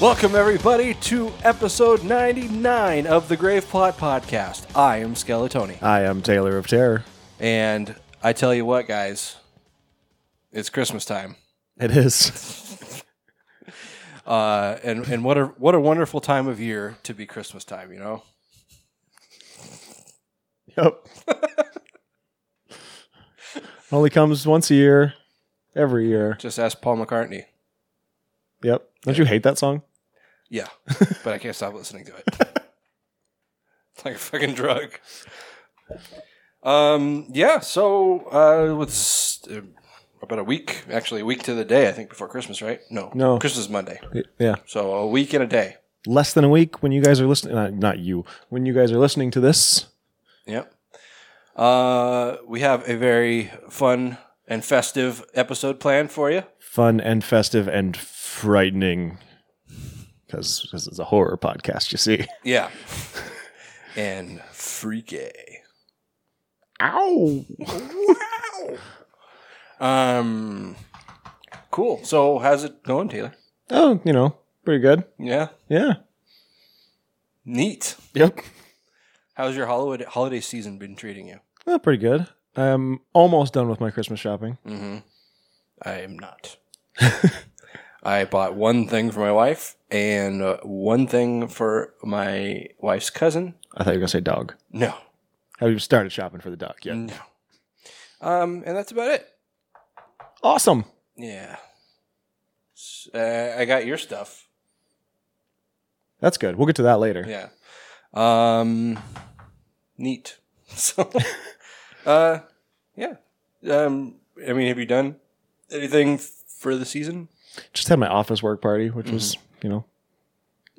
Welcome, everybody, to episode 99 of the Grave Plot Podcast. I am Skeletoni. I am Taylor of Terror. And I tell you what, guys, it's Christmas time. It is. Uh, and and what a what a wonderful time of year to be Christmas time, you know? Yep. Only comes once a year, every year. Just ask Paul McCartney. Yep. Don't you hate that song? Yeah, but I can't stop listening to it. it's like a fucking drug. Um, yeah, so uh, it's uh, about a week, actually a week to the day, I think, before Christmas, right? No, No. Christmas is Monday. Yeah. So a week and a day. Less than a week when you guys are listening. Not, not you. When you guys are listening to this. Yep. Uh, we have a very fun and festive episode planned for you. Fun and festive and frightening. Because it's a horror podcast, you see. Yeah. and freaky. Ow. Um, cool. So how's it going, Taylor? Oh, you know, pretty good. Yeah. Yeah. Neat. Yep. How's your holiday holiday season been treating you? Oh, pretty good. I'm almost done with my Christmas shopping. Mm-hmm. I am not. I bought one thing for my wife and uh, one thing for my wife's cousin. I thought you were going to say dog. No, Have you started shopping for the dog yet? no. Um, and that's about it. Awesome. Yeah. Uh, I got your stuff. That's good. We'll get to that later. Yeah. Um, neat. So, uh, yeah. Um, I mean, have you done anything for the season? Just had my office work party, which was, Mm-hmm. you know,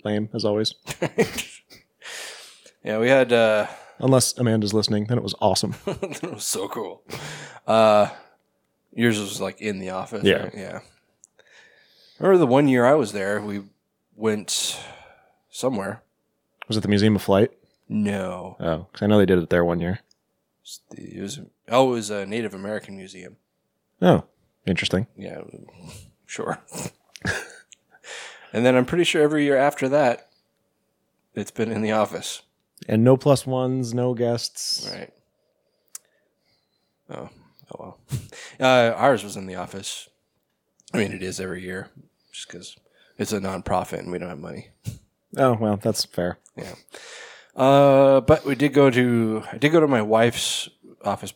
lame as always. yeah, we had. Uh, Unless Amanda's listening, then it was awesome. it was so cool. Uh, yours was like in the office. Yeah. right? yeah. I remember the one year I was there, we went somewhere. Was it the Museum of Flight? No, Oh, because I know they did it there one year. it was oh, it was a Native American museum. Oh, interesting. Yeah, sure. and then I'm pretty sure every year after that, it's been in the office. And no plus ones, no guests. Right. Oh, oh well. Uh, ours was in the office. I mean, it is every year, just because it's a nonprofit and we don't have money. Oh, well, that's fair. Yeah. Uh, but we did go to I did go to my wife's office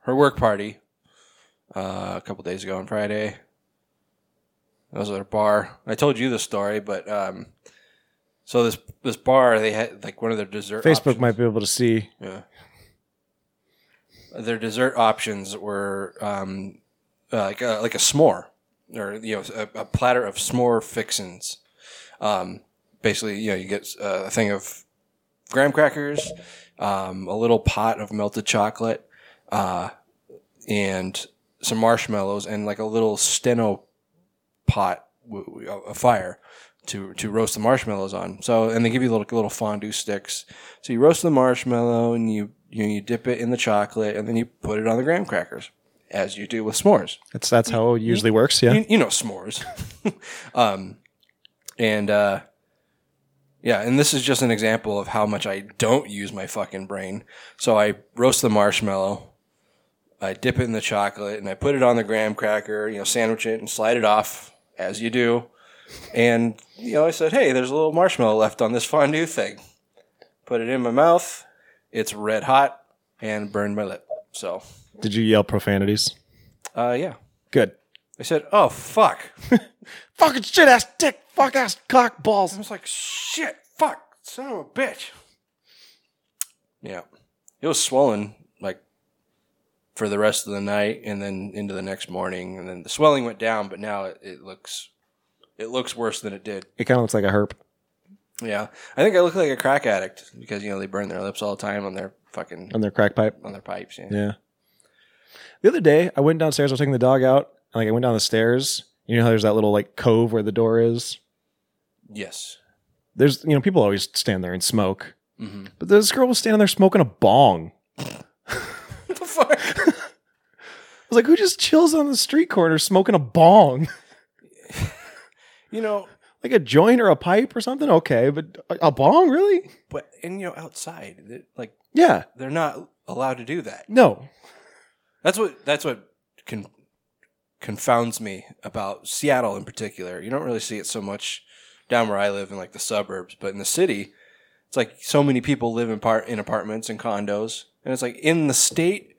her work party uh, a couple days ago on Friday. I was at a bar. I told you the story, but um, so this this bar they had like one of their dessert. Facebook options- might be able to see. Yeah. Their dessert options were um, uh, like a, like a s'more, or you know, a, a platter of s'more fixins. Um, basically, you know, you get uh, a thing of graham crackers, um, a little pot of melted chocolate, uh, and some marshmallows, and like a little Sterno pot, a fire to to roast the marshmallows on. So, and they give you little little fondue sticks. So you roast the marshmallow and you you, you dip it in the chocolate, and then you put it on the graham crackers, as you do with s'mores. That's that's how it usually works. Yeah. You, you know s'mores. um, and uh, yeah, and this is just an example of how much I don't use my fucking brain. So I roast the marshmallow, I dip it in the chocolate, and I put it on the graham cracker. You know, sandwich it and slide it off as you do. And you know, I said, "Hey, there's a little marshmallow left on this fondue thing." Put it in my mouth. It's red hot and burned my lip. So, Did you yell profanities? uh, yeah, Good. I said, "Oh fuck." Fucking shit ass dick, fuck ass cock balls. I was like, shit, fuck, son of a bitch. Yeah. It was swollen, for the rest of the night and then into the next morning. And then the swelling went down, but now it, it looks. It looks worse than it did. It kind of looks like a herp. Yeah, I think I look like a crack addict because you know they burn their lips all the time on their fucking on their crack pipe. on their pipes. Yeah. Yeah. The other day, I went downstairs. I was taking the dog out. And, like I went down the stairs. You know how there's that little like cove where the door is. Yes. There's you know people always stand there and smoke, Mm-hmm. but this girl was standing there smoking a bong. What the fuck? Was like, who just chills on the street corner smoking a bong? You know, like a joint or a pipe or something? Okay, but a, a bong, really? but and you know, outside, like Yeah. they're not allowed to do that. No. That's what that's what con- confounds me about Seattle in particular. You don't really see it so much down where I live in like the suburbs, but in the city, it's like so many people live in part in apartments and condos, and it's like in the state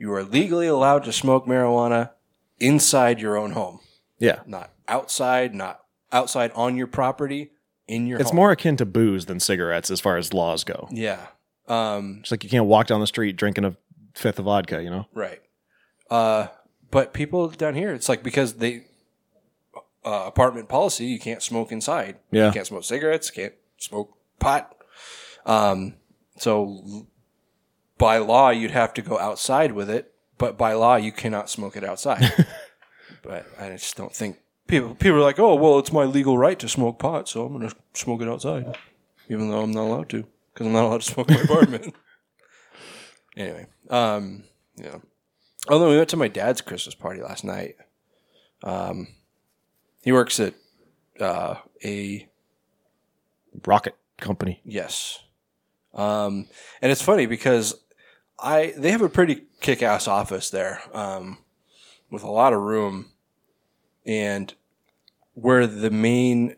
you are legally allowed to smoke marijuana inside your own home, Yeah. not outside, not outside on your property in your It's home. more akin to booze than cigarettes as far as laws go. yeah. Um, It's like you can't walk down the street drinking a fifth of vodka, you know? Right. Uh, but people down here, it's like because they uh, apartment policy, you can't smoke inside. Yeah. You can't smoke cigarettes. Can't smoke pot. Um, so by law, you'd have to go outside with it. But by law, you cannot smoke it outside. but I just don't think people people are like, oh well, it's my legal right to smoke pot, so I'm going to smoke it outside, even though I'm not allowed to because I'm not allowed to smoke in my apartment. anyway, um, yeah. Although we went to my dad's Christmas party last night. Um, he works at uh, a Rocket Company. yes, um, and it's funny because I they have a pretty kick ass office there um, with a lot of room, and where the main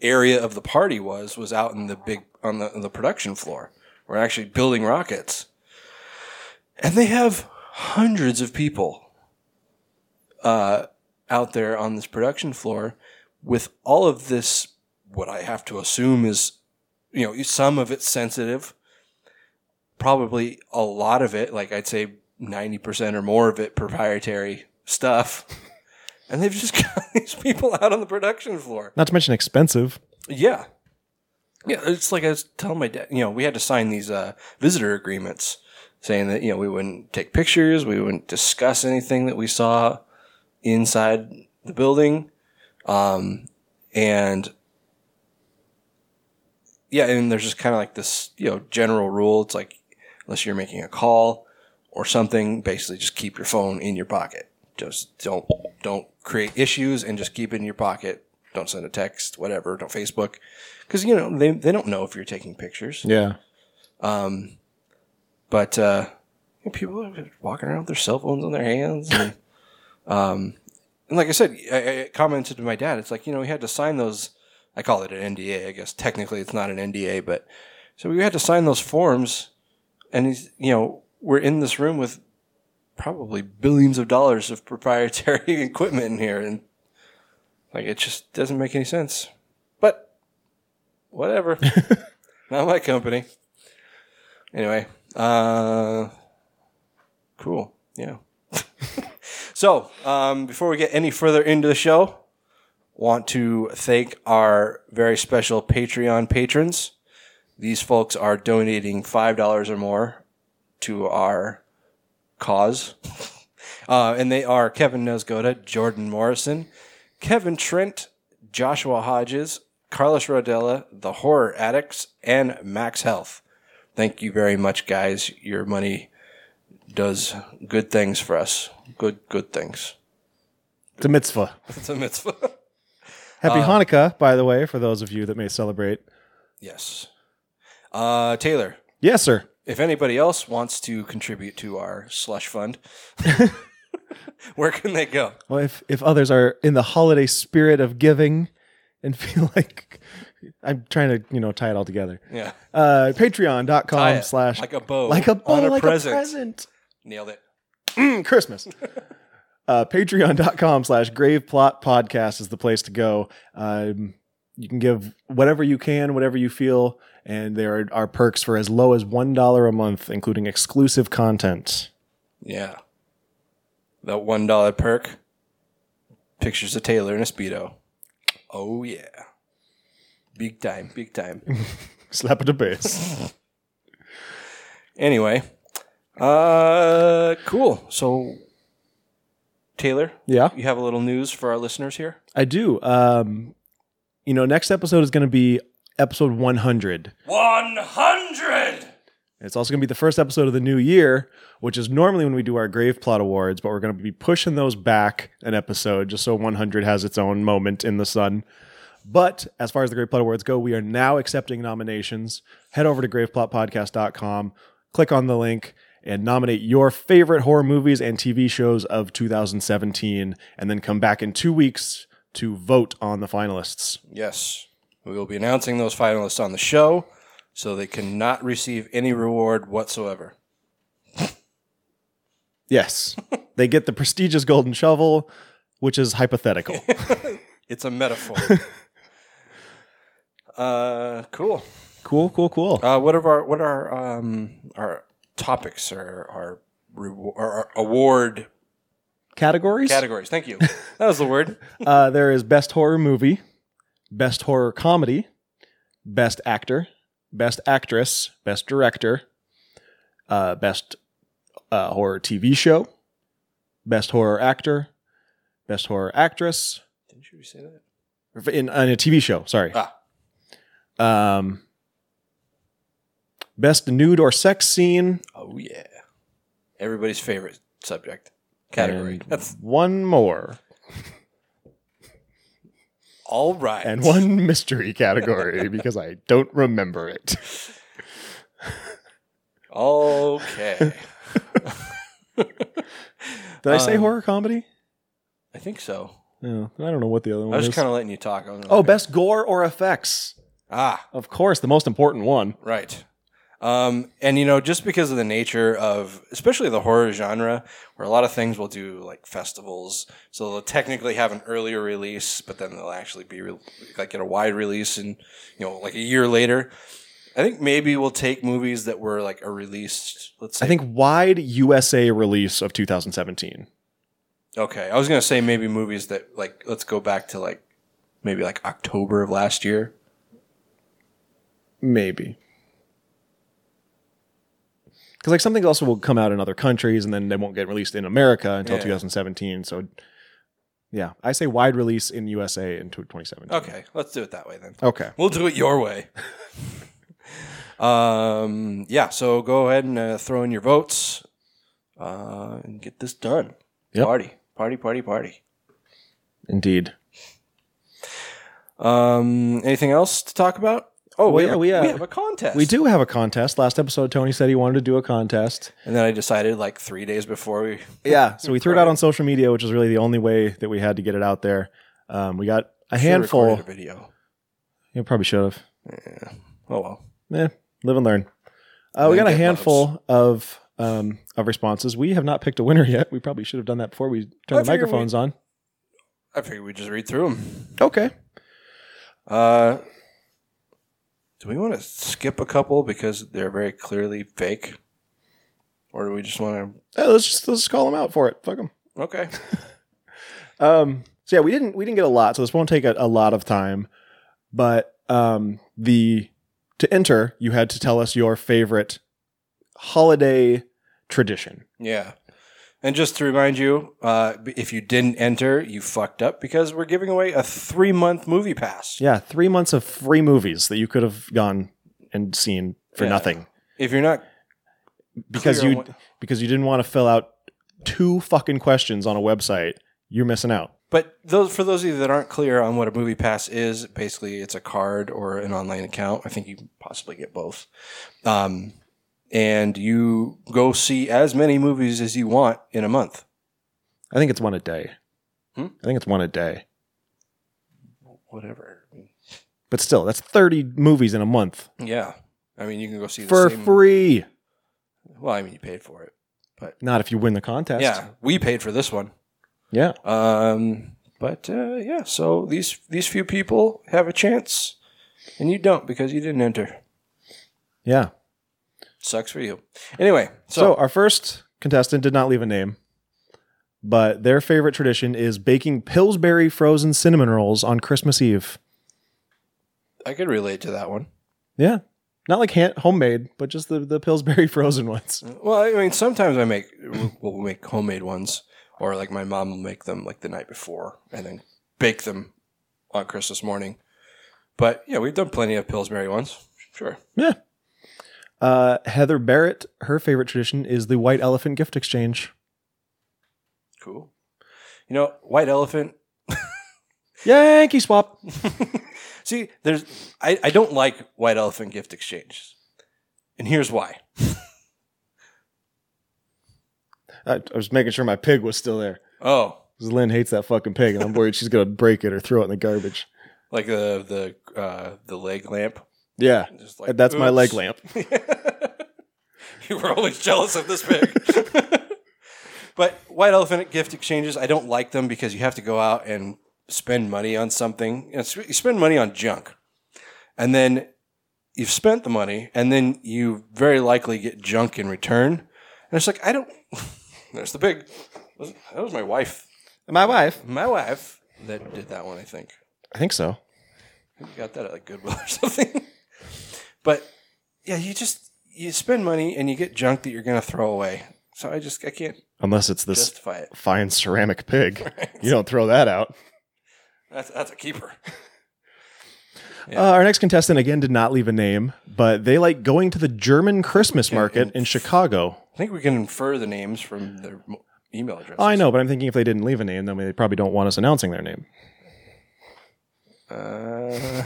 area of the party was was out in the big on the on the production floor. We're actually building rockets, and they have hundreds of people uh, out there on this production floor with all of this. What I have to assume is, you know, some of it's sensitive. Probably a lot of it, like I'd say ninety percent or more of it, proprietary stuff. And they've just got these people out on the production floor. Not to mention expensive. Yeah. Yeah, it's like I was telling my dad, you know, we had to sign these uh, visitor agreements saying that, you know, we wouldn't take pictures, we wouldn't discuss anything that we saw inside the building. Um, and yeah, and there's just kind of like this, you know, general rule. It's like, unless you're making a call or something, basically just keep your phone in your pocket. Just don't, don't create issues and just keep it in your pocket. Don't send a text, whatever. Don't Facebook. Cause you know, they, they don't know if you're taking pictures. Yeah. Um, but uh, people are walking around with their cell phones on their hands, and um, and like I said, I, I commented to my dad. It's like you know we had to sign those. I call it an NDA. I guess technically it's not an NDA, but so we had to sign those forms, and he's you know we're in this room with probably billions of dollars of proprietary equipment in here, and like it just doesn't make any sense. But whatever, not my company. Anyway, uh, cool. Yeah. so, um, before we get any further into the show, want to thank our very special Patreon patrons. These folks are donating five dollars or more to our cause, uh, and they are Kevin Nesgoda, Jordan Morrison, Kevin Trent, Joshua Hodges, Carlos Rodella, The Horror Addicts, and Max Health. Thank you very much, guys. Your money does good things for us. Good, good things. It's a mitzvah. It's a mitzvah. Happy Hanukkah, by the way, for those of you that may celebrate. yes. Uh, Taylor, Yes, sir. if anybody else wants to contribute to our slush fund, where can they go? Well, if if others are in the holiday spirit of giving and feel like I'm trying to, you know, tie it all together. Yeah. Uh Tie patreon.com it slash like a bow. like a bow, on a like present. a present. Nailed it. Mm, Christmas. uh, Patreon.com slash grave plot podcast is the place to go. Um, you can give whatever you can, whatever you feel, and there are, perks for as low as $1 a month, including exclusive content. Yeah. That one dollar perk. Pictures of Taylor in a speedo. Oh yeah. Big time, big time. Slap at the base. anyway, uh, cool. So, Taylor, yeah, you have a little news for our listeners here. I do. Um, you know, next episode is going to be episode 100. One hundred. It's also going to be the first episode of the new year, which is normally when we do our Grave Plot Awards, but we're going to be pushing those back an episode just so 100 has its own moment in the sun. But as far as the Grave Plot Awards go, we are now accepting nominations. Head over to graveplotpodcast.com, click on the link, and nominate your favorite horror movies and TV shows of 2017, and then come back in two weeks to vote on the finalists. Yes. We will be announcing those finalists on the show, so they cannot receive any reward whatsoever. Yes. they get the prestigious golden shovel, which is hypothetical. It's a metaphor. uh, cool. cool, cool, cool. Uh, what are our what are um our topics or our, reward, our award Categories? categories? Thank you. That was the word. uh, there is best horror movie, best horror comedy, best actor, best actress, best director, uh, best uh, horror TV show, best horror actor, best horror actress Didn't you say that? in, in a TV show. Sorry. Ah, Um, best nude or sex scene. oh yeah. Everybody's favorite subject category. and That's one more all right. and one mystery category because I don't remember it. Okay. Did I say Um, horror comedy? I think so. No, I don't know what the other I one was is. just kind of letting you talk. I was oh, best gore or effects. ah, Of course, the most important one. right. Um, and you know, just because of the nature of, especially the horror genre, where a lot of things will do like festivals, so they'll technically have an earlier release, but then they'll actually be re- like get a wide release, and you know, like a year later. I think maybe we'll take movies that were like a released. Let's say I think wide USA release of 2017. Okay, I was gonna say maybe movies that like let's go back to like maybe like October of last year. Maybe. Because like something also will come out in other countries and then they won't get released in America until Yeah. 2017. So, yeah, I say wide release in USA in 2017. Okay, let's do it that way then. Okay. We'll do it your way. um, yeah, so go ahead and uh, throw in your votes uh, and get this done. Yep. Party, party, party, party. Indeed. Um, anything else to talk about? Oh, Well, we, yeah, have, we, uh, we have a contest. We do have a contest. Last episode, Tony said he wanted to do a contest. And then I decided like three days before we. Yeah. So we threw it out on social media, which is really the only way that we had to get it out there. Um, we got a Should've handful. recorded a video. You probably should have. Yeah. Oh well. Eh, live and learn. Uh, we got a handful of um, of responses. We have not picked a winner yet. We probably should have done that before we I turned the figured microphones on. I figured we'd just read through them. Okay. Uh, do we want to skip a couple because they're very clearly fake, or do we just want Eh, let's just let's just call them out for it. Fuck them. Okay. Um, so yeah, we didn't we didn't get a lot, so this won't take a, a lot of time. But um, the to enter, you had to tell us your favorite holiday tradition. Yeah. And just to remind you, uh, if you didn't enter, you fucked up because we're giving away a three month movie pass. Yeah, three months of free movies that you could have gone and seen for Yeah. nothing If you're not, because Clear on you what- because you didn't want to fill out two fucking questions on a website. You're missing out. but those for those of you that aren't clear on what a movie pass is, basically it's a card or an online account. I think you can possibly get both. Um, and you go see as many movies as you want in a month. I think it's one a day. Hmm? I think it's one a day. Whatever. But still, that's 30 movies in a month Yeah. I mean, you can go see the for same. free. Well, I mean, you paid for it. But not if you win the contest. Yeah, we paid for this one. Yeah. Um, but uh, yeah, so these these few people have a chance, and you don't because you didn't enter. Yeah. Sucks for you. Anyway, So, so, our first contestant did not leave a name, but their favorite tradition is baking Pillsbury frozen cinnamon rolls on Christmas Eve. I could relate to that one. Yeah. Not like hand, homemade, but just the, the Pillsbury frozen ones. Well, I mean, sometimes I make we'll make homemade ones, or like my mom will make them like the night before and then bake them on Christmas morning. But yeah, we've done plenty of Pillsbury ones. Sure. Yeah. Uh, Heather Barrett, her favorite tradition is the white elephant gift exchange. Cool. You know, white elephant. Yankee swap. See, there's I, I don't like white elephant gift exchanges. And here's why. I, I was making sure my pig was still there. Oh, 'Cause Lynn hates that fucking pig, and I'm worried she's gonna break it or throw it in the garbage. like the the uh, the leg lamp. Yeah, Just like that's my leg lamp. you were always jealous of this pig. but white elephant gift exchanges, I don't like them because you have to go out and spend money on something. You, know, you spend money on junk, and then you've spent the money, and then you very likely get junk in return. And it's like I don't. There's the pig. That was my wife. My wife. My wife that did that one. I think. I think so. You got that at like Goodwill or something. But yeah, you just you spend money and you get junk that you're gonna throw away. So I just I can't Unless it's this justify it. fine ceramic pig. You don't throw that out. That's that's a keeper. Uh, our next contestant again did not leave a name, but they like going to the German Christmas market in Chicago. I think we can infer the names from their email address. Oh, I know, but I'm thinking if they didn't leave a name, then they probably don't want us announcing their name. Uh,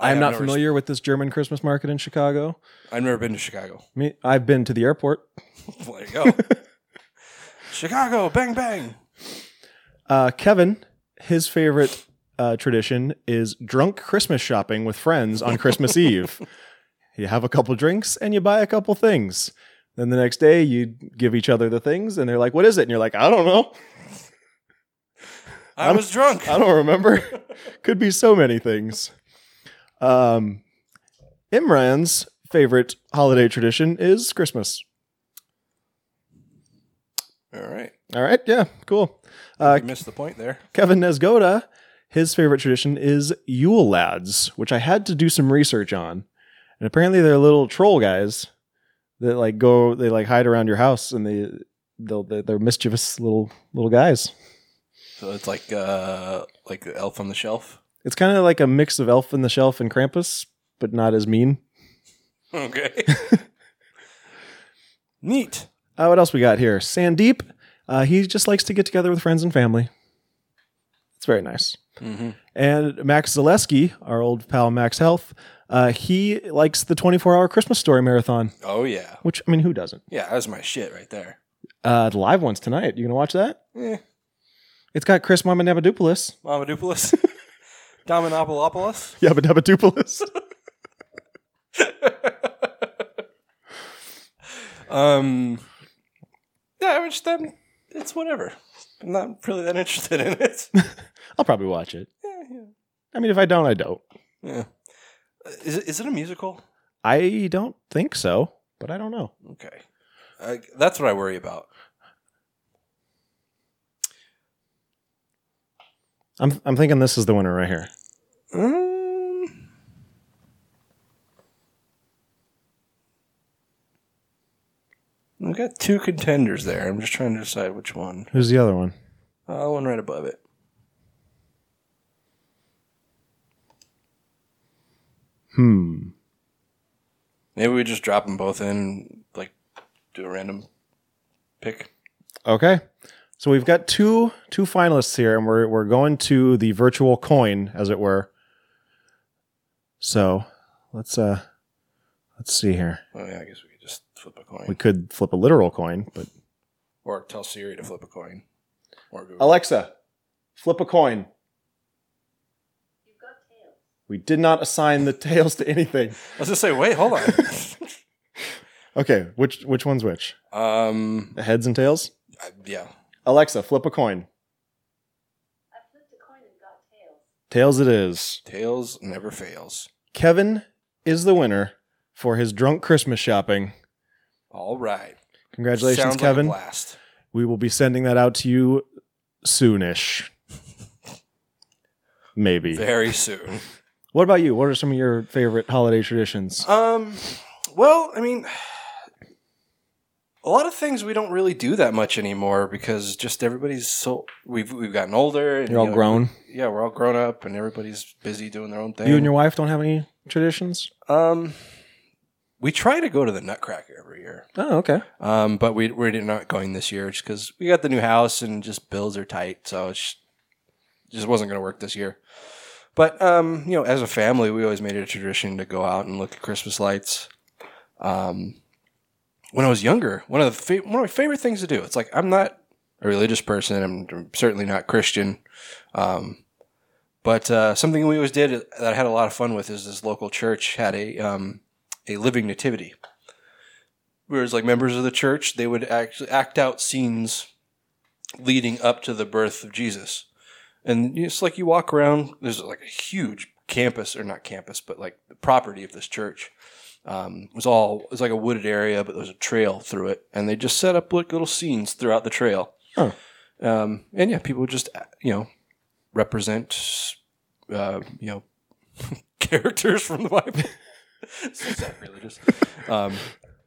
I I'm not no familiar with this German Christmas market in Chicago. I've never been to Chicago. Me, I've been to the airport. There you go. Chicago, bang bang. Uh, Kevin, his favorite uh, tradition is drunk Christmas shopping with friends on Christmas Eve. You have a couple drinks and you buy a couple things. Then the next day you give each other the things and they're like, "What is it?" And you're like, "I don't know. I was drunk. I don't remember. Could be so many things." Um, Imran's favorite holiday tradition is Christmas. All right. All right, yeah, cool. Uh, you missed the point there. Kevin Nesgoda, his favorite tradition is Yule Lads, which I had to do some research on. And apparently they're little troll guys that like go they like hide around your house and they they'll they're, they're mischievous little little guys. So it's like uh like the elf on the shelf. It's kind of like a mix of Elf in the Shelf and Krampus, but not as mean. Okay. Neat. Uh, what else we got here? Sandeep, uh, he just likes to get together with friends and family. It's very nice. Mm-hmm. And Max Zaleski, our old pal Max Health, uh, he likes the 24 hour Christmas story marathon, Oh yeah. which, I mean, who doesn't? Yeah, that's my shit right there. Uh, the live one's tonight. You gonna watch that? Eh. It's got Chris Mamanabadopoulos. Mamadopoulos. Dominopoulos. Yabadabadopoulos. Um Yeah, I'm just um, it's whatever. I'm not really that interested in it. I'll probably watch it. yeah, yeah. I mean, if I don't, I don't. yeah. Is it is it a musical? I don't think so, but I don't know. Okay. Uh, that's what I worry about. I'm I'm thinking this is the winner right here. Um, I've got two contenders there. I'm just trying to decide which one. Who's the other one? Uh, one right above it. Hmm. Maybe we just drop them both in, like, do a random pick. Okay. So we've got two two finalists here, and we're we're going to the virtual coin, as it were. So let's uh let's see here. Oh yeah, I guess we could just flip a coin, We could flip a literal coin, but or tell Siri to flip a coin, or Google. Alexa, flip a coin. We did not assign the tails to anything. I was gonna say, wait, hold on. Okay, which which one's which? um, heads and tails? I- yeah, Alexa, flip a coin. I flipped a coin and got tails. Tails it is. tails never fails. Kevin is the winner for his drunk Christmas shopping. All right, Congratulations, Sounds Kevin. Like a blast. We will be sending that out to you soonish. Maybe. Very soon. What about you? What are some of your favorite holiday traditions? Um, well, I mean, a lot of things we don't really do that much anymore because just everybody's so we've we've gotten older. And, You're all you know, grown. Yeah, we're all grown up, and everybody's busy doing their own thing. You and your wife don't have any traditions? um, we try to go to the Nutcracker every year, Oh, okay. um, but we we're not going this year just because we got the new house and just bills are tight, so it just wasn't going to work this year. But um, you know, as a family, we always made it a tradition to go out and look at Christmas lights. Um, when I was younger, one of the fa- one of my favorite things to do. It's like I'm not a religious person. I'm, certainly not Christian. Um, but uh, something we always did that I had a lot of fun with is this local church had a um, a living nativity. Whereas, like members of the church, they would actually act out scenes leading up to the birth of Jesus, and it's like you walk around. There's like a huge campus, or not campus, but like the property of this church. Um, it was all it was like a wooded area, but there was a trail through it, and they just set up like little scenes throughout the trail. Huh. Um, and yeah, people would just you know represent uh, you know characters from the Bible. so sacrilegious. Um,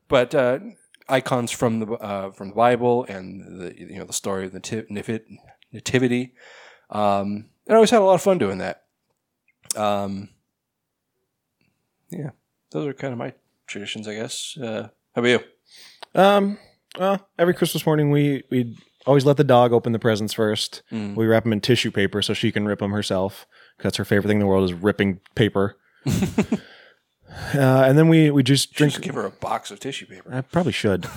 but uh, icons from the uh, from the Bible and the you know the story of the nati- nati- nativity. Um, and I always had a lot of fun doing that. Um, yeah, those are kind of my traditions, I guess. Uh, how about you? Um, well, every Christmas morning we we always let the dog open the presents first. Mm. We wrap them in tissue paper so she can rip them herself. That's her favorite thing in the world is ripping paper. uh, and then we we just drink. Just give her a box of tissue paper. I probably should.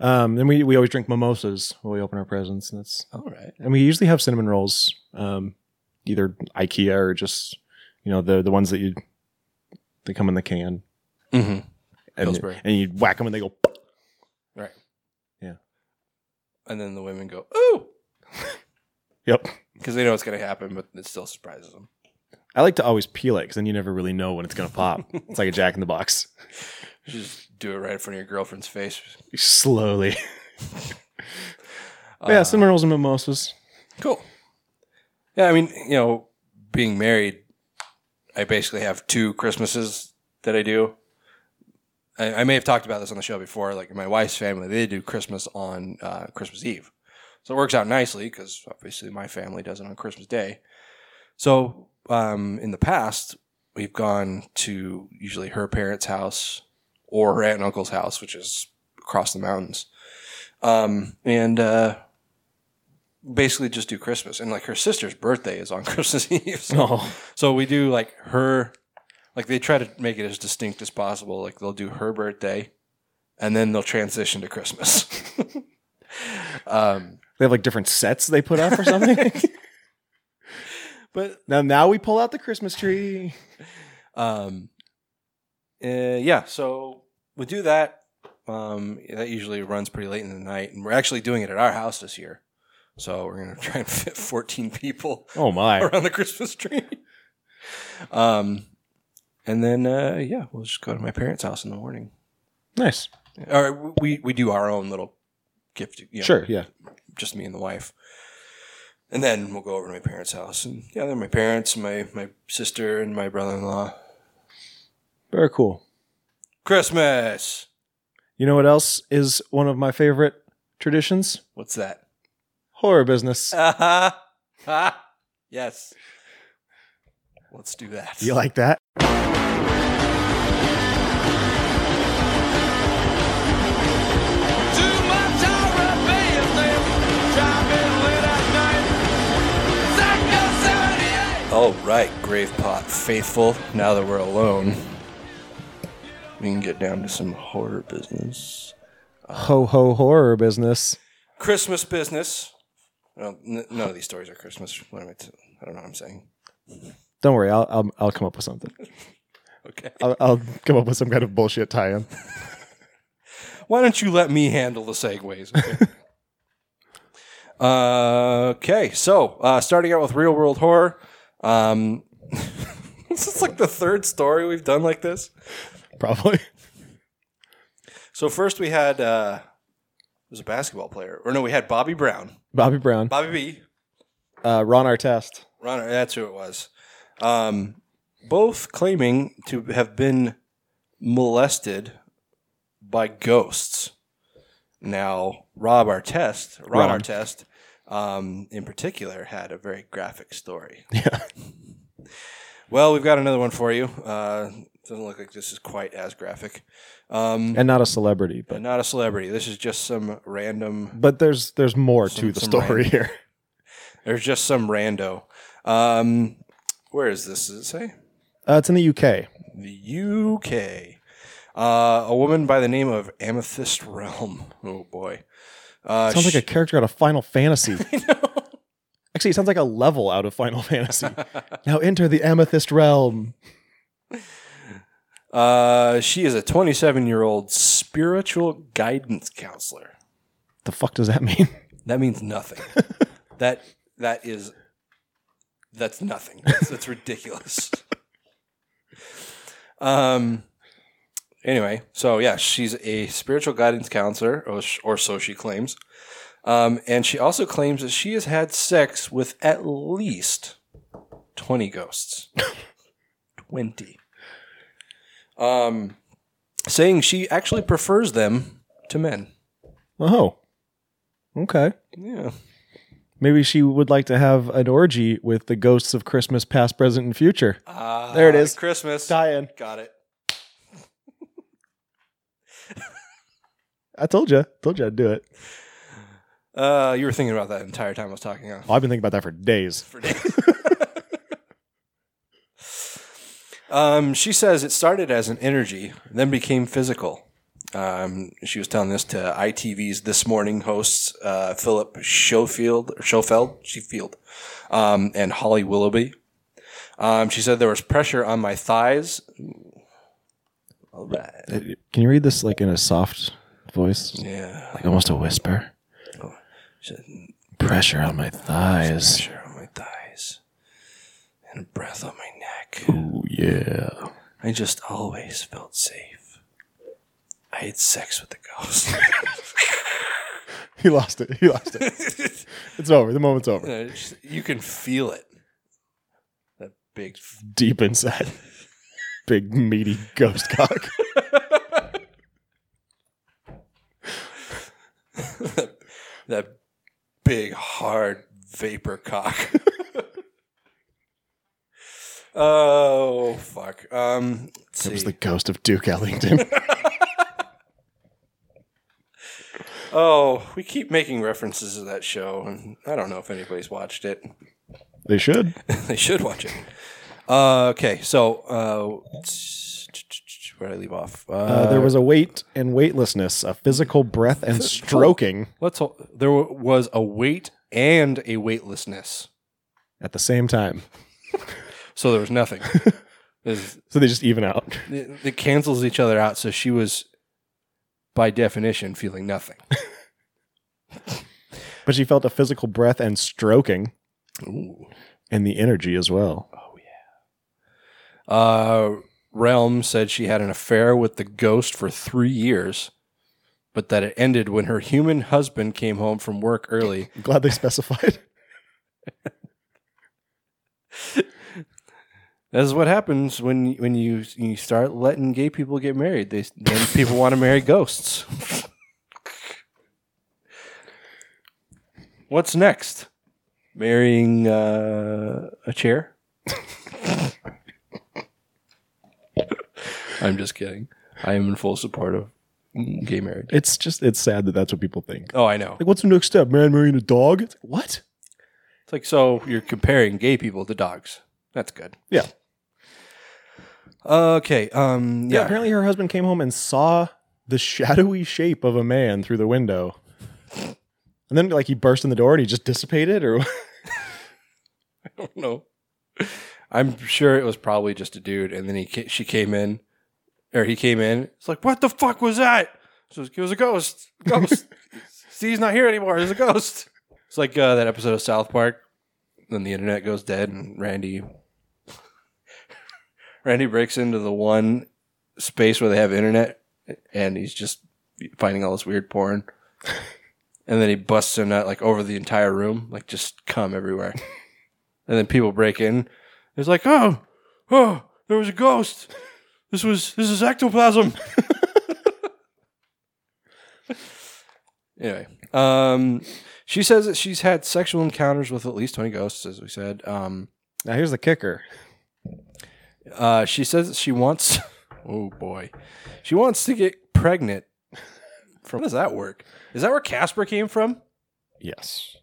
Um, then we we always drink mimosas when we open our presents, and that's All right. and we usually have cinnamon rolls, um, either IKEA or just you know the the ones that you they come in the can Mm-hmm. and, Pillsbury. and you whack them and they go. Right. Yeah. And then the women go, ooh, Yep. because they know it's going to happen, but it still surprises them. I like to always peel it because then you never really know when it's gonna pop. it's like a Jack in the Box. Just do it right in front of your girlfriend's face. Slowly. yeah, cinnamon rolls and mimosas. Cool. Yeah, I mean, you know, being married, I basically have two Christmases that I do. I, I may have talked about this on the show before. Like my wife's family, they do Christmas on uh, Christmas Eve, so it works out nicely because obviously my family does it on Christmas Day. So um, in the past, we've gone to usually her parents' house or her aunt and uncle's house, which is across the mountains, um, and. Uh, basically just do Christmas. And like her sister's birthday is on Christmas Eve. So, Oh, so we do like her, like they try to make it as distinct as possible. Like they'll do her birthday and then they'll transition to Christmas. um, they have like different sets they put up or something. but now, now we pull out the Christmas tree. um, uh, yeah, so we do that. Um, that usually runs pretty late in the night, and we're actually doing it at our house this year. So we're gonna try and fit 14 people Oh my! around the Christmas tree. Um, and then uh, yeah, we'll just go to my parents' house in the morning. Nice. Or we we do our own little gift. You know, Sure. Yeah. just me and the wife. And then we'll go over to my parents' house, and yeah, they're my parents, my my sister, and my brother-in-law. Very cool. Christmas. You know what else is one of my favorite traditions? What's that? Horror business. Uh-huh. Ah, yes. Let's do that. You like that? All right, Grave Plot faithful. Now that we're alone, we can get down to some horror business, Ho ho horror business. Christmas business. Well, n- none of these stories are Christmas. What am I? T- I don't know what I'm saying. Don't worry, I'll I'll, I'll come up with something. Okay. I'll, I'll come up with some kind of bullshit tie-in. Why don't you let me handle the segues? Okay. uh, okay. So, uh, starting out with real world horror. Um, this is like the third story we've done like this. Probably. So first we had uh, it was a basketball player, or no, we had Bobby Brown, Bobby Brown, Bobby B. uh, Ron Artest. Runner, that's who it was. Um, both claiming to have been molested by ghosts. Now, Rob Artest, Ron Ron. Artest, um, in particular, had a very graphic story. Yeah. Well, we've got another one for you. Uh, doesn't look like this is quite as graphic. Um, And not a celebrity, but not a celebrity. This is just some random. but there's there's more Some- to the story random- here. There's just some rando. Um, where is this? Does it say? Uh, it's in the UK. The UK. Uh, a woman by the name of Amethyst Realm. Oh boy. Uh, Sounds like a character out of Final Fantasy. Actually, it sounds like a level out of Final Fantasy. now enter the Amethyst Realm. uh, she is a 27 year old spiritual guidance counselor. The fuck does that mean? That means nothing. that that is that's nothing. That's, that's ridiculous. Um. Anyway, so yeah, she's a spiritual guidance counselor, or, sh- or so she claims. Um, and she also claims that she has had sex with at least twenty ghosts. twenty. Um, saying she actually prefers them to men. Oh, okay. Yeah. Maybe she would like to have an orgy with the ghosts of Christmas past, present, and future. Ah, There it is. Christmas. Tie-in. Got it. I told you. Told you I'd do it. Uh, you were thinking about that entire time I was talking. Huh? Oh, I've been thinking about that for days. For days. um, she says it started as an energy, then became physical. Um, she was telling this to ITV's This Morning hosts uh, Philip Schofield Schofeld, Shefield, um, and Holly Willoughby. Um, she said there was pressure on my thighs. All right. Can you read this like in a soft voice? Yeah. Like almost a whisper. Oh, she said, Pressure on my thighs. pressure on my thighs and a breath on my neck. Ooh, yeah. I just always felt safe. I had sex with the ghost. He lost it. He lost it. it's over. The moment's over. Just- you can feel it. That big. Deep inside. Big meaty ghost cock. That big hard vapor cock. oh fuck. Um. Let's It was see. the ghost of Duke Ellington. oh, we keep making references to that show, and I don't know if anybody's watched it. they should. they should watch it. Uh, okay, so uh, where I leave off? Uh, Uh, there was a weight and weightlessness, a physical breath and stroking let's. hol- There wa- was a weight and a weightlessness, at the same time. so there was nothing. So they just even out. it, it cancels each other out. So she was, by definition, feeling nothing. But she felt a physical breath and stroking Ooh. and the energy as well. Oh yeah. Uh, Realm said she had an affair with the ghost for three years, but that it ended when her human husband came home from work early. I'm glad they specified. This is what happens when when you you start letting gay people get married. They then people want to marry ghosts. What's next? Marrying uh, a chair? I'm just kidding. I am in full support of gay marriage. It's just it's sad that that's what people think. Oh, I know. Like, what's the next step? Man marrying a dog? It's like, what? It's like so you're comparing gay people to dogs. That's good. Yeah. Okay. Um. yeah. Yeah. Apparently, her husband came home and saw the shadowy shape of a man through the window, and then like he burst in the door and he just dissipated, or I don't know. I'm sure it was probably just a dude, and then he ca- she came in, or he came in. It's like, what the fuck was that? So it was a ghost. Ghost. Steve's not here anymore. There's a ghost. It's like uh, that episode of South Park. Then the internet goes dead, and Randy Randy breaks into the one space where they have internet, and he's just finding all this weird porn. And then he busts a nut like over the entire room, like just cum everywhere. And then people break in. It's like, oh, oh, there was a ghost. This was this is ectoplasm. anyway, um, she says that she's had sexual encounters with at least twenty ghosts, as we said. Um, now here's the kicker: Uh, she says that she wants. Oh boy, she wants to get pregnant. From how does that work? Is that where Casper came from? Yes.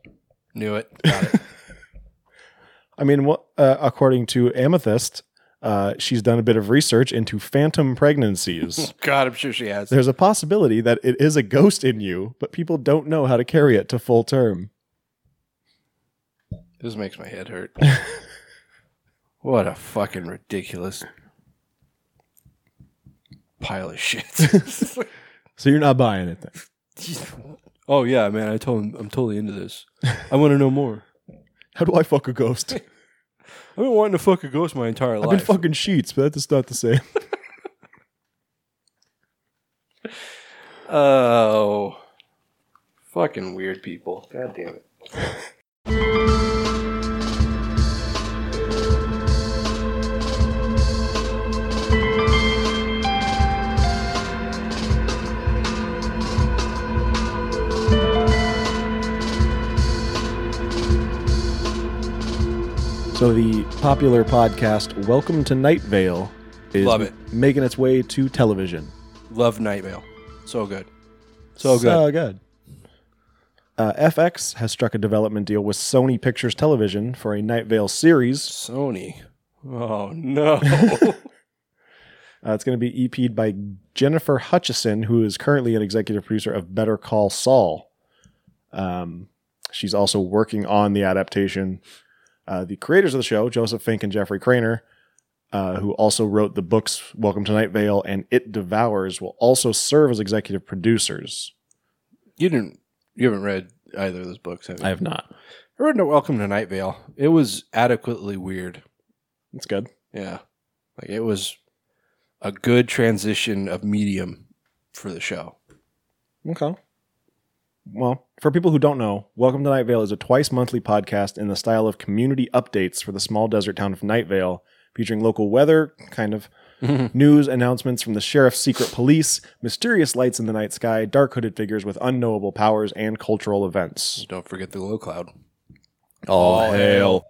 Knew it. Got it. I mean, what, uh, according to Amethyst, uh, she's done a bit of research into phantom pregnancies. God, I'm sure she has. There's a possibility that it is a ghost in you, but people don't know how to carry it to full term. This makes my head hurt. what a fucking ridiculous pile of shit. So you're not buying it then. oh yeah, man. I told him I'm totally into this. I want to know more. How do I fuck a ghost? I've been wanting to fuck a ghost my entire I've life. been fucking sheets, but that's just not the same. Oh, fucking weird people. God damn it. So the popular podcast Welcome to Night Vale is Love it. making its way to television. Love Night Vale. So good. So good. So good. Uh, FX has struck a development deal with Sony Pictures Television for a Night Vale series. Sony. Oh no. Uh, it's going to be EP'd by Jennifer Hutchison, who is currently an executive producer of Better Call Saul. Um, she's also working on the adaptation. Uh, the creators of the show, Joseph Fink and Jeffrey Cranor, uh, who also wrote the books Welcome to Night Vale and It Devours, will also serve as executive producers. you didn't. You haven't read either of those books, have you? I have not. I read Welcome to Night Vale. It was adequately weird. It's good. Yeah. Like it was a good transition of medium for the show. Okay. Well, for people who don't know, Welcome to Night Vale is a twice monthly podcast in the style of community updates for the small desert town of Night Vale, featuring local weather, kind of news, announcements from the sheriff's secret police, mysterious lights in the night sky, dark hooded figures with unknowable powers, and cultural events. Don't forget the glow cloud. All hail.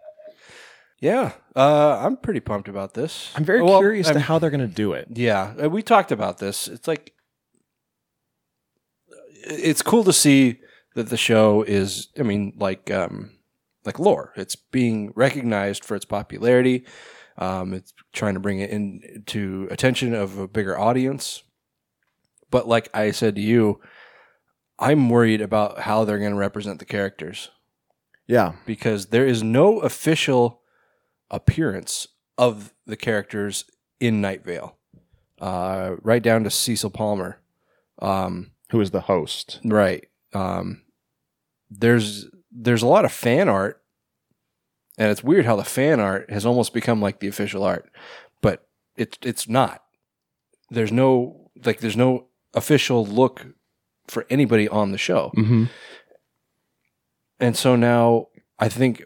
Yeah. Uh, I'm pretty pumped about this. I'm very Well, curious to I'm- how they're going to do it. Yeah, uh, we talked about this. It's like it's cool to see that the show is. I mean, like um, like lore. It's being recognized for its popularity. Um, it's trying to bring it into attention of a bigger audience. But like I said to you, I'm worried about how they're going to represent the characters Yeah. because there is no official appearance of the characters in Night Vale, uh, right down to Cecil Palmer. Um, Who is the host? right. Um, there's there's a lot of fan art, and it's weird how the fan art has almost become like the official art, but it's it's not. There's no like there's no official look for anybody on the show. Mm-hmm. And so now I think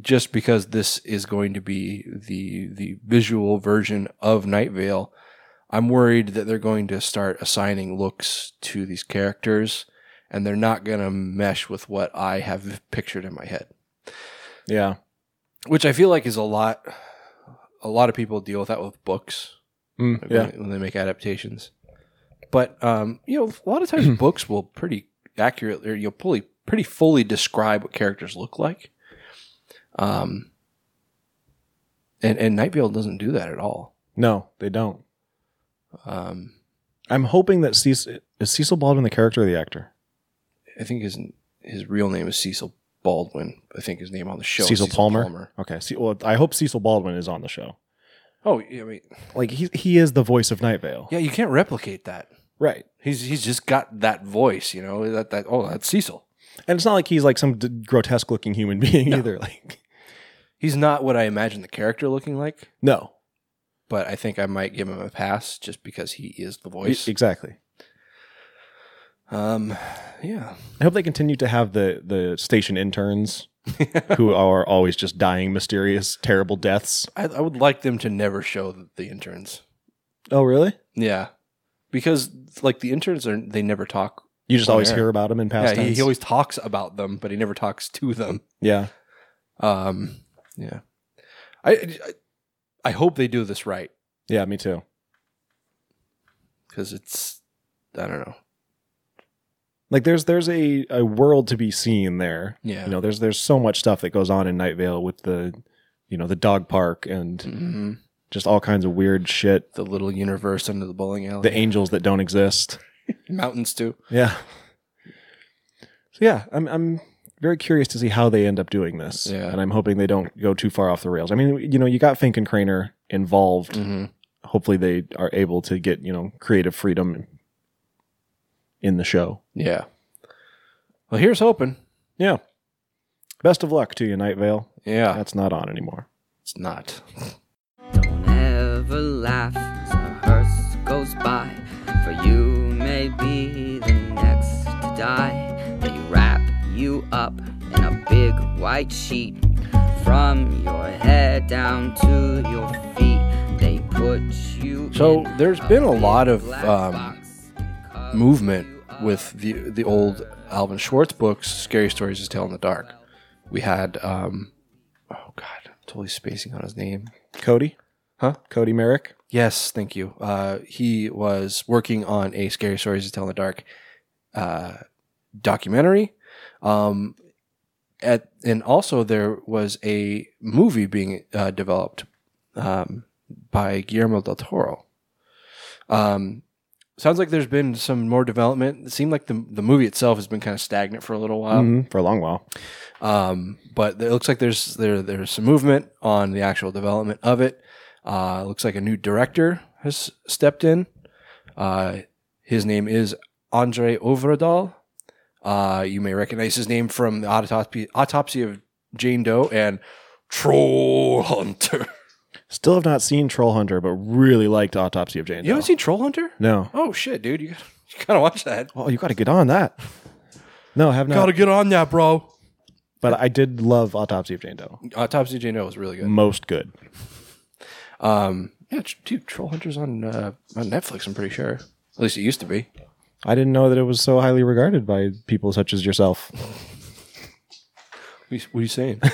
just because this is going to be the the visual version of Night Vale, I'm worried that they're going to start assigning looks to these characters and they're not going to mesh with what I have pictured in my head. Yeah. Which I feel like is a lot a lot of people deal with that with books Mm, when, yeah. when they make adaptations. But um, you know, a lot of times books will pretty accurately or you'll fully pretty fully describe what characters look like. Um, and and Night Vale doesn't do that at all. No, they don't. Um, I'm hoping that Cecil is Cecil Baldwin the character or the actor? I think his his real name is Cecil Baldwin. I think his name on the show is Cecil, Palmer. Okay. Ce- well, I hope Cecil Baldwin is on the show. Oh, yeah, I mean, Like he he is the voice of Night Vale. yeah, you can't replicate that. Right. He's he's just got that voice, you know. That that oh, that's Cecil. And it's not like he's like some d- grotesque looking human being either. Like He's not what I imagine the character looking like. no. But I think I might give him a pass just because he is the voice. exactly. Um, yeah, I hope they continue to have the the station interns who are always just dying mysterious, terrible deaths. I, I would like them to never show the, the interns. Oh, really? Yeah, because like the interns are they never talk. You just always air. hear about them in past yeah, he, he always talks about them, but he never talks to them. yeah. Um, yeah, I, I I hope they do this right Yeah, me too. because it's I don't know. Like there's there's a, a world to be seen there. Yeah. You know, there's there's so much stuff that goes on in Night Vale with the you know, the dog park and hmm just all kinds of weird shit. The little universe under the bowling alley, The angels that don't exist. mountains too. Yeah. So yeah, I'm I'm very curious to see how they end up doing this. Yeah. And I'm hoping they don't go too far off the rails. I mean, you know, you got Fink and Cranor involved. Mm-hmm. Hopefully they are able to get, you know, creative freedom in the show. Yeah. Well, here's hoping. Yeah. Best of luck to you, Night Vale. Yeah, That's not on anymore. it's not. Don't ever laugh a hearse goes by. Up in a big white sheet. From your head down to your feet, they put you. So, in there's been a lot of, um, box and cover movement with the the old Alvin Schwartz books, Scary Stories to Tell in the Dark. We had, um, oh god, I'm totally spacing on his name. Cody? Huh? Cody Merrick? Yes, thank you. Uh, he was working on a Scary Stories to Tell in the Dark uh, documentary. Um, at and also there was a movie being uh, developed um, by Guillermo del Toro. Um, sounds like there's been some more development. It seemed like the the movie itself has been kind of stagnant for a little while. Mhm, for a long while. Um, but it looks like there's there there's some movement on the actual development of it. Uh, it looks like a new director has stepped in. Uh, his name is Andre Øvredal. Uh, you may recognize his name from the autopsy, autopsy of Jane Doe and Troll Hunter. Still have not seen Troll Hunter, but really liked Autopsy of Jane Doe. You haven't seen Troll Hunter? No. Oh shit, dude! You gotta, you gotta watch that. Oh, you got to get on that. No, I have not. Gotta get on that, bro. but I did love Autopsy of Jane Doe. Autopsy of Jane Doe was really good. Most good. Um, yeah, dude, Troll Hunter's on uh, on Netflix. I'm pretty sure. At least it used to be. I didn't know that it was so highly regarded by people such as yourself. What are you, what are you saying?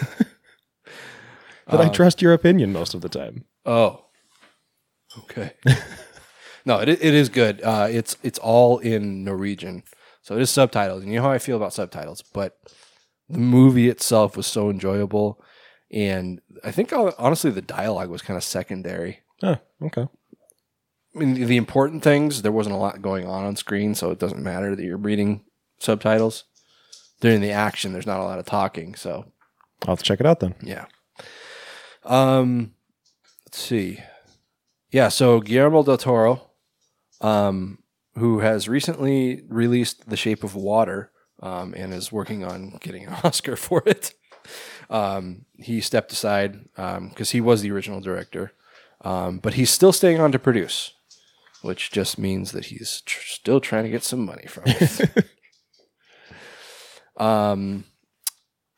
But I trust your opinion most of the time. oh, okay. no, it, it is good. Uh, it's it's all in Norwegian, so it is subtitles. And you know how I feel about subtitles, but the movie itself was so enjoyable, and I think uh, honestly the dialogue was kind of secondary. Oh, okay. I mean, the important things there wasn't a lot going on on screen, so it doesn't matter that you're reading subtitles. During the action, there's not a lot of talking, so I'll have to check it out then. Yeah. Um, let's see. Yeah, so Guillermo del Toro, um, who has recently released The Shape of Water, um, and is working on getting an Oscar for it. Um, he stepped aside because he was the original director, um, but he's still staying on to produce, which just means that he's tr- still trying to get some money from it. um,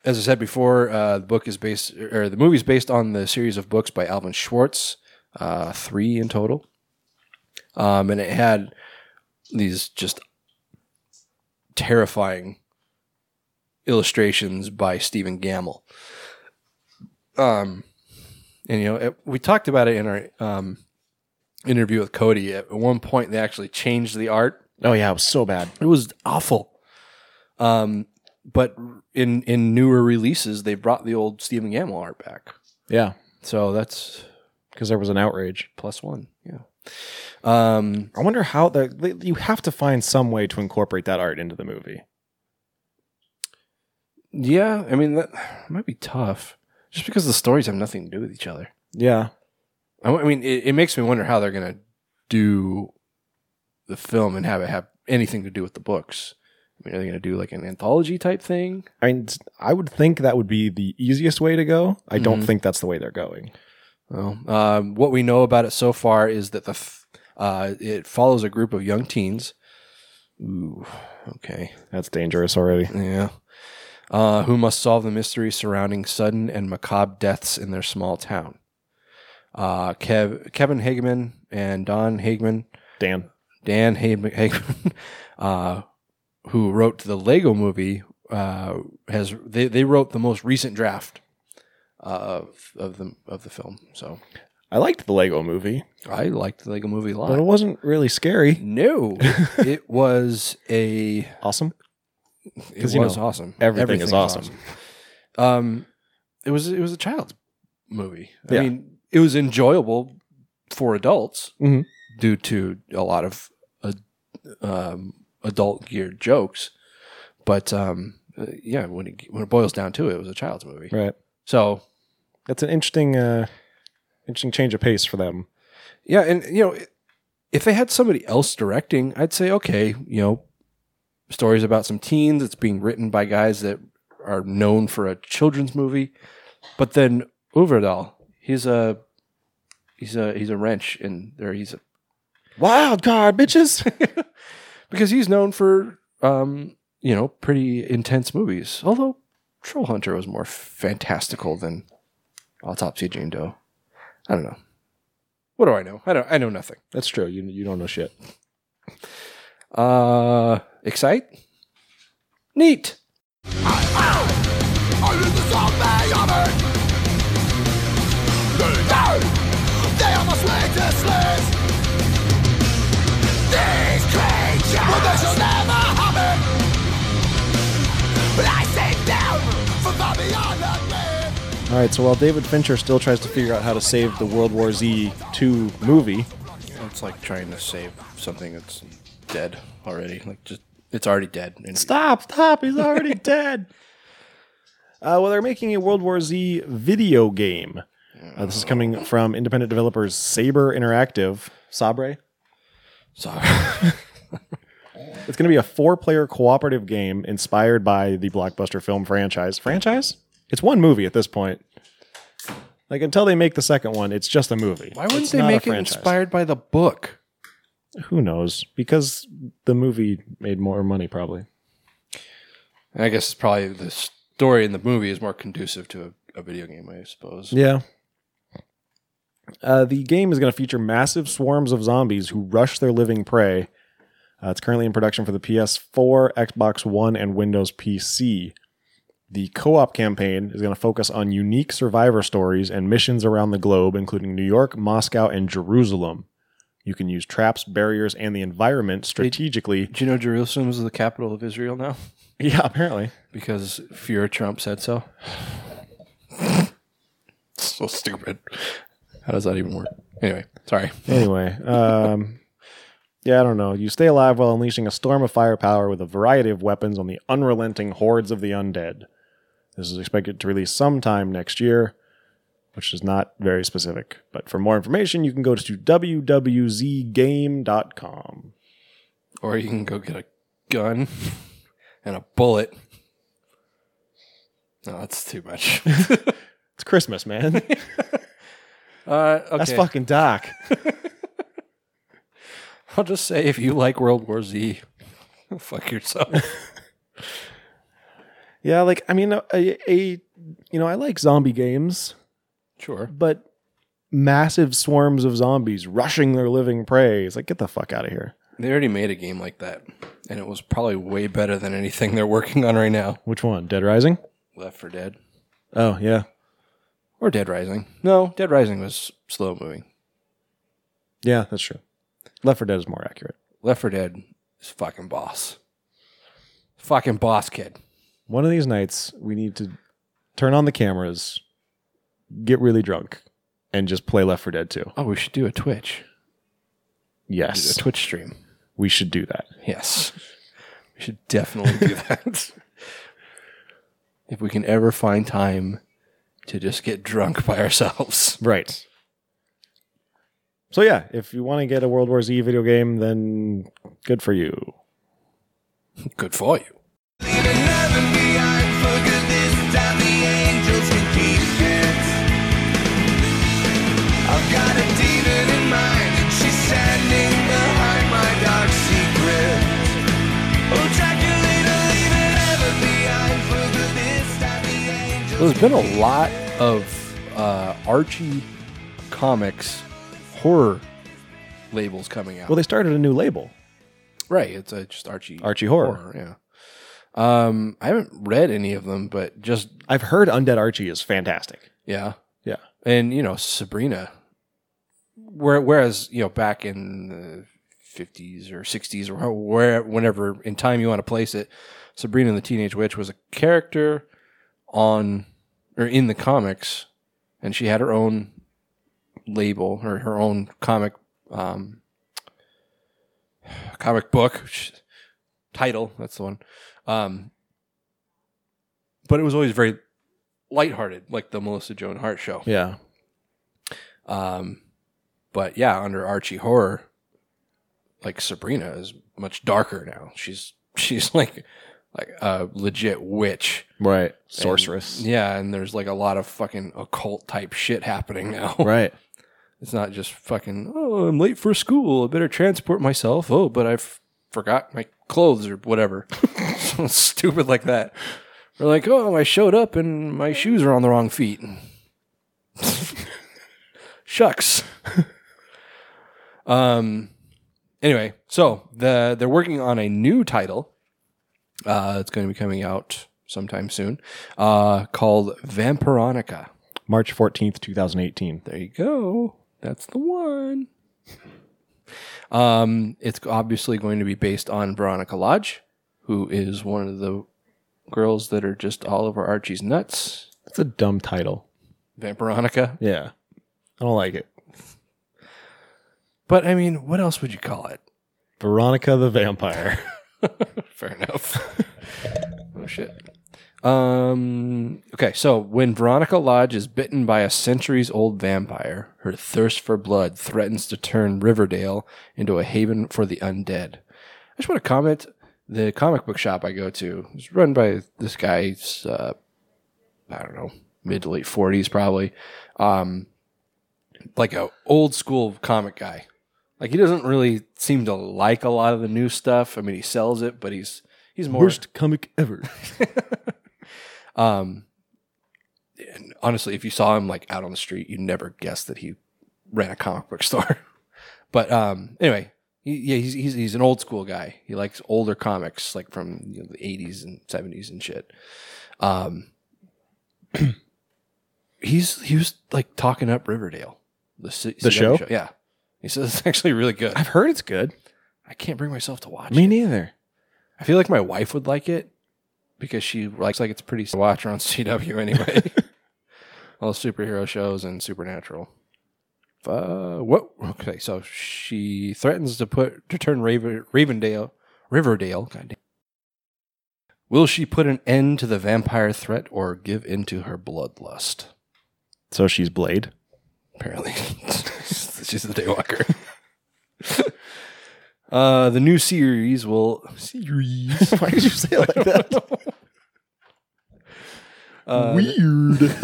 as I said before, uh, the book is based, or the movie is based on the series of books by Alvin Schwartz, uh, three in total. Um, and it had these just terrifying illustrations by Stephen Gammell. Um, and you know, it, we talked about it in our um, interview with Cody. At one point, they actually changed the art Oh yeah, it was so bad. it was awful. Um, but in in newer releases, they brought the old Stephen Gammell art back. Yeah, So that's because there was an outrage. plus one. Yeah. Um, I wonder how the you have to find some way to incorporate that art into the movie. yeah. I mean, that might be tough, just because the stories have nothing to do with each other. Yeah, I I mean, it, it makes me wonder how they're gonna do the film and have it have anything to do with the books. I mean, are they gonna do like an anthology type thing? I mean, I would think that would be the easiest way to go. I don't Mhm. think that's the way they're going. Well, um, what we know about it so far is that the f- uh, it follows a group of young teens. Ooh, okay, That's dangerous already. yeah. Uh, who must solve the mystery surrounding sudden and macabre deaths in their small town. Uh, Kev, Kevin Hageman and Don Hageman, Dan. Dan Hageman, uh, who wrote the Lego movie, uh, has they, they wrote the most recent draft of of the of the film. So I liked the Lego movie, I liked the Lego movie a lot. but it wasn't really scary. no, it was a Awesome. It was you know, awesome. everything is awesome. Um, it was it was a child's movie. I Yeah. mean, it was enjoyable for adults Mhm. due to a lot of uh, um, adult geared jokes. But um, uh, yeah, when it when it boils down to it, it was a child's movie. Right. So That's an interesting, uh, interesting change of pace for them. yeah, and you know, if they had somebody else directing, I'd say okay, you know, stories about some teens. It's being written by guys that are known for a children's movie, but then Øvredal, he's a he's a he's a wrench in there. He's a Wild card, bitches. because he's known for um you know pretty intense movies. Although Troll Hunter was more fantastical than Autopsy of Jane Doe. I don't know. What do I know? I don't. I know nothing. That's true. You you don't know shit. Uh, excite? Neat. All right. So while David Fincher still tries to figure out how to save the World War Z two movie, It's like trying to save something that's dead already. Like just it's already dead. Stop, stop. He's already dead. Uh, well, they're making a World War Z video game. Uh, this is coming from independent developers Saber Interactive. Sabre? Sorry. It's going to be a four player cooperative game inspired by the blockbuster film franchise. Franchise? It's one movie at this point. Like, until they make the second one, it's just a movie. Why wouldn't It's they not a make it franchise. inspired by the book? Who knows? Because the movie made more money, probably. I guess it's probably the story in the movie is more conducive to a, a video game, I suppose. Yeah. Uh, the game is going to feature massive swarms of zombies who rush their living prey. Uh, it's currently in production for the PS4, Xbox One, and Windows PC. The co op campaign is going to focus on unique survivor stories and missions around the globe, including New York, Moscow, and Jerusalem. You can use traps, barriers, and the environment strategically. Do you know Jerusalem is the capital of Israel now? Yeah, apparently. Because Fuhrer Trump said so. so stupid. How does that even work? Anyway, sorry. Anyway, um, yeah, I don't know. You stay alive while unleashing a storm of firepower with a variety of weapons on the unrelenting hordes of the undead. This is expected to release sometime next year, which is not very specific. But for more information, you can go to www.zgame.com. Or you can go get a gun and a bullet. No, that's too much. It's Christmas, man. uh, okay. That's fucking dark. I'll just say if you like World War Z, fuck yourself. Yeah, like I mean, a, a you know, I like zombie games. sure. but massive swarms of zombies rushing their living prey. It's like, get the fuck out of here. They already made a game like that, and it was probably way better than anything they're working on right now. Which one? Dead Rising? Left 4 Dead Oh, yeah. Or Dead Rising. No, Dead Rising was slow moving. Yeah, that's true. Left 4 Dead is more accurate. Left 4 Dead is fucking boss. Fucking boss kid. One of these nights, we need to turn on the cameras, get really drunk, and just play Left 4 Dead 2. Oh, we should do a Twitch. Yes, a Twitch stream. we should do that. Yes. We should definitely do that. if we can ever find time to just get drunk by ourselves. Right. So, yeah, if you want to get a World War Z video game, then good for you. Good for you. There's been a lot of uh, Archie comics horror labels coming out. Well, they started a new label. right, it's uh, just Archie Archie Horror. yeah. Um, I haven't read any of them, but just I've heard Undead Archie is fantastic. yeah, Yeah. and you know Sabrina where, whereas you know back in the fifties or sixties or how- where whenever in time you want to place it, Sabrina the Teenage Witch was a character on or in the comics, and she had her own label or her own comic um, comic book title. That's the one. Um, but it was always very lighthearted, like the Melissa Joan Hart show. Yeah. Um, but yeah, under Archie horror, like Sabrina is much darker now. She's she's like like a legit witch. Right. And- Sorceress. yeah, and there's like a lot of fucking occult type shit happening now. Right. It's not just fucking, oh, I'm late for school. I better transport myself. Oh, but I f- forgot my clothes or whatever. Stupid like that. Or like, oh, I showed up and my shoes are on the wrong feet. Shucks. um. Anyway, so the they're working on a new title. Uh, it's going to be coming out sometime soon. Uh, called Vampironica. March 14th, 2018. There you go. That's the one. Um, it's obviously going to be based on Veronica Lodge, who is one of the girls that are just all over Archie's nuts. That's a dumb title. Vampironica. Yeah. I don't like it. But I mean, what else would you call it? Veronica the Vampire. Fair enough. oh shit. Um. Okay, so when Veronica Lodge is bitten by a centuries-old vampire, her thirst for blood threatens to turn Riverdale into a haven for the undead. I just want to comment: the comic book shop I go to is run by this guy. He's, uh, I don't know, mid to late forties, probably. Um, like a old school comic guy. Like he doesn't really seem to like a lot of the new stuff. I mean, he sells it, but he's he's more Worst comic ever. um, and honestly, if you saw him like out on the street, you'd never guess that he ran a comic book store. but um, anyway, he, yeah, he's, he's he's an old school guy. He likes older comics, like from you know, the '80s and '70s and shit. Um, he's he was like talking up Riverdale, the The CW show? Yeah, he says it's actually really good. I've heard it's good. I can't bring myself to watch. Me it. neither. I feel like my wife would like it because she likes like it's pretty to watch her on CW anyway. All superhero shows and supernatural. Uh, what? Okay, so she threatens to put to turn Raven, Ravendale, Riverdale. Goddamn. Will she put an end to the vampire threat or give in to her bloodlust? So she's Blade. Apparently, she's the Daywalker. uh, the new series will series. Why did you say it like that? Uh, Weird.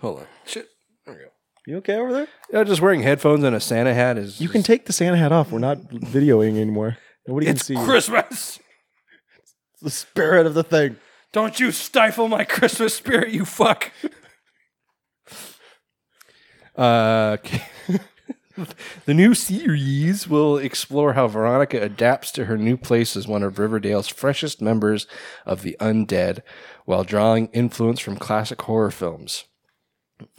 Hold on. Shit. There we go. you okay over there? Yeah, just wearing headphones and a Santa hat is. You can take the Santa hat off. We're not videoing anymore. Nobody can It's see you. Christmas. It's the spirit of the thing. Don't you stifle my Christmas spirit, you fuck. Uh, okay. the new series will explore how Veronica adapts to her new place as one of Riverdale's freshest members of the undead while drawing influence from classic horror films.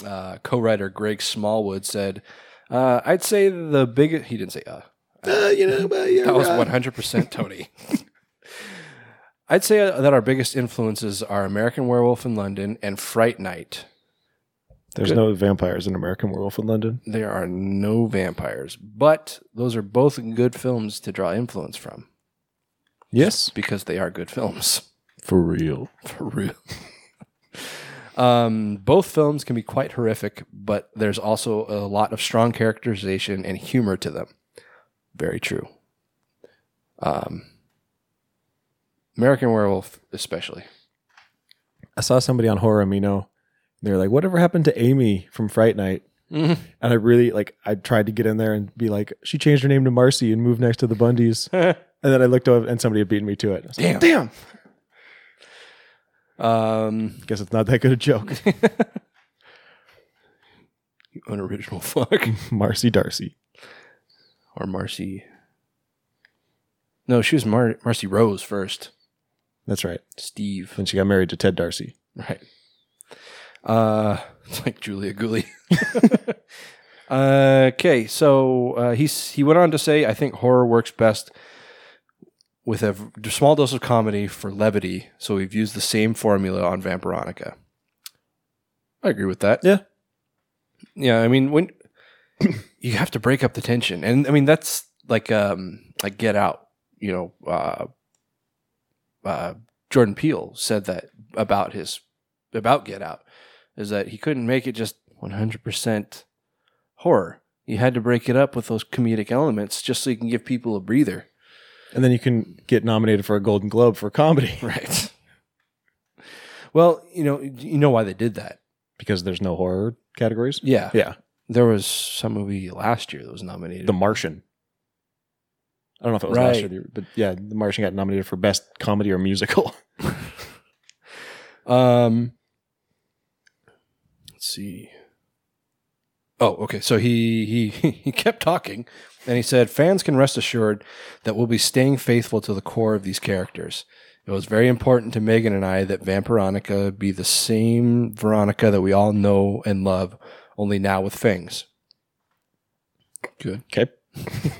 Uh, co-writer Greg Smallwood said, uh, "I'd say the biggest." He didn't say "uh." you know, but you're That was one hundred percent Tony. I'd say that our biggest influences are American Werewolf in London and Fright Night. There's Good. no vampires in American Werewolf in London. There are no vampires, but those are both good films to draw influence from Yes, because they are good films. for real. For real. um, both films can be quite horrific, but there's also a lot of strong characterization and humor to them. Very true. Um, American Werewolf, especially. I saw somebody on Horror Amino. They're like, "Whatever happened to Amy from Fright Night?" Mhm. And I really like. I tried to get in there and be like, "She changed her name to Marcy and moved next to the Bundys." and then I looked over and somebody had beaten me to it. Was like, Damn. damn. Um, Guess it's not that good a joke. you unoriginal fuck. Marcy Darcy. or Marcy. No, she was Mar- Marcy Rose first. That's right. Steve. Then she got married to Ted Darcy. Right. Uh, it's like Julia Gooley. Uh, okay, so uh, he's he went on to say, "I think horror works best with a v- small dose of comedy for levity. So we've used the same formula on Vampironica." I agree with that. Yeah. Yeah, I mean when you have to break up the tension, and I mean that's like um like Get Out. You know, uh, uh, Jordan Peele said that about his about Get Out is that he couldn't make it just one hundred percent horror. You had to break it up with those comedic elements just so you can give people a breather. And then you can get nominated for a Golden Globe for comedy Right. Well, you know, you know why they did that. because there's no horror categories. Yeah. Yeah. There was some movie last year that was nominated. The Martian. I don't know if it was last year, but yeah, The Martian got nominated for best comedy or musical. Um, let's see. Oh, okay. So he he he kept talking, and he said, "Fans can rest assured that we'll be staying faithful to the core of these characters. It was very important to Megan and I that Vampironica be the same Veronica that we all know and love, only now with fangs." Good. okay.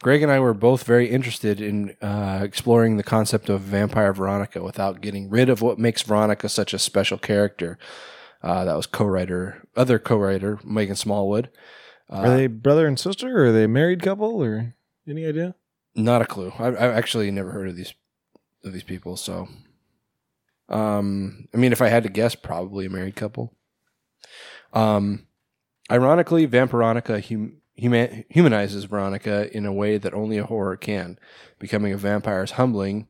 Greg and I were both very interested in uh, exploring the concept of vampire Veronica without getting rid of what makes Veronica such a special character. Uh, that was co-writer, other co-writer Megan Smallwood. are they brother and sister or are they a married couple or any idea? Not a clue. I, I actually never heard of these of these people. So, um, I mean, if I had to guess, probably a married couple. Um, ironically, Vampironica hum, human, humanizes Veronica in a way that only a horror can. Becoming a vampire is humbling,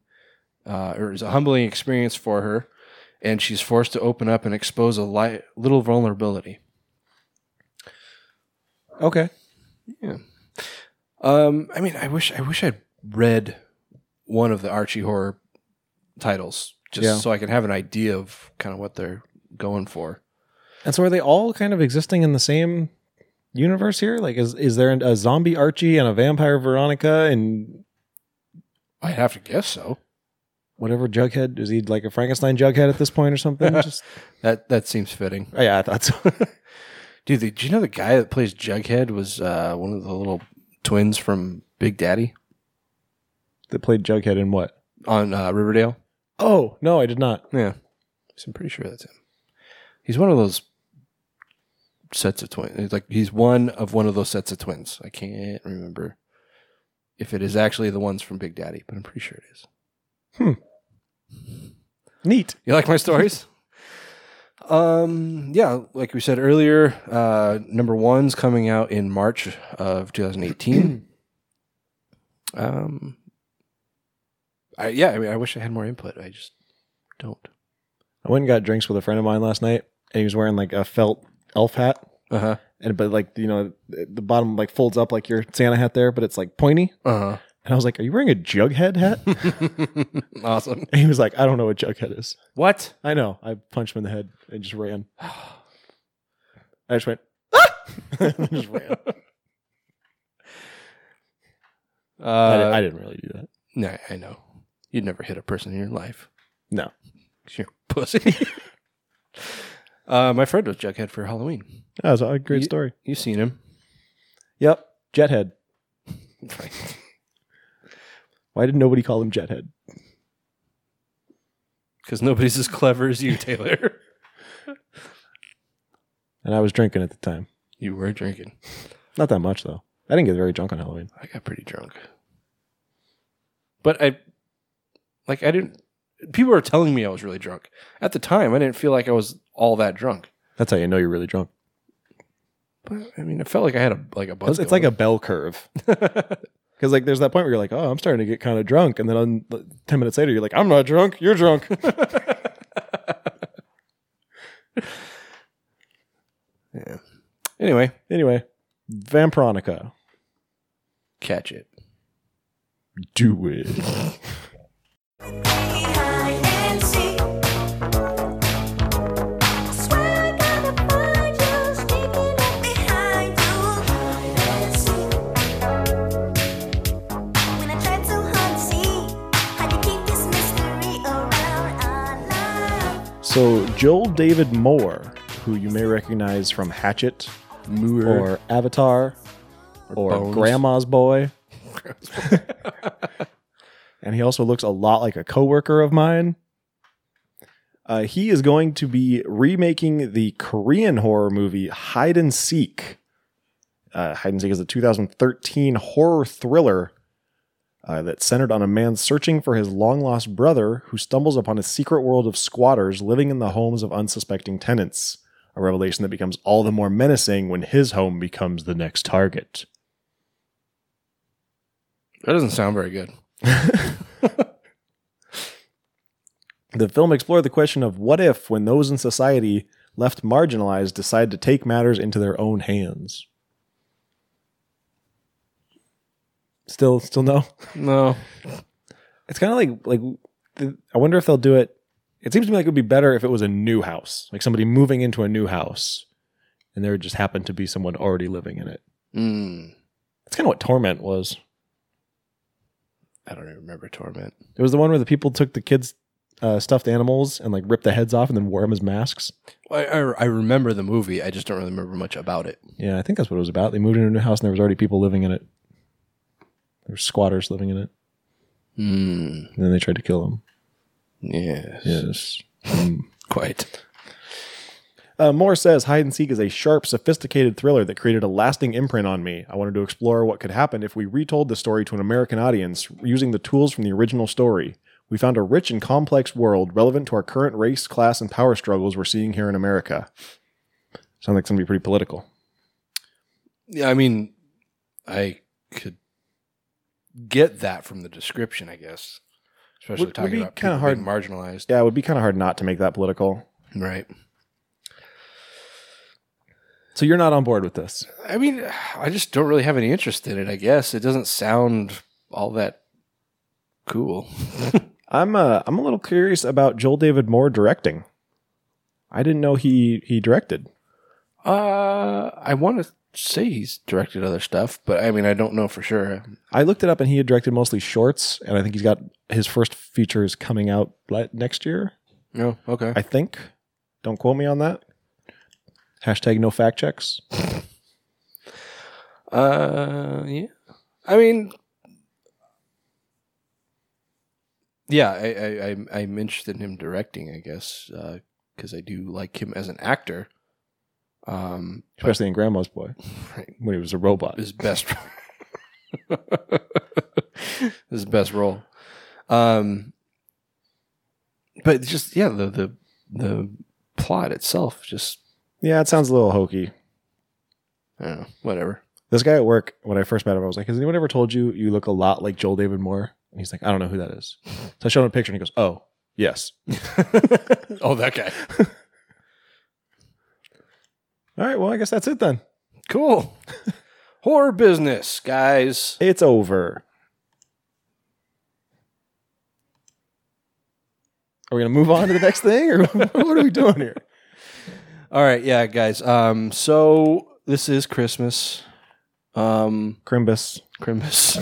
uh, or is a humbling experience for her, and she's forced to open up and expose a li- little vulnerability. Okay. Yeah. Um, I mean, I wish I wish I'd read one of the Archie horror titles just Yeah. so I can have an idea of kind of what they're going for. And so are they all kind of existing in the same universe here? Like is is there a zombie Archie and a vampire Veronica and I'd have to guess so. Whatever Jughead? Is he like a Frankenstein Jughead at this point or something? Just That that seems fitting. oh, yeah, I thought so. Dude, the, do you know the guy that plays Jughead was uh, one of the little twins from Big Daddy that played Jughead in what? on uh, Riverdale? Oh, no, I did not. Yeah, so I'm pretty sure that's him. He's one of those sets of twins. It's Like he's one of one of those sets of twins. I can't remember if it is actually the ones from Big Daddy, but I'm pretty sure it is. Neat. You like my stories? um, yeah, like we said earlier, uh, number one's coming out in March of 2018. um, I yeah, I mean, I wish I had more input. I just don't. I went and got drinks with a friend of mine last night, and he was wearing like a felt elf hat, Uh huh. and but like you know the bottom like folds up like your Santa hat there, but it's like pointy. Uh And I was like, "Are you wearing a Jughead hat?" awesome. and he was like, "I don't know what Jughead is." What? I know. I punched him in the head and just ran. I just went, ah! just ran. I, Uh, I didn't really do that. no, I know. You'd never hit a person in your life. No. 'Cause You're a pussy. uh, my friend was Jughead for Halloween. That was a great You- story. You've seen him. Yep. Jethead. Right. Why did nobody call him Jethead? Because nobody's as clever as you, Taylor. And I was drinking at the time. you were drinking. Not that much, though. I didn't get very drunk on Halloween. I got pretty drunk. But I, like, I didn't. People were telling me I was really drunk. At the time, I didn't feel like I was all that drunk. That's how you know you're really drunk. But I mean, it felt like I had a like a buzz. It's, it's like a bell curve. Because like there's that point where you're like, oh, I'm starting to get kind of drunk, and then on, ten minutes later, you're like, I'm not drunk. You're drunk. yeah. Anyway, anyway, Vampronica, catch it. do it. So Joel David Moore, who you may recognize from Hatchet Moor. or Avatar or, Bones. Grandma's Boy. and he also looks a lot like a coworker of mine. Uh, he is going to be remaking the Korean horror movie Hide and Seek. Uh, Hide and Seek is a 2013 horror thriller uh, that's centered on a man searching for his long lost brother who stumbles upon a secret world of squatters living in the homes of unsuspecting tenants. A revelation that becomes all the more menacing when his home becomes the next target. That doesn't sound very good. The film explored the question of what if, when those in society left marginalized, decide to take matters into their own hands. Still, still no. No. It's kind of like like the, I wonder if they'll do it. It seems to me like it would be better if it was a new house, like somebody moving into a new house, and there just happened to be someone already living in it. Mm. That's kind of what Torment was. I don't even remember Torment. It was the one where the people took the kids' uh, stuffed animals and like ripped the heads off and then wore them as masks. I, I, I remember the movie. I just don't really remember much about it. Yeah, I think that's what it was about. They moved into a new house and there was already people living in it. There were squatters living in it, Mm. and then they tried to kill them. Yes. Yes. Mm. Quite. Uh, Moore says Hide and Seek is a sharp, sophisticated thriller that created a lasting imprint on me. I wanted to explore what could happen if we retold the story to an American audience using the tools from the original story. We found a rich and complex world relevant to our current race, class, and power struggles we're seeing here in America. Sounds like it's going to be pretty political. Yeah, I mean, I could get that from the description, I guess. Especially Would- would talking be about kinda hard- being marginalized. Yeah, it would be kind of hard not to make that political. Right. So you're not on board with this. I mean, I just don't really have any interest in it, I guess. It doesn't sound all that cool. I'm uh, I'm a little curious about Joel David Moore directing. I didn't know he he directed. Uh, I want to say he's directed other stuff, but I mean, I don't know for sure. I looked it up and he had directed mostly shorts, and I think he's got his first features coming out le- next year. No, okay. I think. Don't quote me on that. Hashtag no fact checks. Uh, yeah. I mean, yeah, I, I, I'm, I'm interested in him directing, I guess, because I do like him as an actor. Um, Especially in Grandma's Boy right, when he was a robot. his best, his best role. Um, but just yeah, the the the plot itself, just Yeah, it sounds a little hokey. I whatever. This guy at work, when I first met him, I was like, "Has anyone ever told you you look a lot like Joel David Moore?" And he's like, "I don't know who that is." So I showed him a picture, and he goes, "Oh, yes." oh, that guy. All right, well, I guess that's it then. Cool. Horror business, guys. It's over. Are we gonna move on to the next thing, or what are we doing here? All right, yeah, guys. Um, so this is Christmas. Um, Crimbus. Christmas.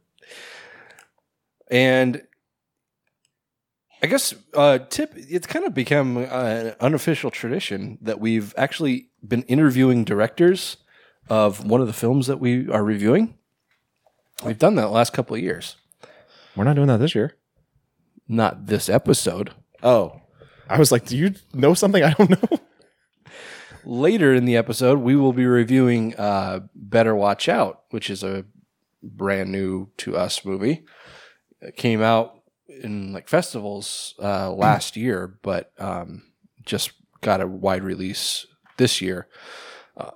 and I guess uh, tip it's kind of become uh, an unofficial tradition that we've actually been interviewing directors of one of the films that we are reviewing. We've done that the last couple of years. We're not doing that this year. Not this episode. Oh, I was like, do you know something I don't know? Later in the episode, we will be reviewing uh, Better Watch Out, which is a brand new to us movie. It came out in like festivals uh, last year, but um, just got a wide release this year. Uh,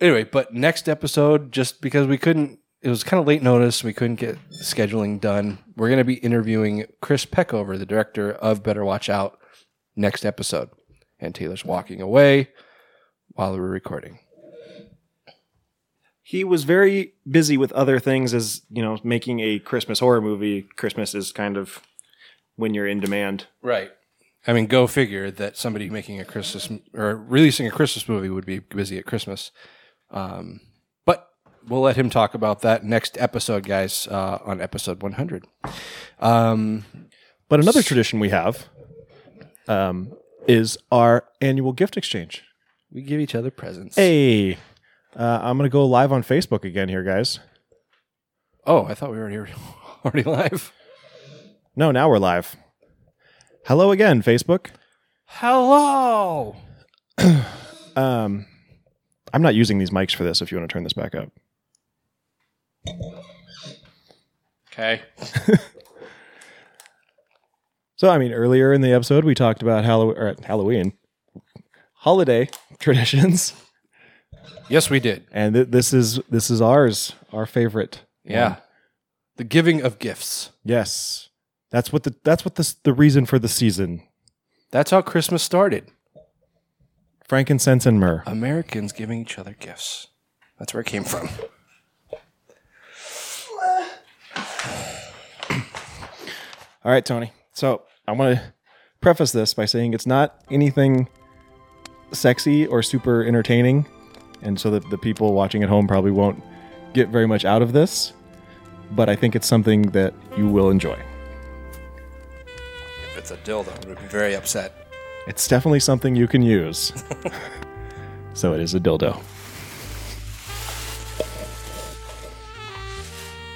anyway, but next episode, just because we couldn't, it was kind of late notice, we couldn't get scheduling done. We're going to be interviewing Chris Peckover, the director of Better Watch Out, next episode. And Taylor's walking away while we're recording. He was very busy with other things, as you know, making a Christmas horror movie. Christmas is kind of when you're in demand. Right. I mean, go figure that somebody making a Christmas or releasing a Christmas movie would be busy at Christmas. Um, but we'll let him talk about that next episode, guys, uh, on episode 100. Um, But another tradition we have um, is our annual gift exchange. We give each other presents. Hey, uh, I'm gonna go live on Facebook again here, guys. Oh, I thought we were already already live. No, now we're live. Hello again, Facebook. Hello. Um, I'm not using these mics for this. If you want to turn this back up. Okay. So, I mean, earlier in the episode, we talked about Hallow- Halloween holiday traditions, Yes, we did. and th- this is this is ours, our favorite. Yeah. one. The giving of gifts. Yes, that's what the that's what the the reason for the season. That's how Christmas started. Frankincense and myrrh. Americans giving each other gifts. That's where it came from. All right, Tony. So I want to preface this by saying it's not anything sexy or super entertaining, and so that the people watching at home probably won't get very much out of this. But I think it's something that you will enjoy. It's a dildo, I would be very upset. It's definitely something you can use. so it is a dildo.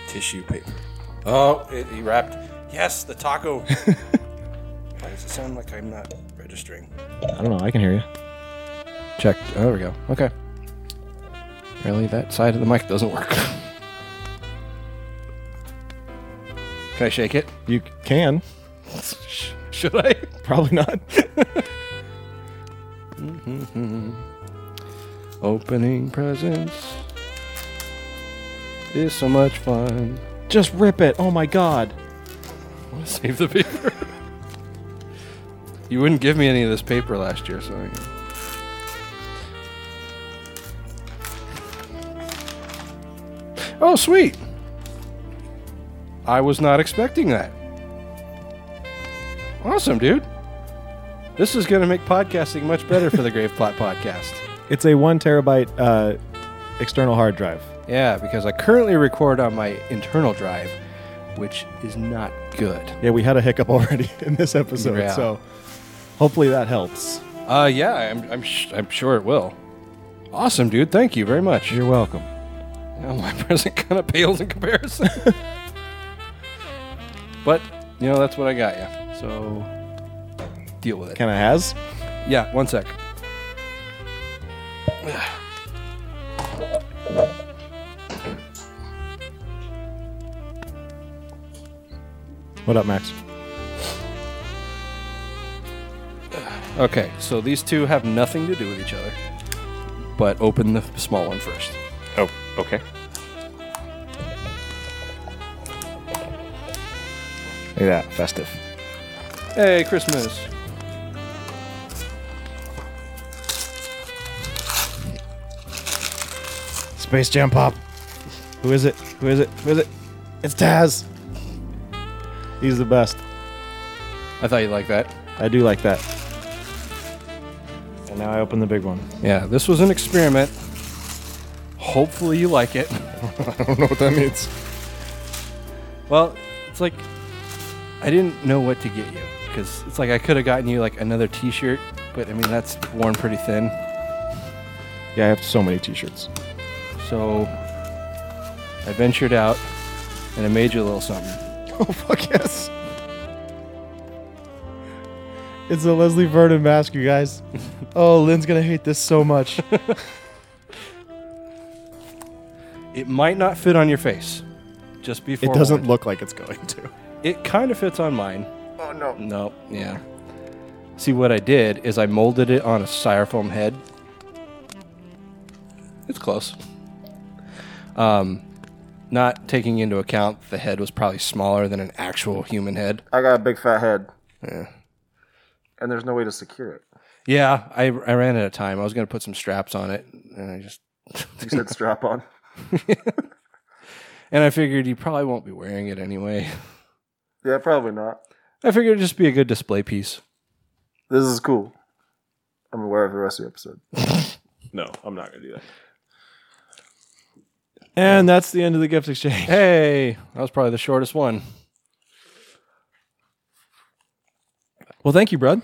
Tissue paper. Oh, it, he wrapped. Yes, the taco. Why does it sound like I'm not registering? I don't know. I can hear you. Check. Oh, there we go. Okay. Apparently that side of the mic doesn't work. Can I shake it? You can. Sh- Should I? Probably not. Opening presents is so much fun. Just rip it. Oh my god. I want to save the paper. you wouldn't give me any of this paper last year, so. I- Oh, sweet. I was not expecting that. Awesome, dude. This is going to make podcasting much better for the Grave Plot podcast. It's a one terabyte uh, external hard drive. Yeah, because I currently record on my internal drive, which is not good. Yeah, we had a hiccup already in this episode, Yeah. so hopefully that helps. Uh, yeah, I'm, I'm, sh- I'm sure it will. Awesome, dude. Thank you very much. You're welcome. My present kind of pales in comparison. but, you know, that's what I got you. So, deal with it. Kind of has. yeah, one sec. What up, Max? Okay, so these two have nothing to do with each other. But open the small one first. Oh, okay. Look at that, festive. Hey, Christmas. Space Jam Pop. Who is it? Who is it? Who is it? It's Taz. He's the best. I thought you'd like that. I do like that. And now I open the big one. Yeah, this was an experiment. Hopefully you like it. I don't know what that means. Well, it's like I didn't know what to get you because it's like I could have gotten you like another T-shirt, but I mean that's worn pretty thin. Yeah, I have so many T-shirts. So I ventured out and I made you a little something. Oh fuck yes! It's a Leslie Vernon mask, you guys. oh, Lynn's gonna hate this so much. It might not fit on your face. Just before it doesn't look like it's going to. It kind of fits on mine. Oh no. No, yeah. See what I did is I molded it on a styrofoam head. It's close. Um, not taking into account the head was probably smaller than an actual human head. I got a big fat head, Yeah. and there's no way to secure it. Yeah, I, I ran out of time. I was gonna put some straps on it, and I just You said strap on. and I figured you probably won't be wearing it anyway. Yeah, probably not. I figured it'd just be a good display piece. This is cool. I'm aware of the rest of the episode. no, I'm not gonna do that. And that's the end of the gift exchange. Hey, that was probably the shortest one. Well, thank you, Brad.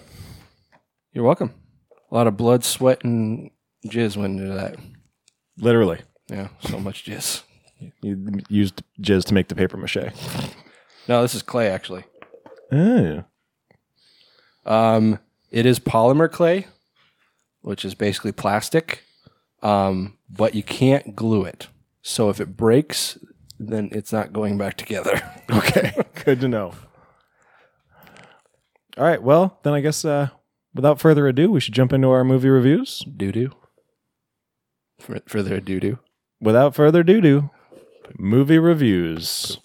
You're welcome. A lot of blood, sweat, and jizz went into that. Literally, Yeah, so much jizz. you used jizz to make the paper mache. No, this is clay actually. Oh. Um, it is polymer clay, which is basically plastic, um, but you can't glue it. So if it breaks, then it's not going back together. Okay, good to know. All right, well, then I guess uh, without further ado, we should jump into our movie reviews. doo doo. For, for their doo doo. Without further ado, movie reviews.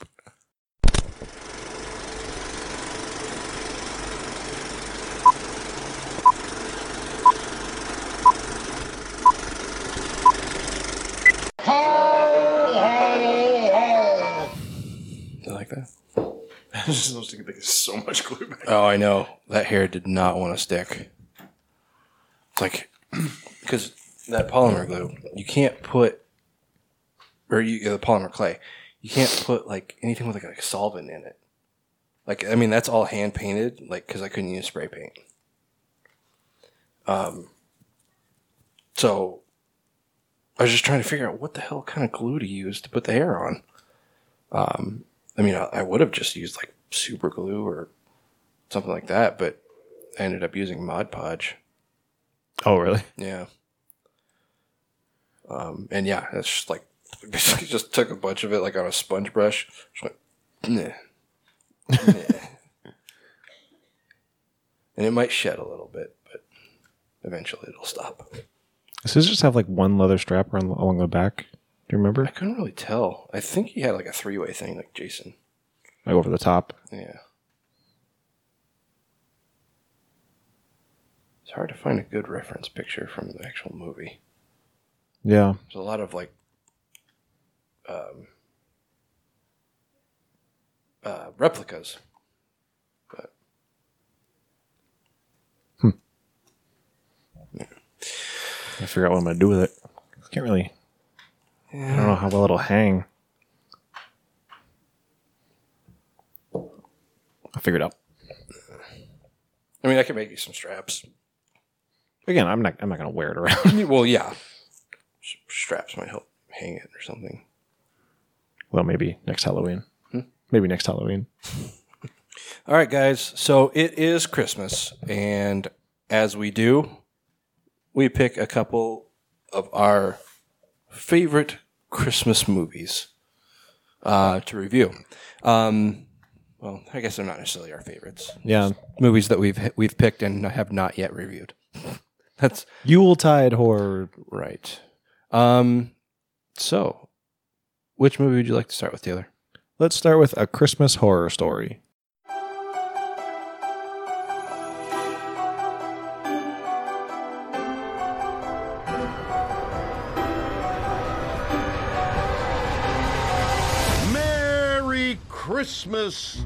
You like that? Get so much glue back. Oh, I know. That hair did not want to stick. It's like, because that polymer glue, you can't put, or you, the polymer clay, you can't put like anything with like a solvent in it. Like, I mean, that's all hand painted, like, because I couldn't use spray paint. Um, so I was just trying to figure out what the hell kind of glue to use to put the hair on. Um, I mean, I, I would have just used like super glue or something like that, but I ended up using Mod Podge. Oh, really? Yeah. Um, and yeah, it's just like basically just took a bunch of it like on a sponge brush. Just went, nah. Nah. and it might shed a little bit, but eventually it'll stop. Does just have like one leather strap around, along the back? Do you remember? I couldn't really tell. I think he had like a three way thing like Jason. Like over the top. Yeah. It's hard to find a good reference picture from the actual movie. Yeah. There's a lot of like um, uh, replicas. But I figure out what I'm gonna do with it. I can't really. Yeah. I don't know how well it'll hang. I'll figure it out. I mean, I can make you some straps. Again, I'm not. I'm not gonna wear it around. well, yeah, straps might help hang it or something. well, maybe next Halloween. Maybe next Halloween. All right, guys. So it is Christmas, and as we do, we pick a couple of our favorite Christmas movies uh, to review. Um, well, I guess they're not necessarily our favorites. Yeah. Movies that we've we've picked and have not yet reviewed. That's Yuletide horror. right. Um, so, which movie would you like to start with, Taylor? Let's start with a Christmas horror story. Christmas!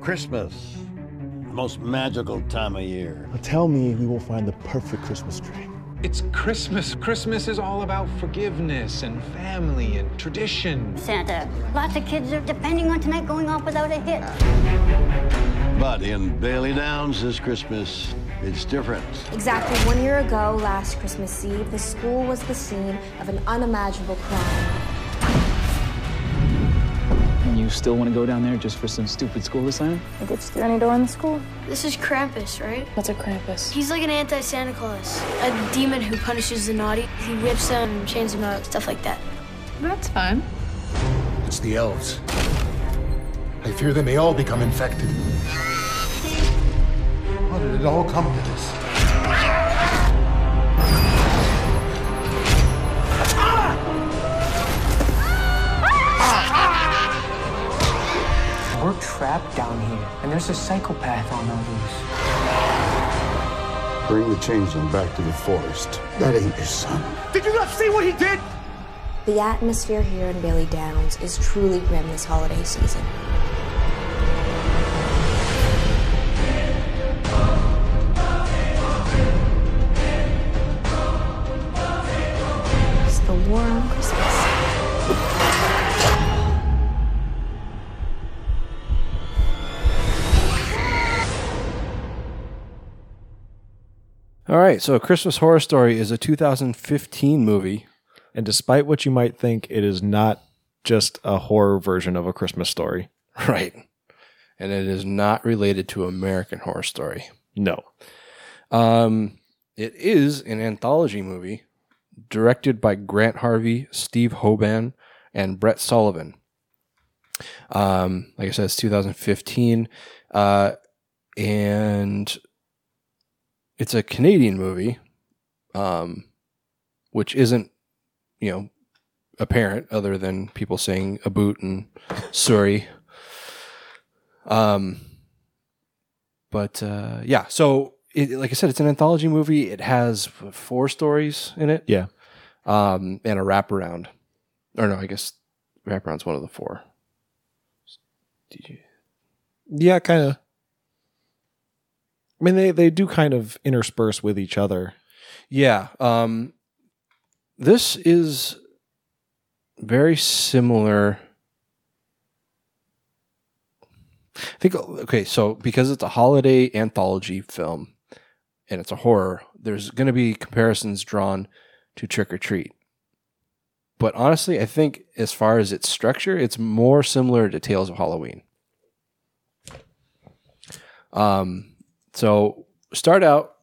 Christmas, the most magical time of year. Tell me we will find the perfect Christmas tree. It's Christmas. Christmas is all about forgiveness and family and tradition. Santa, lots of kids are depending on tonight going off without a hit. But in Bailey Downs this Christmas, it's different. Exactly one year ago, last Christmas Eve, the school was the scene of an unimaginable crime. And you still want to go down there just for some stupid school assignment? Think it's through any door in the school? This is Krampus, right? What's a Krampus? He's like an anti-Santa Claus, a demon who punishes the naughty. He whips them, chains them up, stuff like that. That's fun. It's the elves. I fear they may all become infected. How did it all come to this? We're trapped down here, and there's a psychopath on the loose. Bring the changeling back to the forest. That ain't your son. Did you not see what he did? The atmosphere here in Bailey Downs is truly grim this holiday season. All right, so Christmas Horror Story is a 2015 movie. And despite what you might think, it is not just a horror version of a Christmas story. Right. And it is not related to American Horror Story. No. Um, it is an anthology movie directed by Grant Harvey, Steve Hoban, and Brett Sullivan. Um, like I said, it's 2015. Uh, and it's a Canadian movie, um, which isn't, you know, apparent other than people saying a boot and Surrey. Um, but uh, yeah, so it, like I said, it's an anthology movie. It has four stories in it. Yeah. Um, and a wraparound. Or no, I guess wraparound's one of the four. Yeah, kind of. I mean, they, they do kind of intersperse with each other. Yeah. Um, this is very similar. I think, okay, so because it's a holiday anthology film and it's a horror, there's going to be comparisons drawn to Trick or Treat. But honestly, I think as far as its structure, it's more similar to Tales of Halloween. Um, so start out.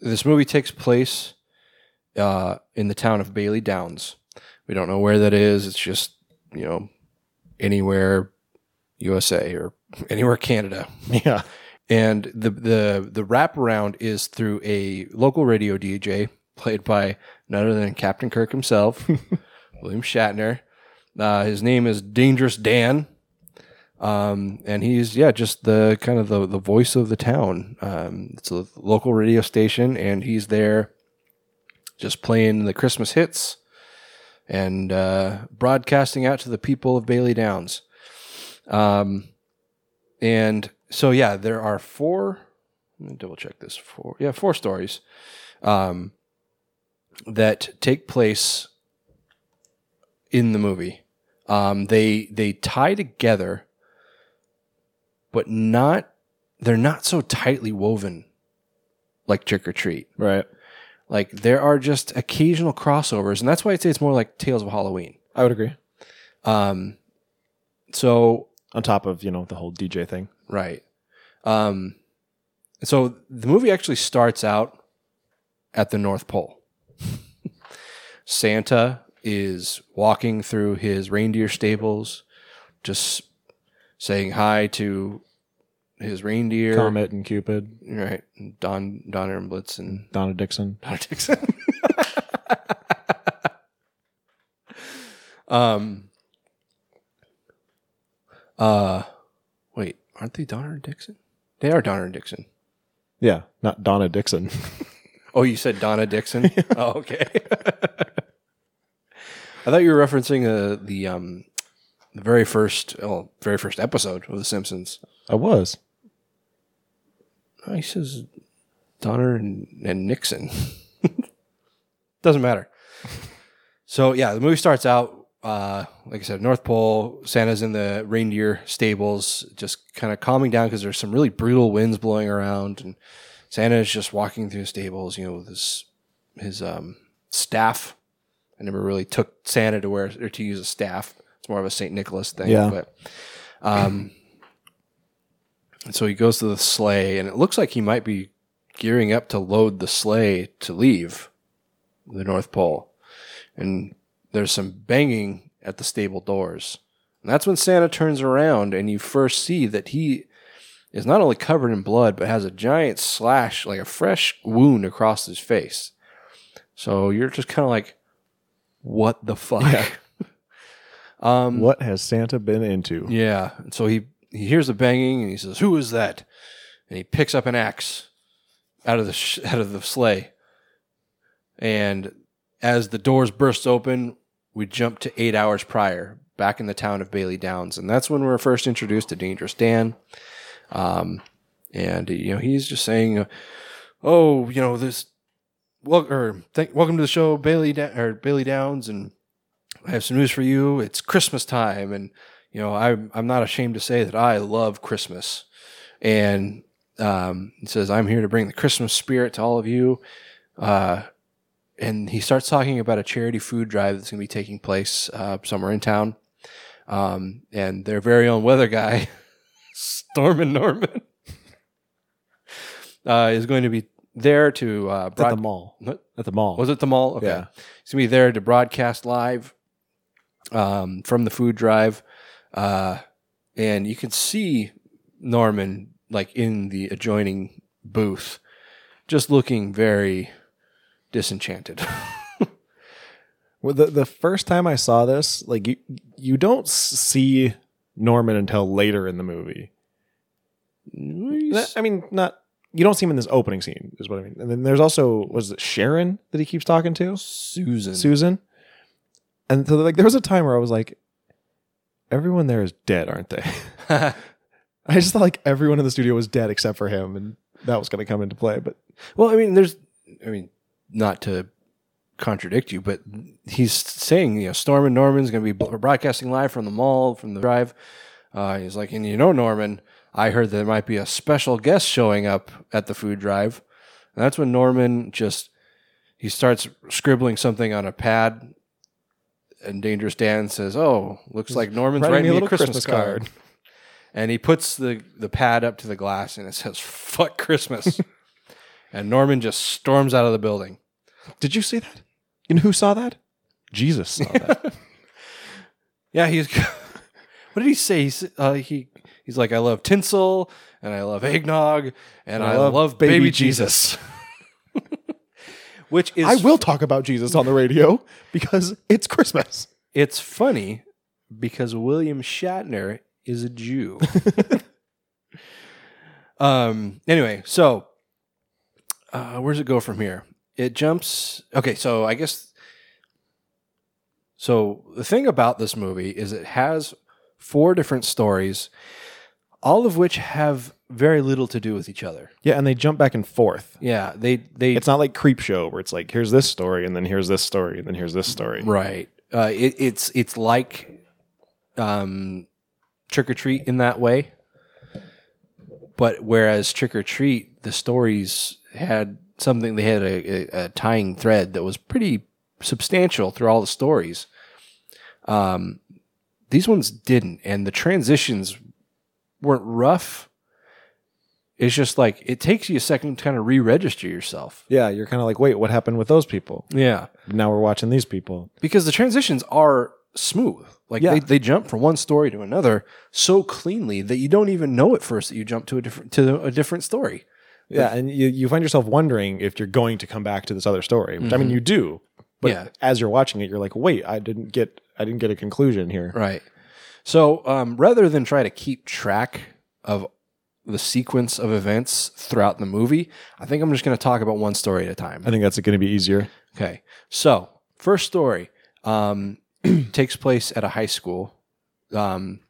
This movie takes place uh, in the town of Bailey Downs. We don't know where that is. It's just you know anywhere USA or anywhere Canada. Yeah. And the the the wraparound is through a local radio DJ played by none other than Captain Kirk himself, William Shatner. Uh, his name is Dangerous Dan. Um, and he's yeah, just the kind of the, the voice of the town. Um, it's a local radio station, and he's there just playing the Christmas hits and uh, broadcasting out to the people of Bailey Downs. Um, and so yeah, there are four. Let me double check this. Four, yeah, four stories um, that take place in the movie. Um, they they tie together, but not. They're not so tightly woven like Trick or Treat. Right. Like there are just occasional crossovers, and that's why I'd say it's more like Tales of Halloween. I would agree. Um, so On top of, you know, the whole DJ thing. Right. Um, so the movie actually starts out at the North Pole. Santa is walking through his reindeer stables, just saying hi to his reindeer. Comet and Cupid. Right. Don Donner and Blitz and Donna Dixon. Donna Dixon. um uh wait, aren't they Donner and Dixon? They are Donner and Dixon. Yeah, not Donna Dixon. Oh, you said Donna Dixon? oh, okay. I thought you were referencing uh, the um the very first well, very first episode of The Simpsons. I was. He says Donner and, and Nixon. Doesn't matter. So yeah, the movie starts out uh, like I said, North Pole. Santa's in the reindeer stables, just kind of calming down because there's some really brutal winds blowing around, and Santa is just walking through the stables, you know, with his his um, staff. I never really took Santa to wear or to use a staff. It's more of a Saint Nicholas thing. Yeah. But um, and so he goes to the sleigh, and it looks like he might be gearing up to load the sleigh to leave the North Pole. And there's some banging at the stable doors. And that's when Santa turns around, and you first see that he is not only covered in blood, but has a giant slash, like a fresh wound across his face. So you're just kind of like, what the fuck? um, What has Santa been into? yeah. So he he hears the banging and he says, "Who is that?" And he picks up an axe out of the sh- out of the sleigh. And as the doors burst open, we jump to eight hours prior, back in the town of Bailey Downs, and that's when we're first introduced to Dangerous Dan. Um, and you know he's just saying, "Oh, you know this." Well, or thank, welcome to the show, Bailey da- or Bailey Downs, and I have some news for you. It's Christmas time, and you know I'm I'm not ashamed to say that I love Christmas. And um, he says I'm here to bring the Christmas spirit to all of you. Uh, and he starts talking about a charity food drive that's going to be taking place uh, somewhere in town. Um, and their very own weather guy, Stormin Norman, uh, is going to be there to uh, It's at the mall. What? At the mall. Was it the mall? Okay. Yeah. He's going to be there to broadcast live um, from the food drive. Uh, and you can see Norman like in the adjoining booth, just looking very disenchanted. Well, the the first time I saw this, like you you don't see Norman until later in the movie. I mean, not you don't see him in this opening scene, is what I mean. And then there's also was it Sharon that he keeps talking to, Susan. Susan, and so like there was a time where I was like, everyone there is dead, aren't they? I just thought like everyone in the studio was dead except for him, and that was going to come into play. But Well, I mean, there's, I mean, not to contradict you, but he's saying, you know, Stormin Norman's going to be broadcasting live from the mall, from the drive. Uh, he's like, and you know, Norman, I heard there might be a special guest showing up at the food drive. And that's when Norman just, he starts scribbling something on a pad. And Dangerous Dan says, "Oh, looks like Norman's Writing writing, me a little Christmas, Christmas card." card. And he puts the the pad up to the glass, and it says "Fuck Christmas." and Norman just storms out of the building. did you see that? You know who saw that? Jesus saw that. Yeah, he's. what did he say? He's, uh, he he's like, I love tinsel and I love eggnog and I, love, baby, Jesus. Which is I will talk about Jesus on the radio because it's Christmas. It's funny because William Shatner is a Jew. um. Anyway, so uh, where does it go from here? It jumps. Okay, so I guess. So the thing about this movie is it has four different stories, all of which have very little to do with each other. Yeah, and they jump back and forth. Yeah, they they It's not like Creepshow where it's like here's this story and then here's this story and then here's this story. Right. Uh, it, it's it's like um, Trick or Treat in that way, but whereas Trick or Treat, the stories had something. They had a, a, a tying thread that was pretty substantial through all the stories. Um, these ones didn't, and the transitions weren't rough. It's just like it takes you a second to kind of re-register yourself. Yeah, you're kind of like, wait, what happened with those people? Yeah. Now we're watching these people. because the transitions are smooth. Like Yeah. they, they jump from one story to another so cleanly that you don't even know at first that you jump to a different to a different story. Yeah, and you, you find yourself wondering if you're going to come back to this other story, which I mean Mhm. you do. But Yeah. as you're watching it, you're like, wait, I didn't get I didn't get a conclusion here. Right. So um, rather than try to keep track of the sequence of events throughout the movie, I think I'm just going to talk about one story at a time. I think that's going to be easier. Okay. So, first story um, takes place at a high school, um,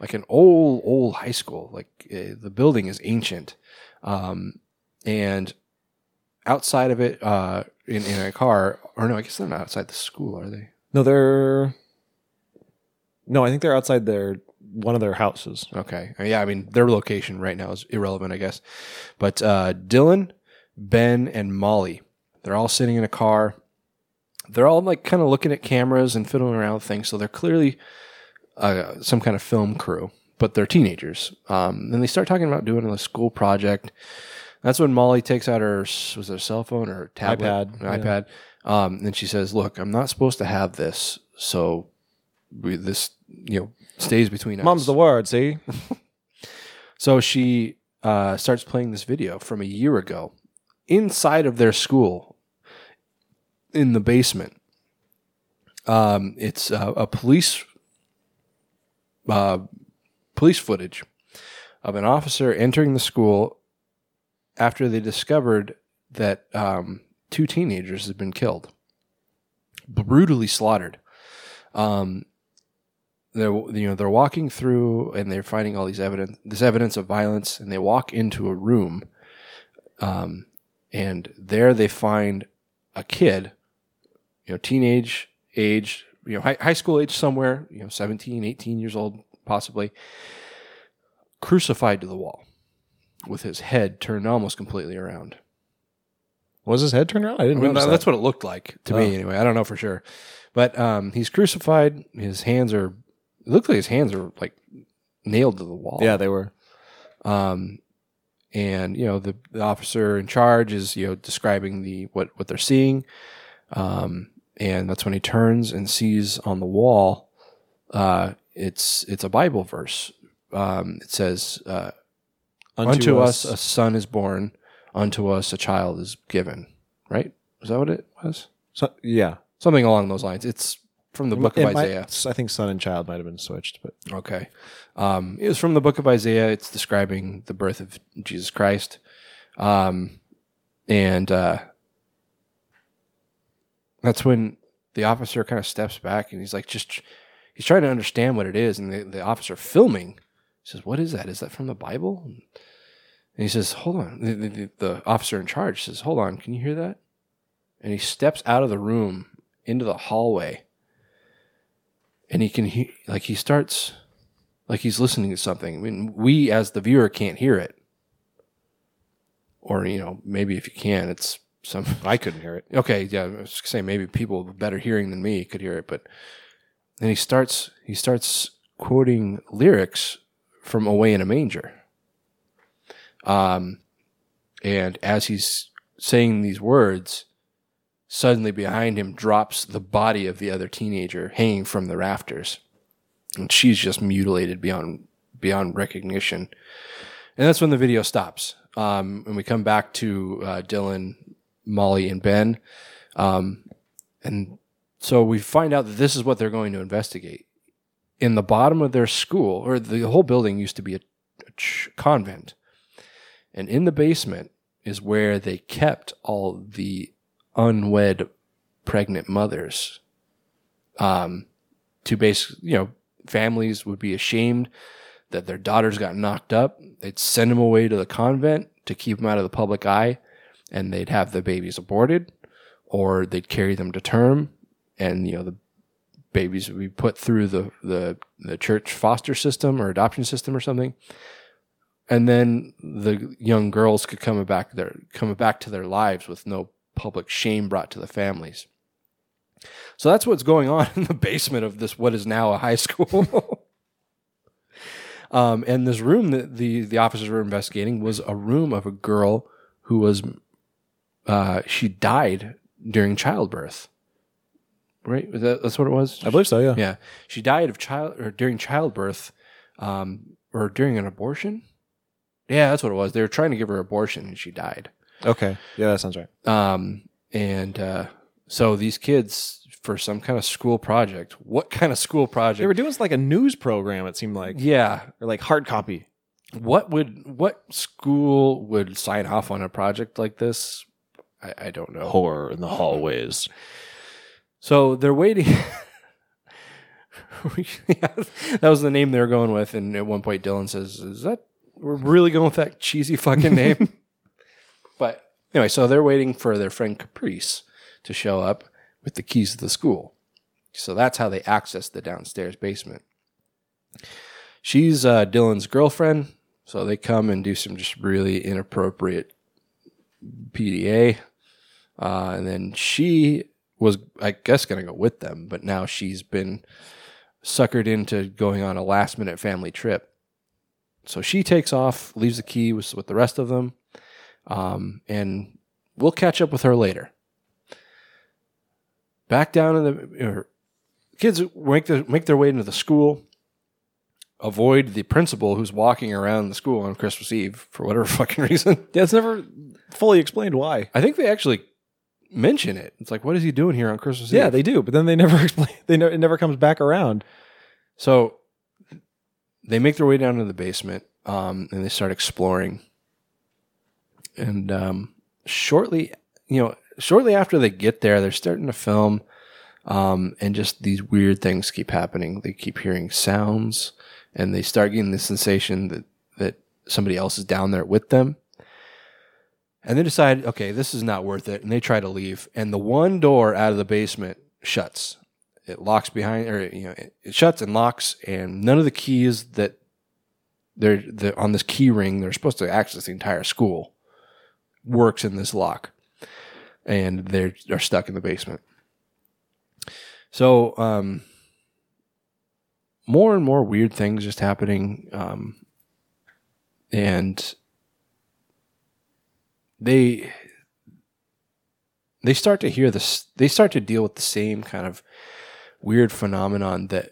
like an old, old high school. Like uh, the building is ancient. Um, and outside of it, uh, in, in a car, or no, I guess they're not outside the school, are they? No, they're No, I think they're outside their one of their houses. Okay. Uh, Yeah, I mean, their location right now is irrelevant, I guess. But uh, Dylan, Ben, and Molly, they're all sitting in a car. They're all like kind of looking at cameras and fiddling around with things. So they're clearly uh, some kind of film crew, but they're teenagers. Um, and they start talking about doing a school project. That's when Molly takes out her was it a cell phone or her tablet, iPad, An yeah. iPad. Um, and she says, "Look, I'm not supposed to have this, so we, this you know stays between us." Mom's the word, see? So she uh, starts playing this video from a year ago inside of their school in the basement. Um, it's uh, a police uh, police footage of an officer entering the school after they discovered that um, two teenagers had been killed, brutally slaughtered. Um, they're you know they're walking through and they're finding all these evidence this evidence of violence and they walk into a room um, and there they find a kid you know teenage age you know high, high school age somewhere you know 17 18 years old possibly crucified to the wall with his head turned almost completely around Was his head turned around? I didn't I mean, that's that. what it looked like to Oh. me anyway. I don't know for sure. But um, he's crucified. His hands are, it looked like his hands are like nailed to the wall. Yeah, they were. Um, and you know the, the officer in charge is you know describing the what what they're seeing, um, and that's when he turns and sees on the wall, uh, it's it's a Bible verse. Um, it says, uh, Unto "Unto, us- us, a son is born, unto us a child is given." Right? Is that what it was? So, yeah. Something along those lines. It's from the book of might- Isaiah. I think son and child might have been switched, but Okay. Um, it was from the book of Isaiah. It's describing the birth of Jesus Christ. Um, and uh, that's when the officer kind of steps back and he's like, just, he's trying to understand what it is. And the, the officer filming says, What is that? Is that from the Bible? And he says, Hold on. The, the, the officer in charge says, Hold on. Can you hear that? And he steps out of the room into the hallway and he can he like he starts like he's listening to something. I mean, we as the viewer can't hear it, or you know, maybe if you can, it's some. I couldn't hear it. Okay, yeah, I was gonna maybe people with better hearing than me could hear it, but then he starts he starts quoting lyrics from "Away in a Manger." Um, and as he's saying these words, suddenly behind him drops the body of the other teenager hanging from the rafters and she's just mutilated beyond beyond recognition. And that's when the video stops. Um, and we come back to uh, Dylan, Molly, and Ben. Um, and so we find out that this is what they're going to investigate. In the bottom of their school, or the whole building used to be a, a ch- convent. And in the basement is where they kept all the unwed pregnant mothers um, to basically, you know, families would be ashamed that their daughters got knocked up. They'd send them away to the convent to keep them out of the public eye, and they'd have the babies aborted, or they'd carry them to term, and you know the babies would be put through the the, the church foster system or adoption system or something. And then the young girls could come back their come back to their lives with no public shame brought to the families. So that's what's going on in the basement of this what is now a high school. um, and this room that the the officers were investigating was a room of a girl who was uh, she died during childbirth. Right? Was that, that's what it was. I believe so. Yeah. Yeah, she died of child or during childbirth, um, or during an abortion. Yeah, that's what it was. They were trying to give her abortion, and she died. Okay. Yeah, that sounds right. Um, and uh, so these kids, for some kind of school project, what kind of school project? They were doing like a news program. It seemed like yeah, or like hard copy. What would what school would sign off on a project like this? I, I don't know. Horror in the hallways. So they're waiting. Yeah, that was the name they were going with, and at one point Dylan says, "Is that we're really going with that cheesy fucking name?" but anyway, so they're waiting for their friend Caprice to show up with the keys to the school. So that's how they access the downstairs basement. She's uh, Dylan's girlfriend, so they come and do some just really inappropriate PDA. Uh, and then she was, I guess, going to go with them, but now she's been suckered into going on a last minute family trip. So she takes off, leaves the key with, with the rest of them, um, and we'll catch up with her later. Back down in the kids make their make their way into the school. Avoid the principal who's walking around the school on Christmas Eve for whatever fucking reason. Yeah, it's never fully explained why. I think they actually mention it. It's like, what is he doing here on Christmas Yeah, Eve? Yeah, they do, but then they never explain. They ne- it never comes back around. So they make their way down to the basement um, and they start exploring. And um, shortly, you know, shortly after they get there, they're starting to film, um, and just these weird things keep happening. They keep hearing sounds, and they start getting the sensation that that somebody else is down there with them. And they decide, okay, this is not worth it, and they try to leave. And the one door out of the basement shuts. It locks behind, or you know, it, it shuts and locks, and none of the keys that they're, they're on this key ring they're supposed to access the entire school works in this lock. and they're are stuck in the basement. So, um, more and more weird things just happening, um, and they they start to hear this. They start to deal with the same kind of weird phenomenon that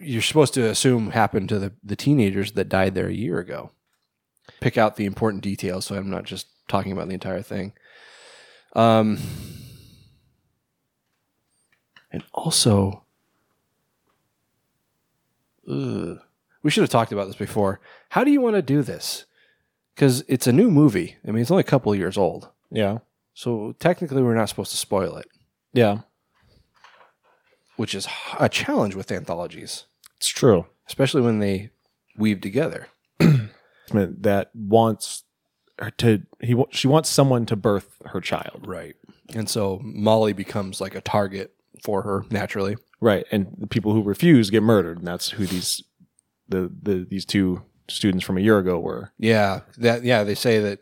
you're supposed to assume happened to the, the teenagers that died there a year ago. Pick out the important details so I'm not just talking about the entire thing. Um, and also, ugh, we should have talked about this before. How do you want to do this? Because it's a new movie. I mean, it's only a couple of years old. Yeah. So technically, we're not supposed to spoil it, Yeah. which is a challenge with anthologies, It's true. especially when they weave together. That wants her to he she wants someone to birth her child. Right. And so Molly becomes like a target for her naturally. Right. And the people who refuse get murdered, and that's who these the, the these two students from a year ago were. Yeah. That yeah, they say that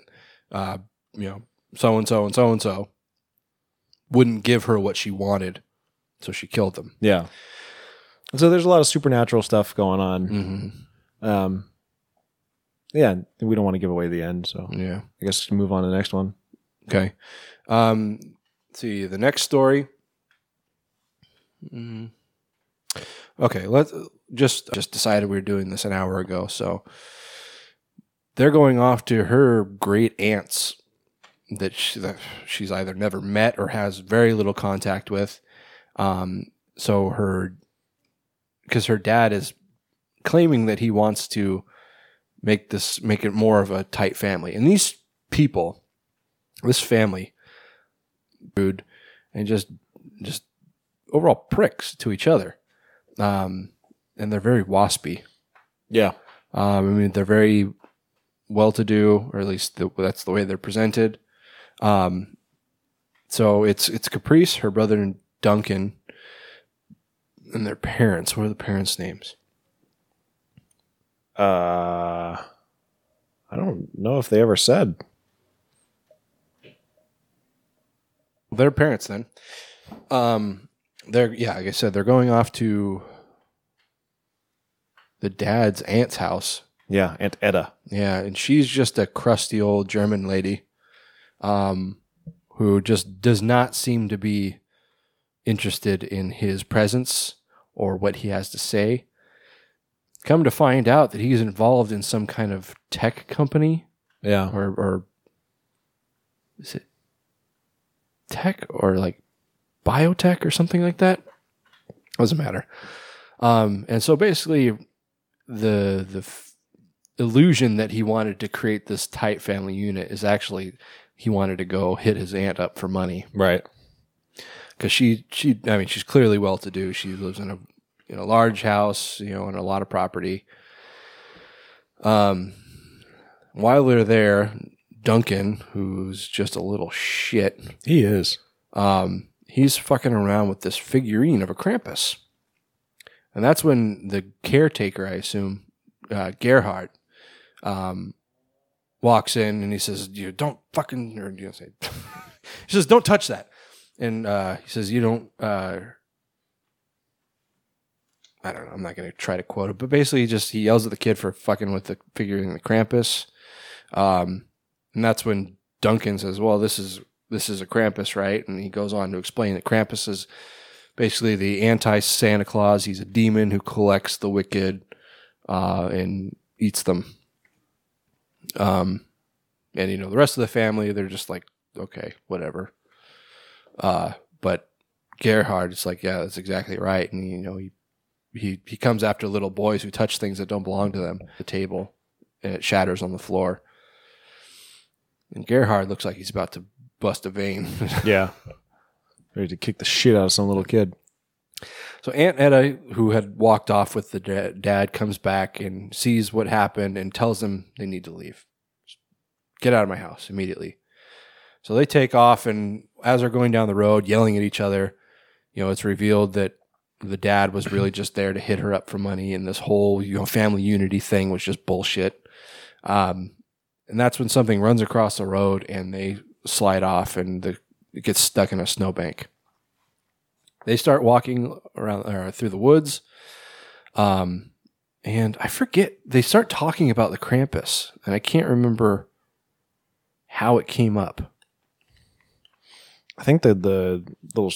uh, you know, so and so and so and so wouldn't give her what she wanted, so she killed them. Yeah. And so there's a lot of supernatural stuff going on. Mm-hmm. Um, yeah, we don't want to give away the end, so Yeah. I guess we move on to the next one. Okay. Um, see the next story. Mm. Okay, let's just just decided we were doing this an hour ago, so they're going off to her great aunts that, she, that she's either never met or has very little contact with. Um, so her because her dad is claiming that he wants to make this make it more of a tight family, and these people this family rude and just just overall pricks to each other. Um and they're very waspy. Yeah. um i mean they're very well to do or at least the, that's the way they're presented. Um so it's it's caprice her brother duncan and their parents. What are the parents names Uh, I don't know if they ever said. Their parents then. Um they're yeah, like I said, they're going off to the dad's aunt's house. Yeah, Aunt Etta. Yeah, and she's just a crusty old German lady. Um who just does not seem to be interested in his presence or what he has to say. Come to find out that he's involved in some kind of tech company Yeah. or or is it tech or like biotech or something like that? Doesn't matter. Um, and so basically, the the f- illusion that he wanted to create this tight family unit is actually he wanted to go hit his aunt up for money Right. because she she I mean she's clearly well to do. She lives in a in a large house, you know, and a lot of property. Um, while they're there, Duncan, who's just a little shit, He is. um, he's fucking around with this figurine of a Krampus, and that's when the caretaker, I assume, uh, Gerhard, um, walks in and he says, "You don't fucking," or you know, say, he says, "Don't touch that," and uh, he says, "You don't." Uh, I don't know. I'm not going to try to quote it, but basically, he just he yells at the kid for fucking with the figurine of the Krampus, um, and that's when Duncan says, "Well, this is this is a Krampus, right?" And he goes on to explain that Krampus is basically the anti Santa Claus. He's a demon who collects the wicked uh, and eats them. Um, and you know the rest of the family, they're just like, okay, whatever. Uh, but Gerhard is like, yeah, that's exactly right, and you know he he he comes after little boys who touch things that don't belong to them. The table, and it shatters on the floor. And Gerhard looks like he's about to bust a vein. Yeah. Ready to kick the shit out of some little kid. So Aunt Etta, who had walked off with the da- dad, comes back and sees what happened and tells them they need to leave. Get out of my house immediately. So they take off, and as they're going down the road, yelling at each other, you know, it's revealed that the dad was really just there to hit her up for money, and this whole you know family unity thing was just bullshit. Um, and that's when something runs across the road, and they slide off and the, it gets stuck in a snowbank. They start walking around or through the woods. Um, and I forget, they start talking about the Krampus, and I can't remember how it came up. I think that the little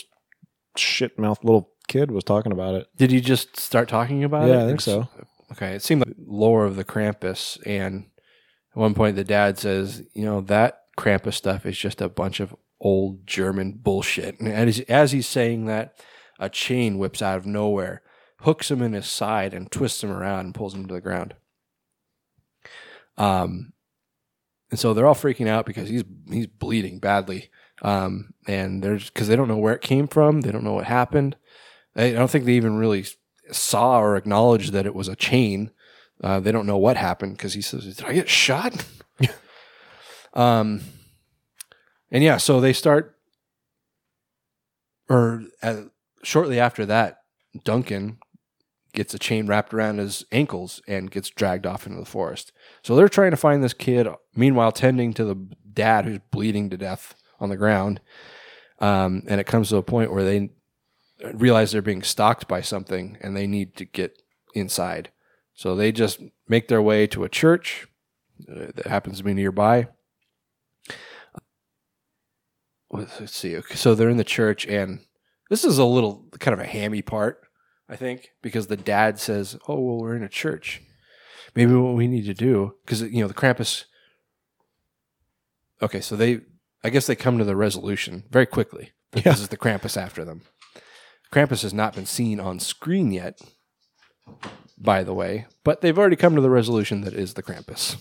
shit mouth little kid was talking about it. Did you just start talking about it? Yeah, I think It's- so. Okay, it seemed like lore of the Krampus, and at one point the dad says, "You know that Krampus stuff is just a bunch of old German bullshit." And as, as he's saying that, a chain whips out of nowhere, hooks him in his side, and twists him around and pulls him to the ground. Um, and so they're all freaking out because he's he's bleeding badly, um, and they're because they don't know where it came from, they don't know what happened. I don't think they even really saw or acknowledged that it was a chain. Uh, they don't know what happened because he says, "Did I get shot?" um, and yeah, so they start, or shortly after that, Duncan gets a chain wrapped around his ankles and gets dragged off into the forest. So they're trying to find this kid. Meanwhile, tending to the dad who's bleeding to death on the ground. Um, and it comes to a point where they realize they're being stalked by something and they need to get inside. So they just make their way to a church uh, that happens to be nearby. Let's let's see. Okay, So they're in the church, and this is a little kind of a hammy part, I think, because the dad says, "Oh, well, we're in a church. Maybe what we need to do, because you know the Krampus." Okay, so they, I guess they come to the resolution very quickly. that This is the Krampus after them. Krampus has not been seen on screen yet, by the way, but they've already come to the resolution that is the Krampus.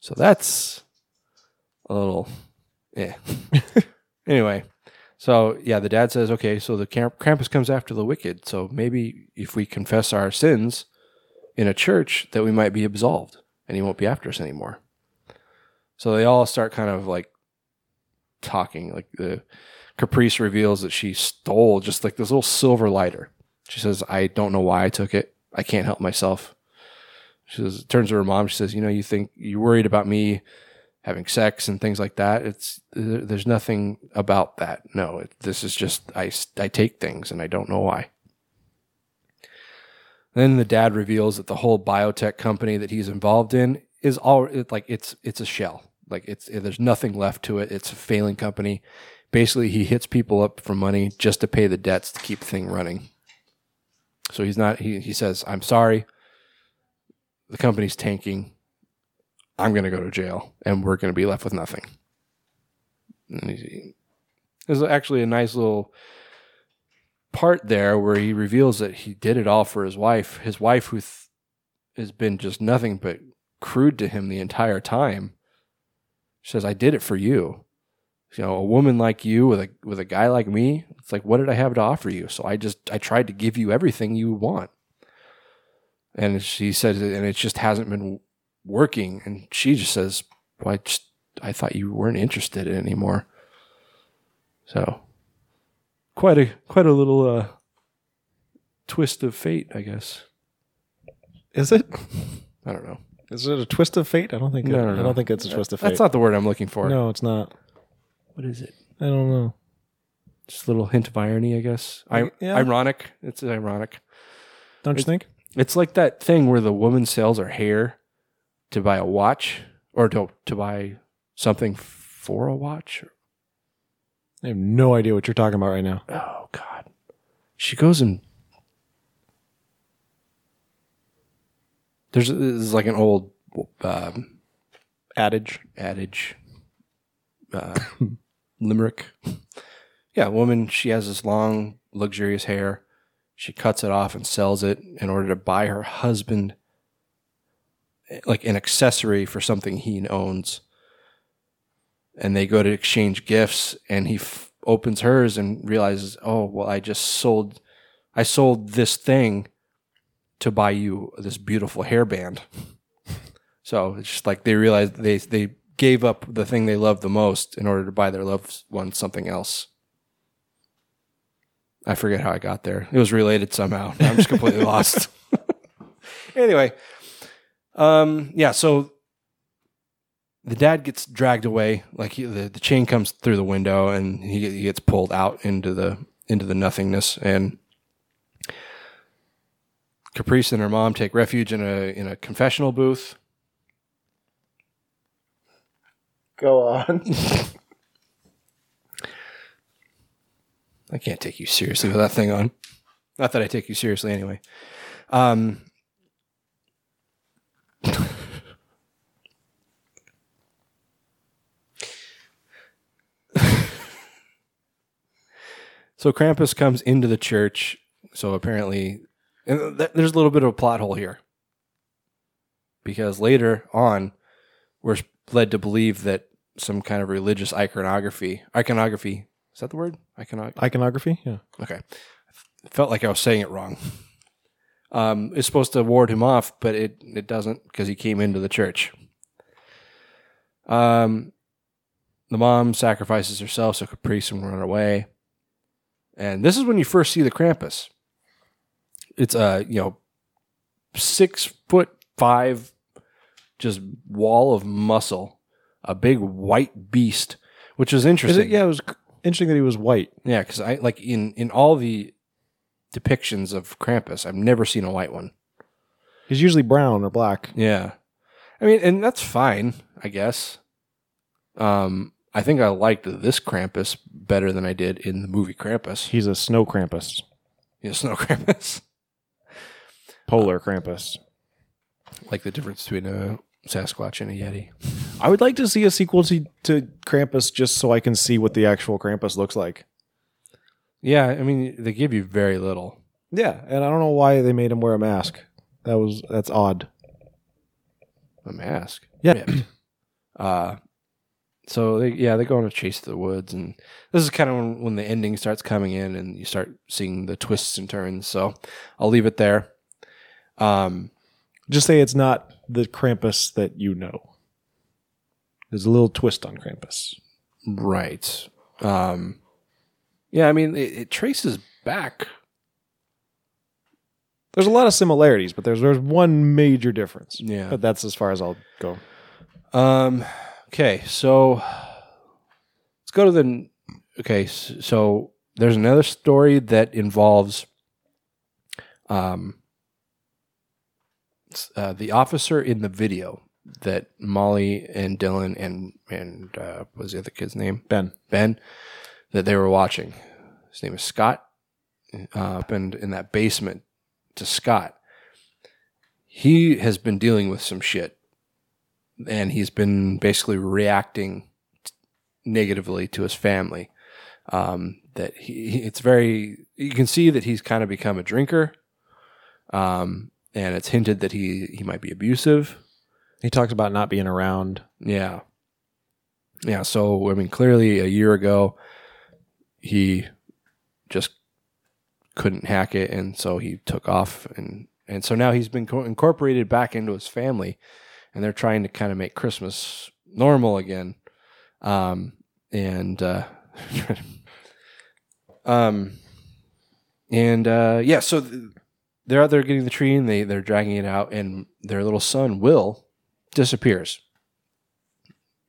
So that's a little, yeah. anyway, so yeah, the dad says, okay, so the Kramp- Krampus comes after the wicked. So maybe if we confess our sins in a church, that we might be absolved and he won't be after us anymore. So they all start kind of like talking. Like the Caprice reveals that she stole just like this little silver lighter. She says, I don't know why I took it. I can't help myself. She says, turns to her mom. She says, You know, you think you're worried about me having sex and things like that. It's there's nothing about that. No, it, this is just I I take things and I don't know why. Then the dad reveals that the whole biotech company that he's involved in is all it, like it's it's a shell. Like it's there's nothing left to it. It's a failing company. Basically, he hits people up for money just to pay the debts to keep the thing running. So he's not. He he says, "I'm sorry. The company's tanking. I'm going to go to jail, and we're going to be left with nothing." There's actually a nice little part there where he reveals that he did it all for his wife. His wife, who th- has been just nothing but crude to him the entire time, says, "I did it for you." You know, a woman like you with a with a guy like me. It's like, what did I have to offer you? So I just I tried to give you everything you want. And she says, and it just hasn't been working. And she just says, well, I just I thought you weren't interested in anymore. So quite a quite a little uh, twist of fate, I guess. Is it? I don't know. Is it a twist of fate? I don't think. No, it, no, I don't think it's a twist of fate. That's not the word I'm looking for. No, it's not. What is it? I don't know. Just a little hint of irony, I guess. I, Yeah. Ironic. It's ironic. Don't you It- think? It's like that thing where the woman sells her hair to buy a watch or to, to buy something for a watch. I have no idea what you're talking about right now. Oh, God. She goes and. There's this is like an old um, Adage. adage, uh, limerick. Yeah, woman, she has this long, luxurious hair. She cuts it off and sells it in order to buy her husband eh, like an accessory for something he owns. And they go to exchange gifts, and he f- opens hers and realizes, oh, well, I just sold, I sold this thing to buy you this beautiful hairband. So it's just like they realize they they gave up the thing they loved the most in order to buy their loved one something else. I forget how I got there. It was related somehow. I'm just completely lost. anyway, um, yeah. So the dad gets dragged away. Like he, the the chain comes through the window, and he, he gets pulled out into the into the nothingness. And Caprice and her mom take refuge in a in a confessional booth. Go on. I can't take you seriously with that thing on. Not that I take you seriously anyway. Um, so Krampus comes into the church. So apparently, and th- there's a little bit of a plot hole here because later on, we're led to believe that some kind of religious iconography, iconography, is that the word? Iconog- Iconography? Yeah. Okay. It felt like I was saying it wrong. Um, it's supposed to ward him off, but it, it doesn't because he came into the church. Um, the mom sacrifices herself so Caprice can run away. And this is when you first see the Krampus. It's a, you know, six foot five, just wall of muscle, a big white beast, which was Is interesting. it? Yeah, it was interesting that he was white. Yeah, because I like in in all the depictions of Krampus, I've never seen a white one. He's usually brown or black. Yeah, I mean, and that's fine, I guess. Um, I think I liked this Krampus better than I did in the movie Krampus. He's a snow Krampus, Yeah, Snow Krampus. polar Krampus. like the difference between a Sasquatch and a Yeti. I would like to see a sequel to, to Krampus just so I can see what the actual Krampus looks like. Yeah, I mean, they give you very little. Yeah, and I don't know why they made him wear a mask. That was that's odd. A mask. Yeah. Uh, so they, yeah, they go on a chase to the woods, and this is kind of when, when the ending starts coming in, and you start seeing the twists and turns. So I'll leave it there. Um, Just say it's not the Krampus that you know. There's a little twist on Krampus. right. Um, yeah, I mean, it, it traces back. There's a lot of similarities, but there's there's one major difference. Yeah. But that's as far as I'll go. Um, okay, so let's go to the. Okay, so there's another story that involves um, uh, the officer in the video that Molly and Dylan and and uh, what was the other kid's name? Ben. Ben, that they were watching. His name is Scott. Uh, up in, that basement to Scott. He has been dealing with some shit and he's been basically reacting t- negatively to his family. Um, that he- it's very, you can see that he's kind of become a drinker. Um, and it's hinted that he, he might be abusive. He talks about not being around. Yeah. Yeah. So, I mean, clearly a year ago, he just couldn't hack it. And so he took off. And, and so now he's been co- incorporated back into his family. And they're trying to kind of make Christmas normal again. Um, and, uh, um, and, uh, yeah, so th- they're out there getting the tree and they, they're dragging it out. And their little son, Will, disappears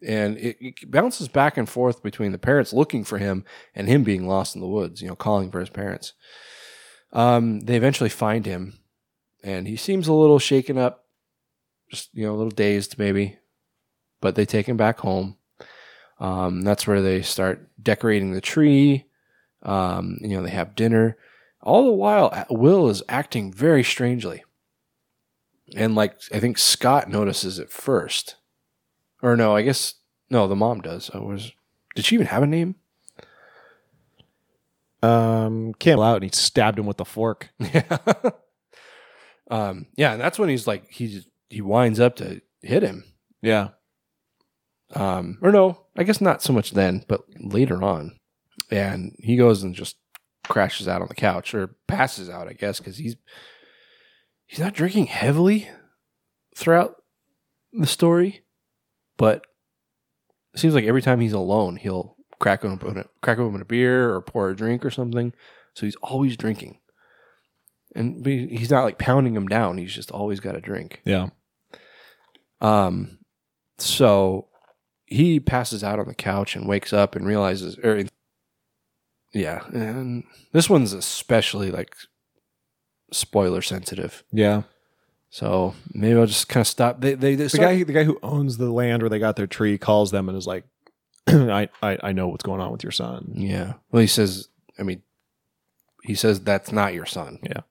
and it, it bounces back and forth between the parents looking for him and him being lost in the woods, you know, calling for his parents. Um, they eventually find him, and he seems a little shaken up, just you know, a little dazed maybe, but they take him back home. Um, that's where they start decorating the tree. Um, you know, they have dinner. All the while, Will is acting very strangely, and like I think Scott notices it first or no, I guess no, the mom does. I was did she even have a name? Um, Cam out and he stabbed him with the fork. Yeah. um, yeah, and that's when he's like he he winds up to hit him. Yeah. Um, or no, I guess not so much then, but later on, and he goes and just crashes out on the couch or passes out, I guess, because he's he's not drinking heavily throughout the story, but it seems like every time he's alone, he'll crack open a, crack open a beer or pour a drink or something. So he's always drinking, and he's not like pounding him down. He's just always got a drink. Yeah. Um, so he passes out on the couch and wakes up and realizes, or yeah, and this one's especially like spoiler sensitive. Yeah. So maybe I'll just kind of stop. They they, they The start- guy, the guy who owns the land where they got their tree, calls them and is like, I, "I, I know what's going on with your son." Yeah. Well, he says. I mean, he says that's not your son. Yeah.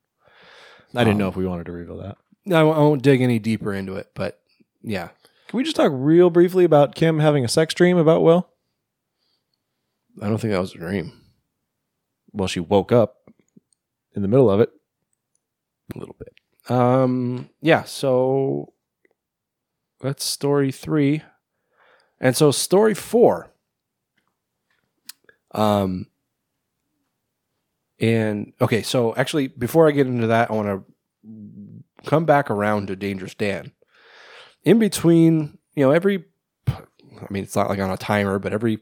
I didn't know Um, if we wanted to reveal that. I won't, I won't dig any deeper into it, but yeah. Can we just talk real briefly about Kim having a sex dream about Will? I don't think that was a dream. Well, she woke up in the middle of it. A little bit. Um. Yeah. So that's story three, and so story four. Um. And okay, so actually, before I get into that, I want to come back around to Dangerous Dan. In between, you know, every, I mean, it's not like on a timer, but every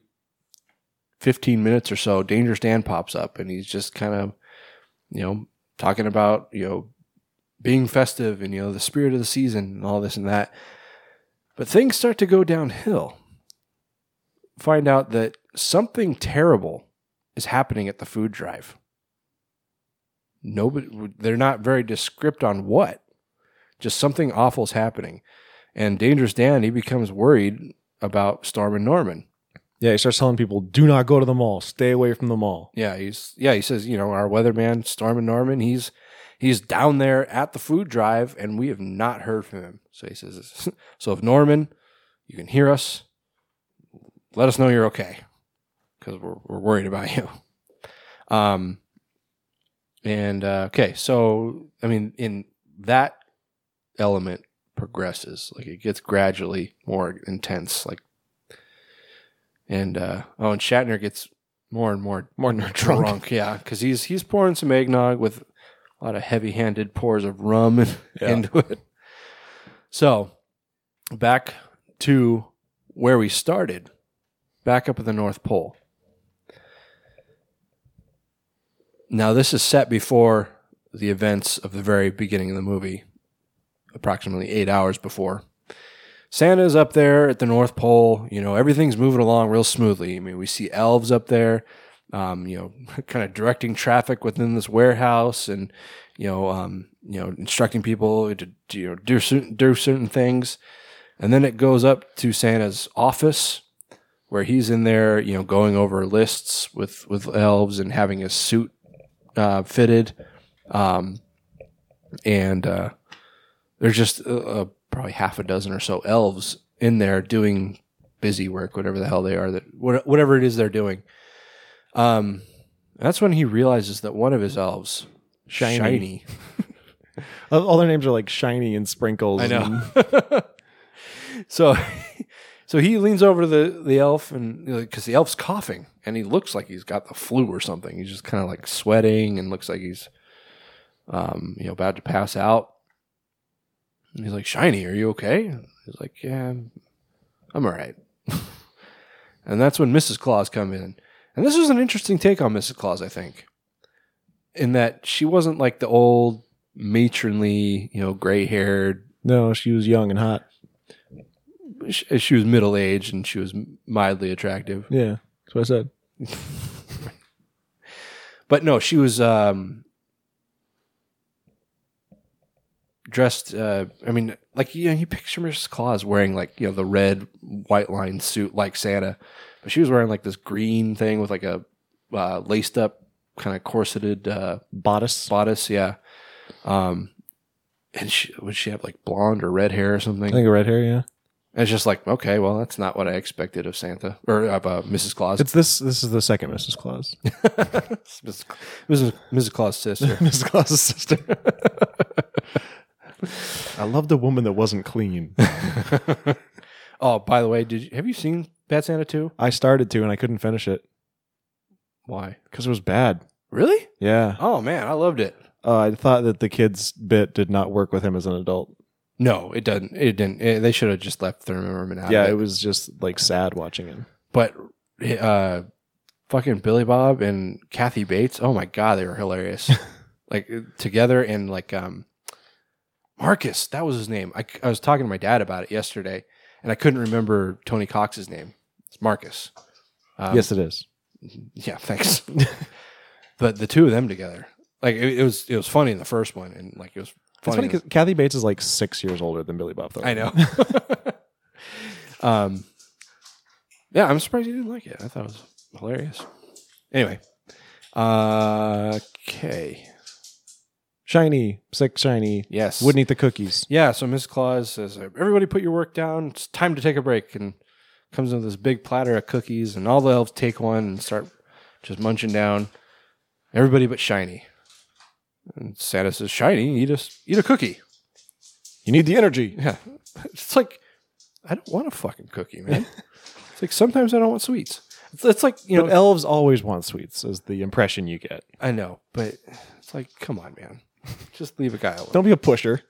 15 minutes or so, Dangerous Dan pops up and he's just kind of, you know, talking about, you know, being festive and, you know, the spirit of the season and all this and that. But things start to go downhill. Find out that something terrible is happening at the food drive. Nobody, they're not very descript on what. Just something awful's happening. And Dangerous Dan, he becomes worried about Stormin Norman. Yeah, he starts telling people, "Do not go to the mall. Stay away from the mall." Yeah, he's yeah, he says, you know, our weatherman, Stormin Norman, he's he's down there at the food drive and we have not heard from him. So he says so if Norman, you can hear us, let us know you're okay. Because we're we're worried about you. Um and uh, okay, so I mean in that element progresses. Like it gets gradually more intense. Like and uh oh and Shatner gets more and more More and more drunk. drunk. Yeah, because he's he's pouring some eggnog with a lot of heavy-handed pours of rum Yeah. into it. So back to where we started, back up at the North Pole. Now this is set before the events of the very beginning of the movie, approximately eight hours before. Santa's up there at the North Pole. You know, everything's moving along real smoothly. I mean, we see elves up there, um, you know, kind of directing traffic within this warehouse and, you know, um, you know, instructing people to, you know, do certain, do certain things. And then it goes up to Santa's office where he's in there, you know, going over lists with, with elves and having his suit uh, fitted. Um, and uh, there's just uh, uh, probably half a dozen or so elves in there doing busy work, whatever the hell they are, that whatever it is they're doing. Um, that's when he realizes that one of his elves, Shiny. Shiny, All their names are like shiny and sprinkles. I know. and- so, so he leans over to the the elf and because the elf's coughing and he looks like he's got the flu or something. He's just kind of like sweating and looks like he's, um, you know, about to pass out. And he's like, "Shiny, are you okay?" He's like, "Yeah, I'm, I'm all right." and that's when Mrs. Claus come in, and this was an interesting take on Mrs. Claus, I think, in that she wasn't like the old matronly, you know, gray haired no, she was young and hot. she, she was middle aged and she was mildly attractive. Yeah, that's what I said. But no, she was um, dressed. Uh, I mean, like you know, you picture Mrs. Claus wearing like you know the red white line suit like Santa, but she was wearing like this green thing with like a uh, laced up kind of corseted uh, Bodice. bodice. Yeah. Um, and she would she have like blonde or red hair or something? I think red hair. Yeah, And it's just like, okay, well, that's not what I expected of Santa or of uh, Mrs. Claus. it's this. This is the second Mrs. Claus. Mrs. Mrs. Mrs. Claus' sister. Mrs. Claus's sister. I loved the woman that wasn't clean. oh, by the way, did you, have you seen Bad Santa 2? I started to and I couldn't finish it Why? because it was bad. Really? Yeah, Oh man, I loved it. uh, I thought that the kid's bit did not work with him as an adult. No, it doesn't. It didn't. It- they should have just left Thurman out. yeah, of it was just like sad watching him. But uh, fucking Billy Bob and Kathy Bates. Oh my god, they were hilarious. like together and like um, Marcus. That was his name. I, I was talking to my dad about it yesterday, and I couldn't remember Tony Cox's name. It's Marcus. Um, yes, it is. Yeah, thanks. but the two of them together, like it, it was, it was funny in the first one, and like it was It's funny. funny in the- because Kathy Bates is like six years older than Billy Bob Thornton. I know. um, yeah, I'm surprised you didn't like it. I thought it was hilarious. Anyway, uh, okay. Shiny, sick, shiny. Yes. Wouldn't eat the cookies. Yeah, so Miss Claus says, "Everybody, put your work down. It's time to take a break." And comes in with this big platter of cookies, and all the elves take one and start just munching down. Everybody but Shiny. And Santa says, "Shiny, eat a eat a cookie." You need the energy. Yeah, it's like I don't want a fucking cookie, man. it's like sometimes I don't want sweets. It's, it's like you know, elves always want sweets, is the impression you get. I know, but it's like, come on, man, just leave a guy alone. Don't be a pusher.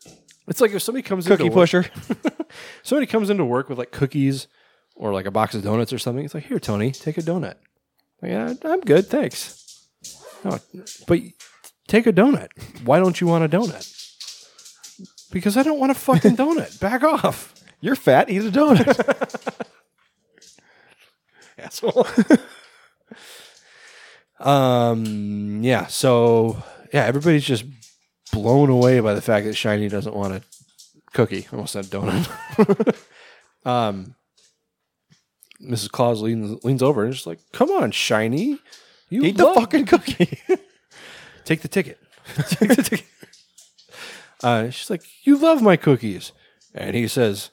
It's like if somebody comes Cookie into work- pusher. somebody comes into work with like cookies or like a box of donuts or something. It's like, here, Tony, take a donut. Like, yeah, I'm good, thanks. No, but take a donut. Why don't you want a donut? Because I don't want a fucking donut. Back off. You're fat. Eat a donut. asshole. um. Yeah. So yeah, everybody's just blown away by the fact that Shiny doesn't want a cookie. I almost said donut. um. Mrs. Claus leans leans over and is just like, "Come on, Shiny, you Eat the fucking cookie. Take the ticket. Take the ticket." Uh, she's like, "You love my cookies," and he says,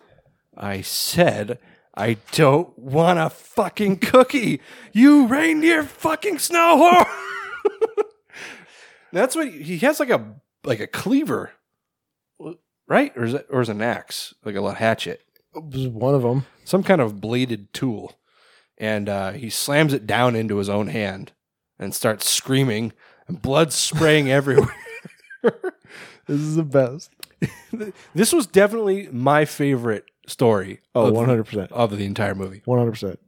"I said." I don't want a fucking cookie. You reindeer fucking snow whore. That's what he has like a like a cleaver, right? Or is it or is it an axe like a hatchet? Was One of them. Some kind of bladed tool, and uh, he slams it down into his own hand and starts screaming, and blood spraying everywhere. This is the best. this was definitely my favorite story. Oh, 100%. of the entire movie. One hundred percent.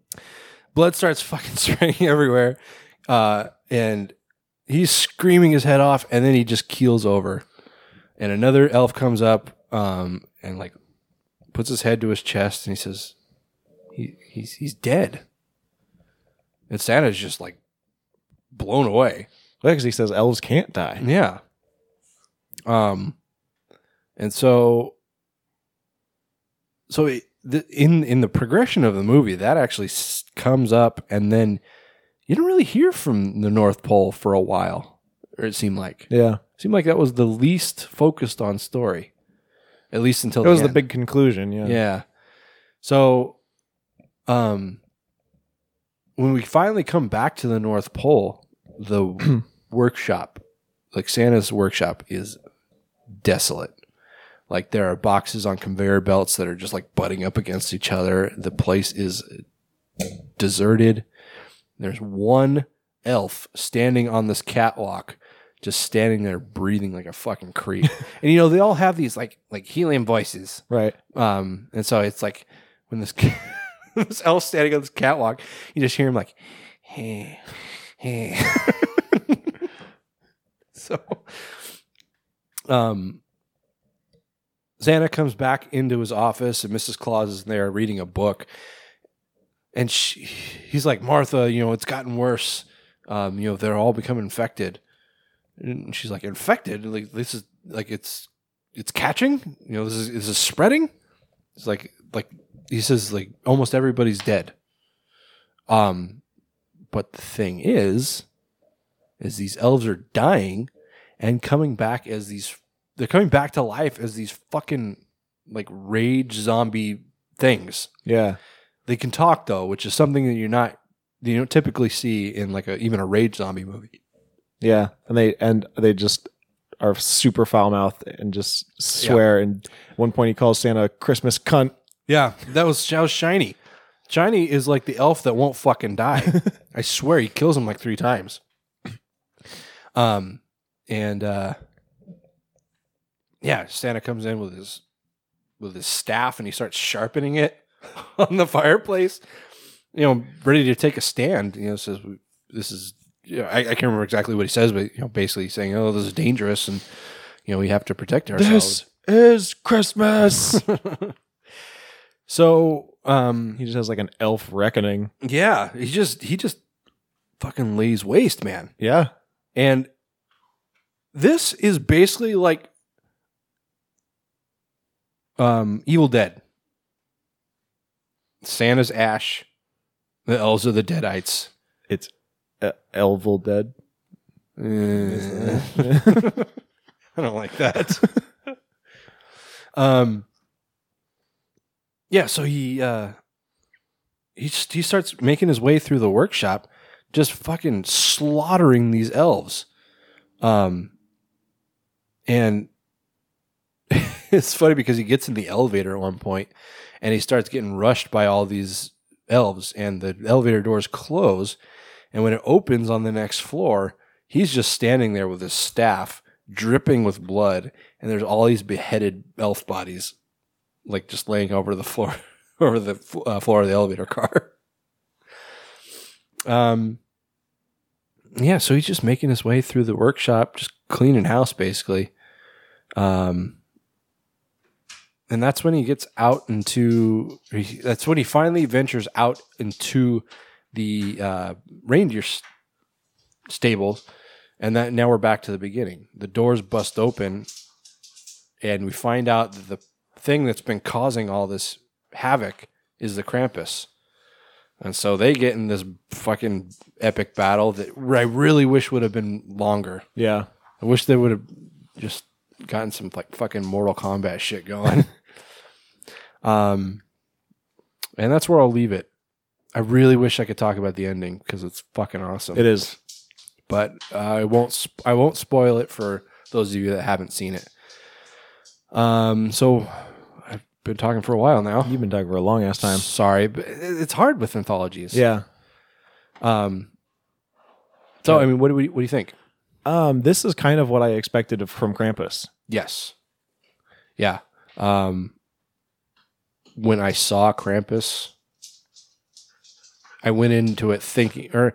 blood starts fucking spraying everywhere uh, and he's screaming his head off and then he just keels over. And another elf comes up um, and like puts his head to his chest and he says he, he's, he's dead. And santa's just like blown away. Because he says elves can't die. yeah. Um and so so it, the, in in the progression of the movie that actually s- comes up and then you don't really hear from the north pole for a while or it seemed like Yeah. it seemed like that was the least focused on story at least until That was the end. big conclusion. Yeah. Yeah. So, um, when we finally come back to the North Pole, the workshop, like Santa's workshop, is desolate. Like there are boxes on conveyor belts that are just like butting up against each other. The place is deserted. There's one elf standing on this catwalk, just standing there breathing like a fucking creep. and you know, they all have these like like helium voices. Right. Um, and so it's like when this this elf standing on this catwalk, you just hear him like, hey, hey. so, um, Santa comes back into his office, and Mrs. Claus is there reading a book, and she, he's like, Martha, you know, it's gotten worse. Um, you know, they're all becoming infected. And she's like, infected? Like this is like it's it's catching. You know, this is this is spreading. It's like like he says like almost everybody's dead. Um, but the thing is, is these elves are dying and coming back as these. They're coming back to life as these fucking like rage zombie things. Yeah. They can talk though, which is something that you're not you don't typically see in like a even a rage zombie movie. Yeah. And they and they just are super foul mouthed and just swear. And at one point he calls Santa a Christmas cunt. Yeah, that was that was shiny. Shiny is like the elf that won't fucking die. I swear he kills him like three times. Um, and uh, yeah, Santa comes in with his with his staff and he starts sharpening it on the fireplace. You know, ready to take a stand. You know, says this is. You know, I, I can't remember exactly what he says, but you know, basically saying, "Oh, this is dangerous," and you know, we have to protect ourselves. This is Christmas. So, um, he just has like an elf reckoning. yeah, he just he just fucking lays waste, man. Yeah. And this is basically like um Evil Dead. Santa's Ash. The elves are the deadites. It's uh, Elvil Dead. Eh. I don't like that. um Yeah, so he uh he just, he starts making his way through the workshop just fucking slaughtering these elves. Um and it's funny because he gets in the elevator at one point and he starts getting rushed by all these elves and the elevator doors close and when it opens on the next floor he's just standing there with his staff dripping with blood and there's all these beheaded elf bodies like just laying over the floor over the uh, floor of the elevator car. Um yeah so he's just making his way through the workshop just cleaning house basically. Um and that's when he gets out into he, that's when he finally ventures out into the uh, reindeer stables and that now we're back to the beginning the doors bust open and we find out that the thing that's been causing all this havoc is the krampus and so they get in this fucking epic battle that i really wish would have been longer Yeah. I wish they would have just gotten some like fucking Mortal Kombat shit going. um, and that's where I'll leave it. I really wish I could talk about the ending because it's fucking awesome. It is. but uh, I won't. Sp- I won't spoil it for those of you that haven't seen it. Um, so I've been talking for a while now. You've been talking for a long ass time. Sorry, but it's hard with anthologies. Yeah. Um. So I mean, what do we? What do you think? Um, this is kind of what I expected from Krampus. Yes. Yeah. Um, when I saw Krampus, I went into it thinking, or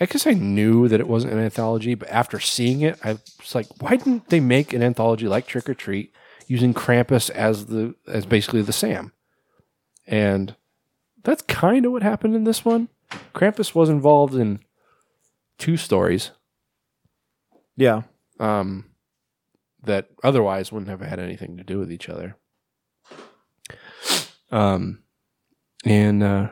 I guess I knew that it wasn't an anthology, but after seeing it, I was like, why didn't they make an anthology like Trick 'r Treat using Krampus as the as basically the Sam? And that's kind of what happened in this one. Krampus was involved in two stories Yeah. um, that otherwise wouldn't have had anything to do with each other. Um, and uh,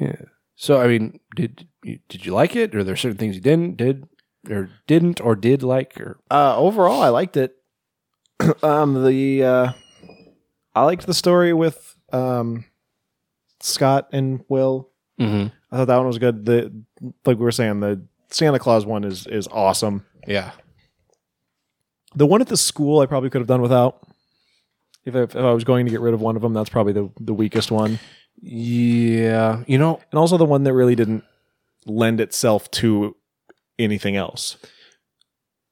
yeah. So I mean, did you, did you like it? Or are there certain things you didn't did or didn't or did like or Uh, overall, I liked it. um, the uh, I liked the story with um, Scott and Will. Mhm. I thought that one was good. The like we were saying, the Santa Claus one is is awesome. yeah The one at the school, I probably could have done without. If I, if I was going to get rid of one of them, that's probably the the weakest one, yeah you know and also the one that really didn't lend itself to anything else.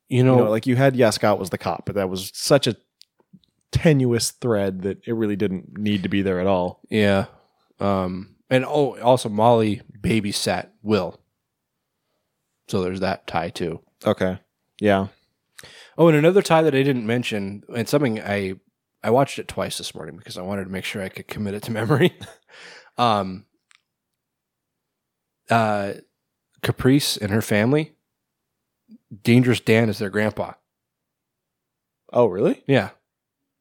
you know, you know, like you had, yeah, Scott was the cop, but that was such a tenuous thread that it really didn't need to be there at all. yeah um and oh also Molly babysat Will so there's that tie too Okay. Yeah. Oh, and another tie that I didn't mention, and something I I watched it twice this morning because I wanted to make sure I could commit it to memory. um, uh, Caprice and her family, Dangerous Dan is their grandpa. Oh, really? Yeah,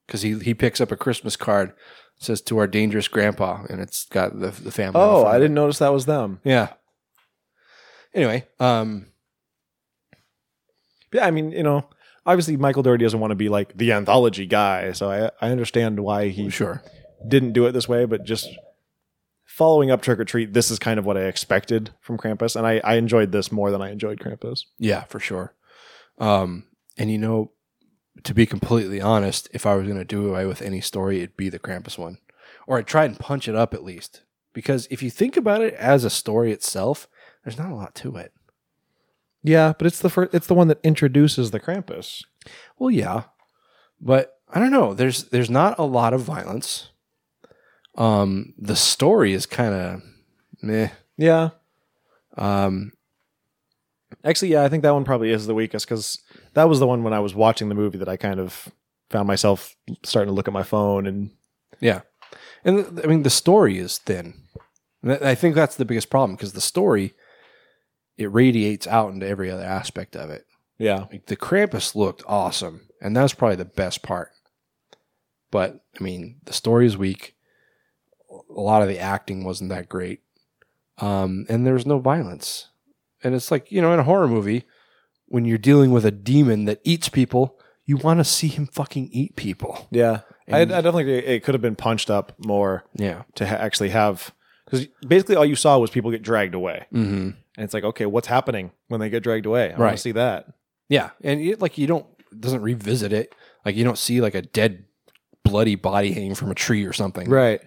because he he picks up a Christmas card says to our dangerous grandpa, and it's got the the family. on the Oh, I didn't notice that was them. Yeah. Anyway, um, Yeah, I mean, you know, obviously Michael Dougherty doesn't want to be like the anthology guy, so I I understand why he sure. didn't do it this way, but just following up Trick 'r Treat, this is kind of what I expected from Krampus, and I, I enjoyed this more than I enjoyed Krampus. Yeah, for sure. Um, and you know, to be completely honest, if I was going to do away with any story, it'd be the Krampus one, or I'd try and punch it up at least. Because if you think about it as a story itself, there's not a lot to it. Yeah, but it's the first, it's the one that introduces the Krampus. Well, yeah, but I don't know. There's there's not a lot of violence. Um, the story is kind of meh. Yeah, Um, actually, yeah, I think that one probably is the weakest because that was the one when I was watching the movie that I kind of found myself starting to look at my phone and Yeah, and I mean the story is thin. I think that's the biggest problem because the story it radiates out into every other aspect of it. yeah, Like the Krampus looked awesome, and that's probably the best part. But I mean, the story is weak. A lot of the acting wasn't that great, um, and there was no violence. And it's like you know, in a horror movie, when you're dealing with a demon that eats people, you want to see him fucking eat people. yeah. I, I definitely think it could have been punched up more Yeah. to ha- actually have because basically all you saw was people get dragged away, Mm-hmm. and it's like, okay, what's happening when they get dragged away? I want Right. to see that. Yeah, and it, like you don't it doesn't revisit it. Like you don't see like a dead, bloody body hanging from a tree or something. Right.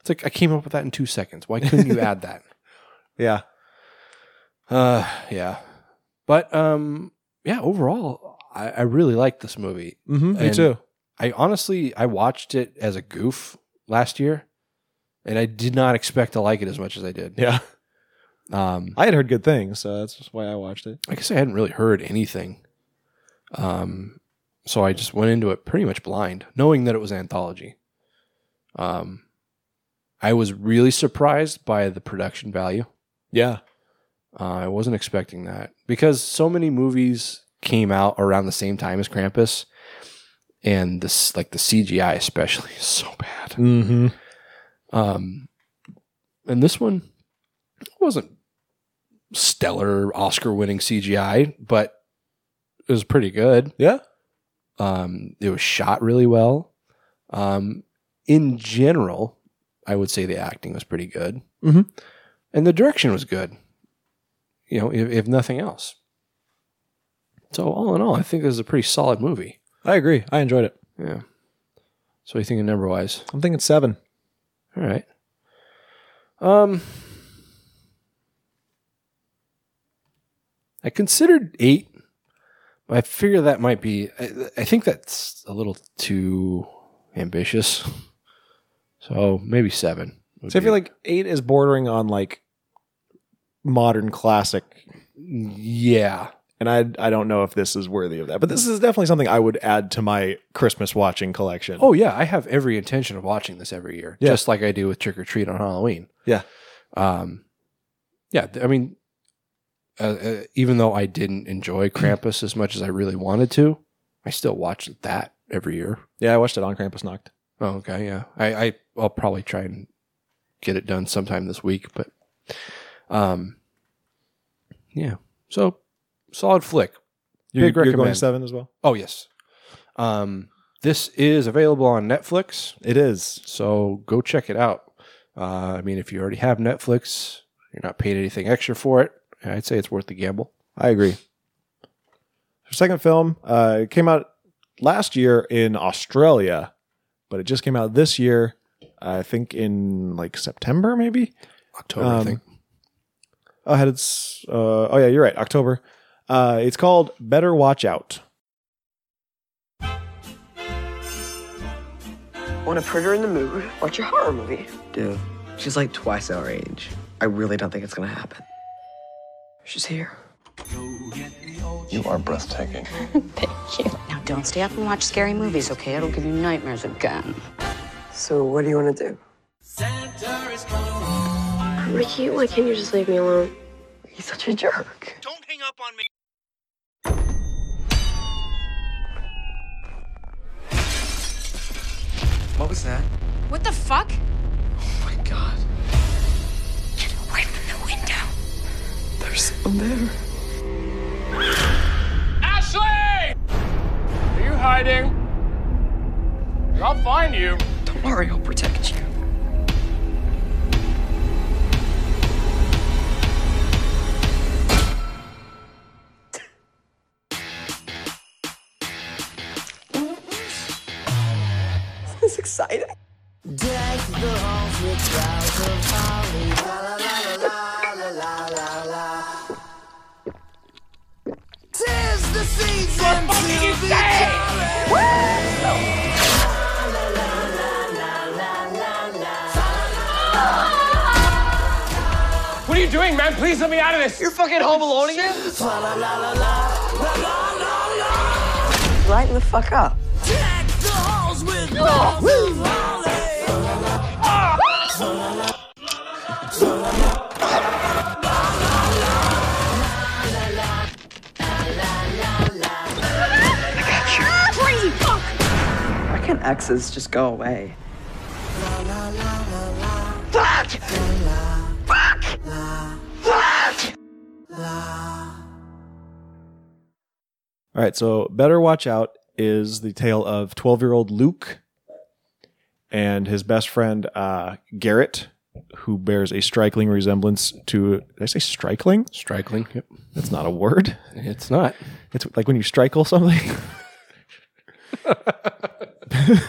It's like I came up with that in two seconds. Why couldn't you add that? Yeah. Uh, yeah, but um, yeah. Overall, I, I really liked this movie. Mm-hmm, me And too. I honestly I watched it as a goof last year, and I did not expect to like it as much as I did. Yeah. Um, I had heard good things, so that's why I watched it. I guess I hadn't really heard anything. Um, so I just went into it pretty much blind, knowing that it was anthology. Um, I was really surprised by the production value. Yeah. Uh, I wasn't expecting that because so many movies came out around the same time as Krampus, and this like the CGI especially is so bad. Mm-hmm. Um, and this one wasn't stellar Oscar-winning CGI, but it was pretty good. Yeah. Um, it was shot really well. Um, in general, I would say the acting was pretty good, Mhm. and the direction was good. You know, if, if nothing else. So all in all, I think this is a pretty solid movie. I agree. I enjoyed it. Yeah. So what are you thinking number wise? I'm thinking seven. All right. Um, I considered eight, but I figure that might be. I, I think that's a little too ambitious. So maybe seven. would So I be- feel like eight is bordering on like modern classic, yeah, and I I don't know if this is worthy of that, but this is definitely something I would add to my Christmas watching collection. Oh yeah, I have every intention of watching this every year, Yeah. just like I do with Trick 'r Treat on Halloween. yeah, Um, yeah, I mean, uh, uh, even though I didn't enjoy Krampus as much as I really wanted to, I still watch that every year. yeah. I watched it on Krampusnacht. Oh, okay, yeah. I, I I'll probably try and get it done sometime this week, but um, yeah. So solid flick. You're, Big you're going recommend. seven as well. Oh yes. Um, this is available on Netflix. It is. So go check it out. Uh, I mean, if you already have Netflix, you're not paying anything extra for it. I'd say it's worth the gamble. I agree. Her second film uh, it came out last year in Australia, but it just came out this year. I think in like September, maybe. October, I Um, think. Oh, had its. Uh, oh yeah, you're right. October. Uh, it's called Better Watch Out. Want to put her in the mood? Watch a horror movie. Dude, she's like twice our age. I really don't think it's gonna happen. She's here. You are breathtaking. Thank you. Now don't stay up and watch scary movies, okay? It'll give you nightmares again. So what do you want to do? Ricky, why can't you just leave me alone? He's such a jerk. What was that? What the fuck? Oh my god. Get away from the window. There's someone there. Ashley! Are you hiding? I'll find you. Don't worry, I'll protect you. Is exciting. What are you doing, man? Please let me out of this. You're fucking home alone again? Lighten the fuck up. Crazy fuck! Why can't exes just go away? Fuck! Fuck! Fuck! All right, so Better Watch Out is the tale of 12 year old Luke and his best friend uh, Garrett, who bears a striking resemblance to. Did I say striking? Striking, yep. That's not a word. It's not. It's like when you strikel something.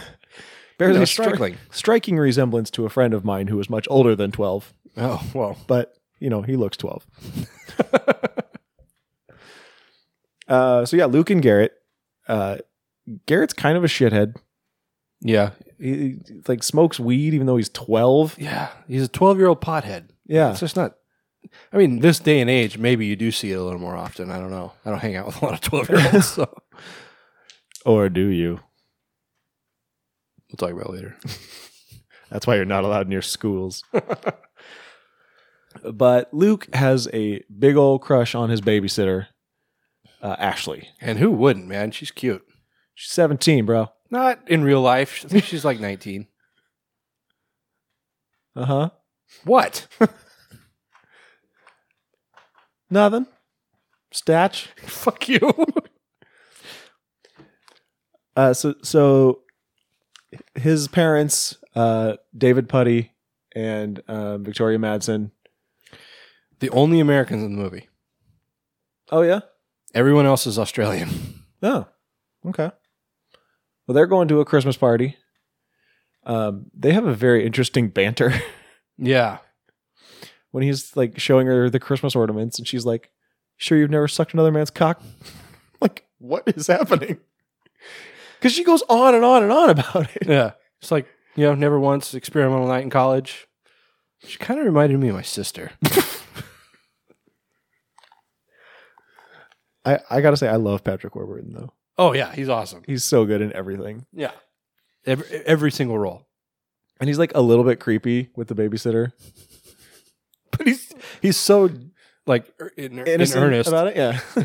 bears No, a stri- striking. striking resemblance to a friend of mine who is much older than 12. Oh, well. But, you know, he looks 12. uh, so, yeah, Luke and Garrett. Uh, Garrett's kind of a shithead. Yeah. He, he, like smokes weed even though he's 12. Yeah. He's a 12 year old pothead. Yeah. It's just not. I mean, this day and age, maybe you do see it a little more often. I don't know. I don't hang out with a lot of 12 year olds, so Or do you? we'll talk about it later. That's why you're not allowed near schools. but Luke has a big old crush on his babysitter, uh, Ashley. And who wouldn't, man? She's cute. She's 17, bro. Not in real life. I think she's like 19. Uh huh. What? Nothing. Statch. Fuck you. Uh, so so his parents, uh, David Puddy and uh, Victoria Madsen. the only Americans in the movie. Oh yeah. Everyone else is Australian. Oh, okay. Well, they're going to a Christmas party. Um, they have a very interesting banter Yeah. when he's like showing her the Christmas ornaments, and she's like, "Sure, you've never sucked another man's cock." like, what is happening? Because she goes on and on and on about it. Yeah. It's like, you know, never once experimental night in college. She kind of reminded me of my sister. I I gotta say, I love Patrick Warburton though. Oh, yeah. He's awesome. He's so good in everything, Yeah. Every, every single role. and he's like a little bit creepy with the babysitter. But he's he's so like er- in, in earnest about it, yeah.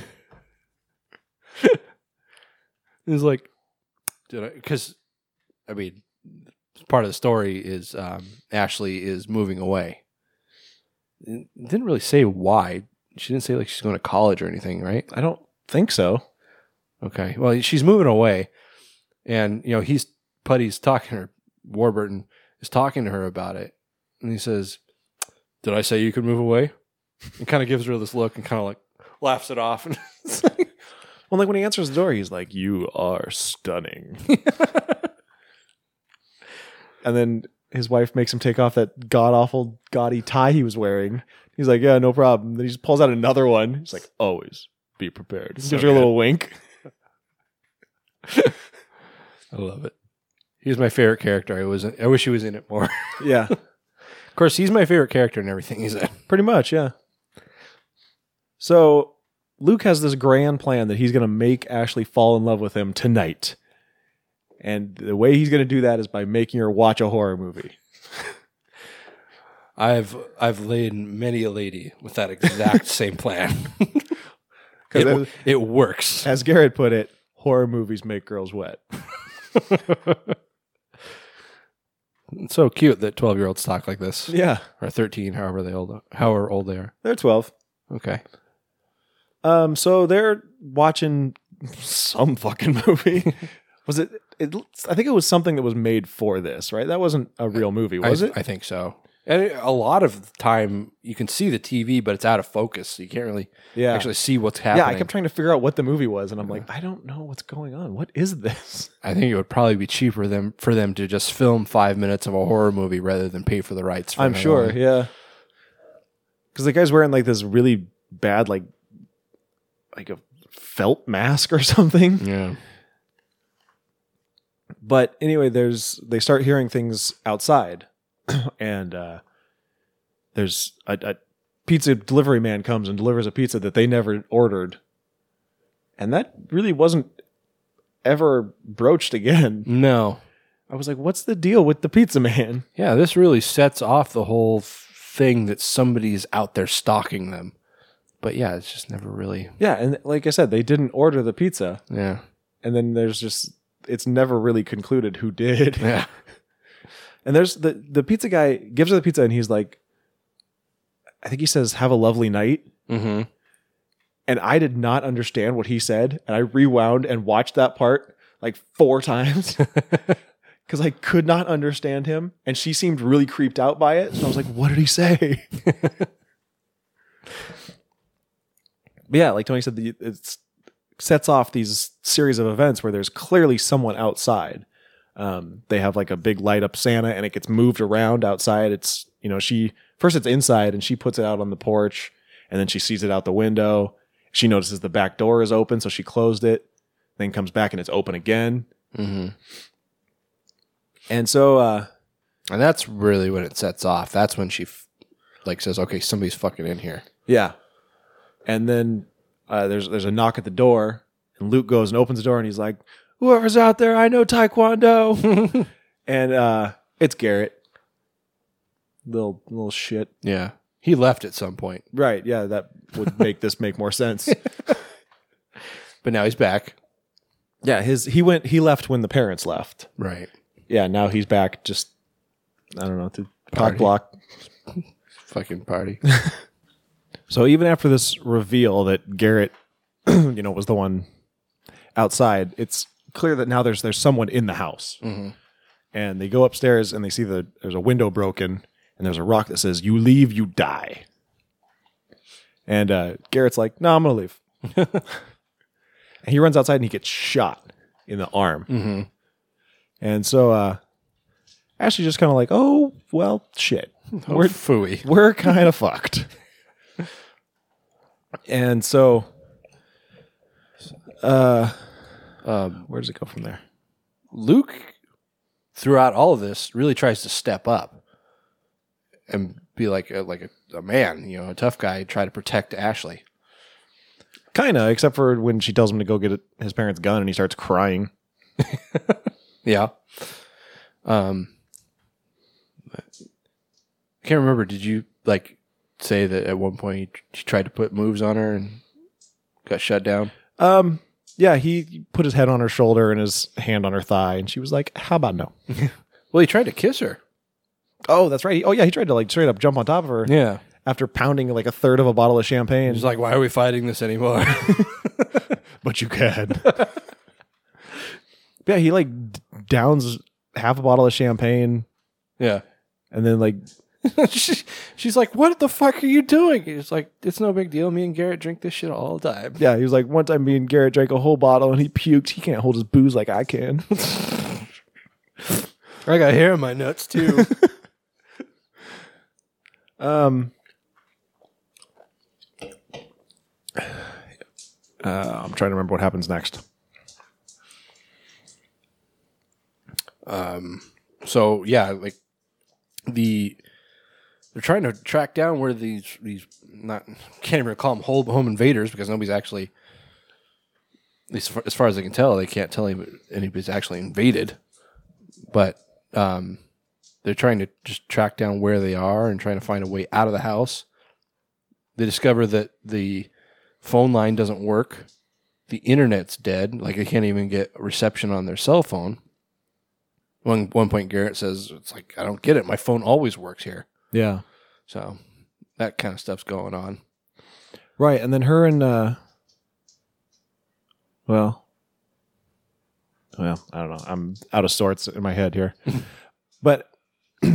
He's like, did I? Because, I mean, part of the story is um, Ashley is moving away. It didn't really say why. She didn't say like she's going to college or anything, right? I don't think so. Okay. Well, she's moving away, and you know he's Puddy's talking to her. Warburton is talking to her about it, and he says, "Did I say you could move away?" And kind of gives her this look and kind of like laughs it off. And it's like, Well, like when he answers the door, he's like, "You are stunning," and then his wife makes him take off that god awful gaudy tie he was wearing. He's like, "Yeah, no problem." Then he just pulls out another one. He's like, "Always be prepared." So Gives her a little wink. I love it. He's my favorite character. I was. I wish he was in it more. Yeah, of course, he's my favorite character in everything he's in. pretty much. Yeah. So Luke has this grand plan that he's going to make Ashley fall in love with him tonight, and the way he's going to do that is by making her watch a horror movie. I've I've laid many a lady with that exact same plan. it, it works. As Garrett put it, horror movies make girls wet. It's so cute that twelve year olds talk like this. Yeah. or thirteen, however they old, however old they are. They're 12. Okay, Um, so they're watching some fucking movie. was it, it? I think it was something that was made for this, right? That wasn't a real movie, was I, it? I think so. And a lot of the time, you can see the TV, but it's out of focus, so you can't really Yeah. actually see what's happening. yeah, I kept trying to figure out what the movie was, and I'm like, I don't know what's going on. What is this? I think it would probably be cheaper them for them to just film five minutes of a horror movie rather than pay for the rights. For I'm sure, yeah. Because the guy's wearing like this really bad, like, like a felt mask or something. Yeah. But anyway, there's they start hearing things outside, and uh, there's a, a pizza delivery man comes and delivers a pizza that they never ordered, and that really wasn't ever broached again. No. I was like, what's the deal with the pizza man? Yeah, this really sets off the whole thing that somebody's out there stalking them. But yeah, it's just never really. Yeah, and like I said, they didn't order the pizza. Yeah. And then there's just it's never really concluded who did. Yeah. And there's the the pizza guy gives her the pizza and he's like I think he says have a lovely night. Mm-hmm. And I did not understand what he said and I rewound and watched that part like four times. Cuz I could not understand him and she seemed really creeped out by it. So I was like, what did he say? But yeah, like Tony said, the, it sets off these series of events where there's clearly someone outside. Um, they have like a big light up Santa, and it gets moved around outside. It's you know she first it's inside, and she puts it out on the porch, and then she sees it out the window. She notices the back door is open, so she closed it. Then comes back and it's open again. Mm-hmm. And so, uh, and that's really when it sets off. That's when she, f- like, says, "Okay, somebody's fucking in here." Yeah. And then uh, there's there's a knock at the door, and Luke goes and opens the door, and he's like, "Whoever's out there, I know Taekwondo." and uh, it's Garrett, little little shit. Yeah, he left at some point, Right? Yeah, that would make this make more sense. but now he's back. Yeah, his he went he left when the parents left. Right. Yeah, now he's back. Just I don't know to Party. cock block. Fucking party. So even after this reveal that Garrett, you know, was the one outside, it's clear that now there's there's someone in the house. Mhm. And they go upstairs and they see the there's a window broken and there's a rock that says "You leave, you die." And uh, Garrett's like, "No, I'm gonna leave." and he runs outside and he gets shot in the arm. Mhm. And so uh, Ashley's just kind of like, "Oh well, shit, Oh, we're phooey. we're kind of fucked." And so, uh, Um, where does it go from there? Luke, throughout all of this, really tries to step up and be like a, like a, a man, you know, a tough guy, try to protect Ashley. Kind of, except for when she tells him to go get his parents' gun and he starts crying. Yeah. Um, I can't remember. Did you like say that at one point he, he tried to put moves on her and got shut down? Um, yeah, he put his head on her shoulder and his hand on her thigh, and she was like, "How about no?" Well, he tried to kiss her. oh, that's right. He- oh, yeah, he tried to like straight up jump on top of her. Yeah. After pounding like a third of a bottle of champagne. He's like, why are we fighting this anymore? but you can. yeah, he like downs half a bottle of champagne, yeah. and then like she, she's like, what the fuck are you doing? He's like, it's no big deal. Me and Garrett drink this shit all the time. Yeah, he was like, one time me and Garrett drank a whole bottle and he puked. He can't hold his booze like I can. I got hair in my nuts too. um, uh, I'm trying to remember what happens next. Um, so yeah, like the they're trying to track down where these these not can't even call them home, home invaders because nobody's actually at least as far as I can tell they can't tell any- anybody's actually invaded, but um, they're trying to just track down where they are and trying to find a way out of the house. They discover that the phone line doesn't work, the internet's dead, like they can't even get reception on their cell phone. One one point, Garrett says, "It's like I don't get it. My phone always works here." Yeah. So that kind of stuff's going on. Right, and then her and uh well well, I don't know. I'm out of sorts in my head here. but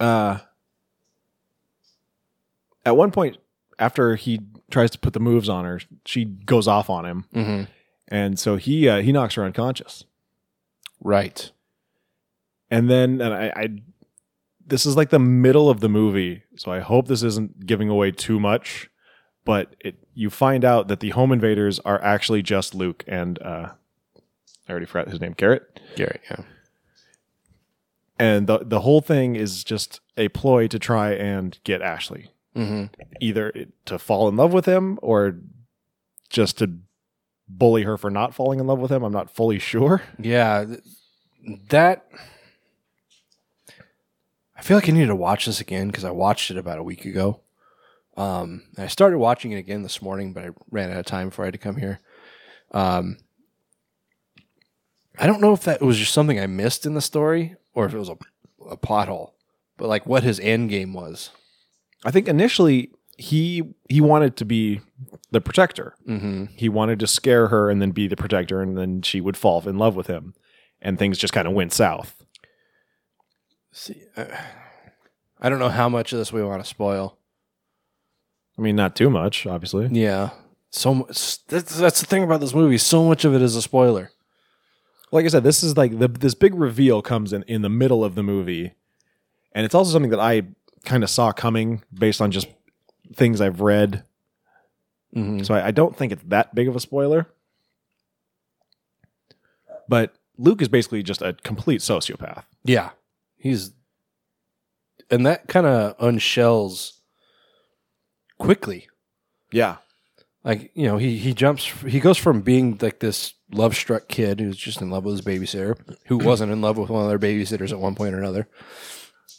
uh at one point after he tries to put the moves on her, she goes off on him. Mhm. And so he uh, he knocks her unconscious. Right. And then and I, I this is like the middle of the movie, so I hope this isn't giving away too much. But it you find out that the home invaders are actually just Luke and uh I already forgot his name, Garrett. Garrett, yeah. And the the whole thing is just a ploy to try and get Ashley. Mm-hmm. Either to fall in love with him or just to bully her for not falling in love with him. I'm not fully sure. Yeah, that. I feel like I need to watch this again because I watched it about a week ago. Um, and I started watching it again this morning, but I ran out of time before I had to come here. Um, I don't know if that was just something I missed in the story or if it was a, a plot hole, but like what his end game was. I think initially he he wanted to be the protector. Mm-hmm. He wanted to scare her and then be the protector, and then she would fall in love with him, and things just kind of went south. See, uh, I don't know how much of this we want to spoil. I mean, not too much, obviously. Yeah, so much. That's, that's the thing about this movie. So much of it is a spoiler. Like I said, this is like the this big reveal comes in in the middle of the movie, and it's also something that I kind of saw coming based on just things I've read. Mhm. So I, I don't think it's that big of a spoiler. But Luke is basically just a complete sociopath. Yeah, he's, and that kind of unshells quickly. Yeah. Like you know, he he jumps. He goes from being like this love struck kid who's just in love with his babysitter, who wasn't in love with one of their babysitters at one point or another.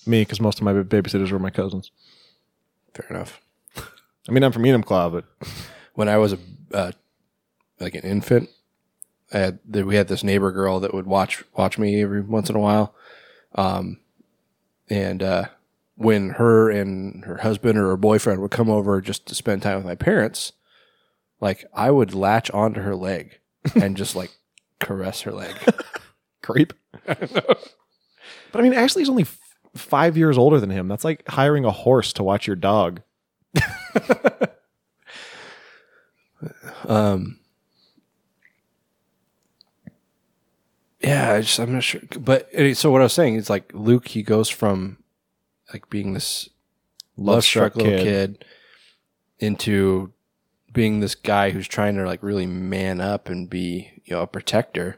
Me, because most of my babysitters were my cousins. Fair enough. I mean, I'm from Enumclaw, but when I was a uh, like an infant, I had we had this neighbor girl that would watch watch me every once in a while, um, and uh, when her and her husband or her boyfriend would come over just to spend time with my parents, like I would latch onto her leg and just like caress her leg. creep. But I mean, Ashley's only f- five years older than him. That's like hiring a horse to watch your dog. Um, yeah, I just I'm not sure. But so what I was saying is like Luke, he goes from like being this love struck little kid. kid into being this guy who's trying to like really man up and be you know a protector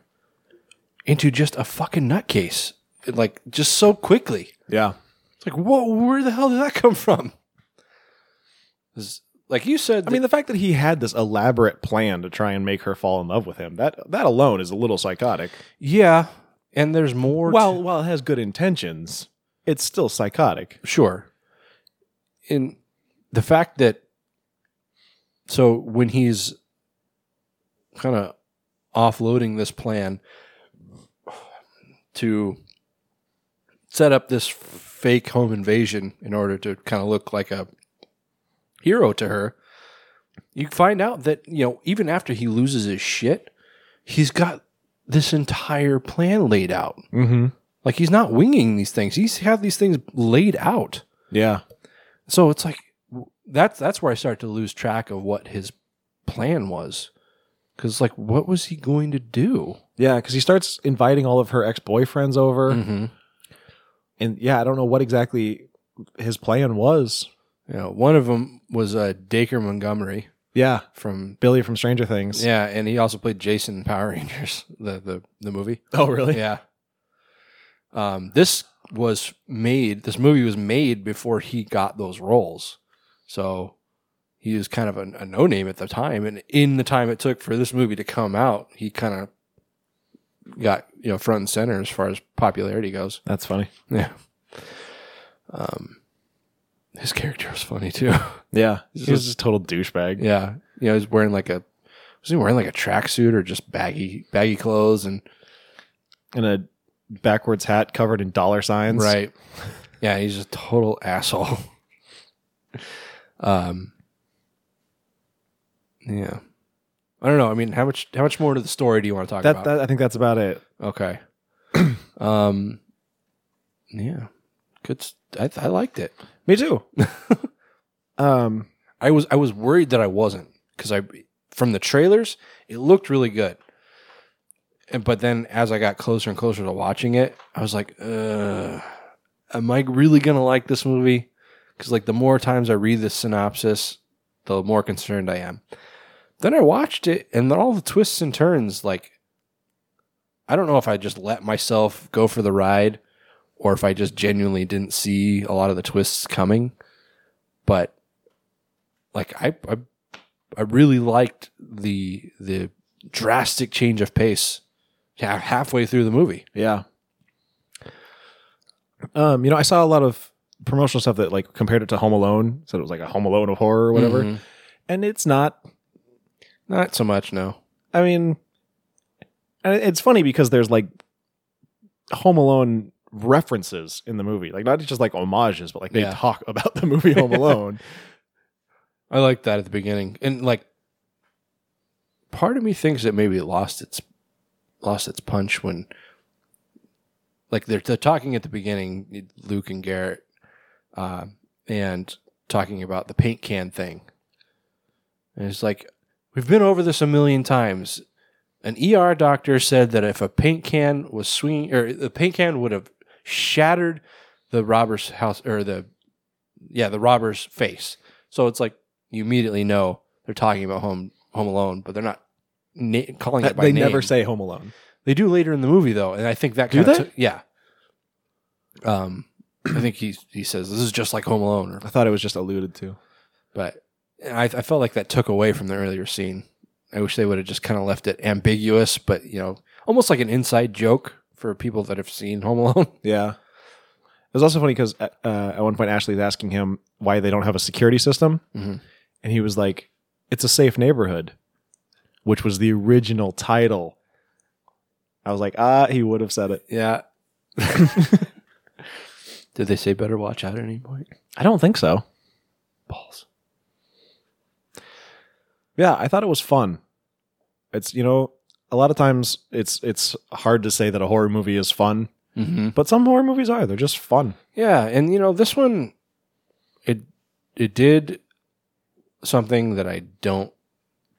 into just a fucking nutcase like just so quickly. Yeah. It's like whoa, where the hell did that come from? Like you said, I mean, the fact that he had this elaborate plan to try and make her fall in love with him, that that alone is a little psychotic. yeah, and there's more. to- While while it has good intentions, it's still psychotic. Sure. In the fact that so when he's kind of offloading this plan to set up this fake home invasion in order to kind of look like a hero to her, you find out that, you know, even after he loses his shit, he's got this entire plan laid out. Mm-hmm. Like he's not winging these things. He's had these things laid out. Yeah. So it's like that's that's where I start to lose track of what his plan was. Cuz like what was he going to do? Yeah, because he starts inviting all of her ex boyfriends over, Mhm. and yeah, I don't know what exactly his plan was. You know, one of them was uh, Dacre Montgomery Yeah, from Billy from Stranger Things. Yeah, and he also played Jason in Power Rangers, the the the movie. Oh, really? Yeah. Um, this was made. This movie was made before he got those roles, so he was kind of a, a no name at the time. And in the time it took for this movie to come out, he kind of got you know front and center as far as popularity goes. That's funny. Yeah. Um, his character was funny too. Yeah, He's he was just- just a total douchebag. Yeah, you know, he's wearing like a was he wearing like a tracksuit or just baggy baggy clothes and and a backwards hat covered in dollar signs. right. Yeah, he's a total asshole. um. Yeah, I don't know. I mean, how much how much more to the story do you want to talk That, about? that I think that's about it. okay. um. Yeah. Good. s- I I liked it. Me too. um, I was I was worried that I wasn't because I from the trailers it looked really good, and but then as I got closer and closer to watching it, I was like, uh, "Am I really gonna like this movie?" Because like the more times I read the synopsis, the more concerned I am. Then I watched it, and then all the twists and turns, like I don't know if I just let myself go for the ride, or if I just genuinely didn't see a lot of the twists coming, but like I, I I really liked the the drastic change of pace ha- halfway through the movie. Yeah. Um, you know, I saw a lot of promotional stuff that like compared it to Home Alone, said it was like a Home Alone of horror or whatever, Mhm. and it's not. Not so much, no. I mean, it's funny because there's like Home Alone references in the movie, like not just like homages, but like they Yeah. talk about the movie Home Alone. I like that at the beginning, and like, part of me thinks that maybe it lost its lost its punch when, like, they're, they're talking at the beginning, Luke and Garrett, uh, and talking about the paint can thing, and it's like we've been over this a million times. An ER doctor said that if a paint can was swinging, or the paint can would have shattered the robber's house, or the yeah, the robber's face. So it's like you immediately know they're talking about Home Home Alone, but they're not na- calling it by they name. never say Home Alone. They do later in the movie though, and I think that kind they? of yeah. Um, I think he he says this is just like Home Alone, or, I thought it was just alluded to. but I, I felt like that took away from the earlier scene. I wish they would have just kind of left it ambiguous, but you know, almost like an inside joke for people that have seen Home Alone. Yeah. It was also funny because uh, at one point Ashley's asking him why they don't have a security system, Mhm. and he was like, "It's a safe neighborhood," which was the original title. I was like, "Ah, he would have said it." Yeah. Did they say better watch out at any point? I don't think so. Balls. Yeah, I thought it was fun. It's you know, a lot of times it's it's hard to say that a horror movie is fun, Mm-hmm. but some horror movies are. They're just fun. Yeah, and you know this one, it it did something that I don't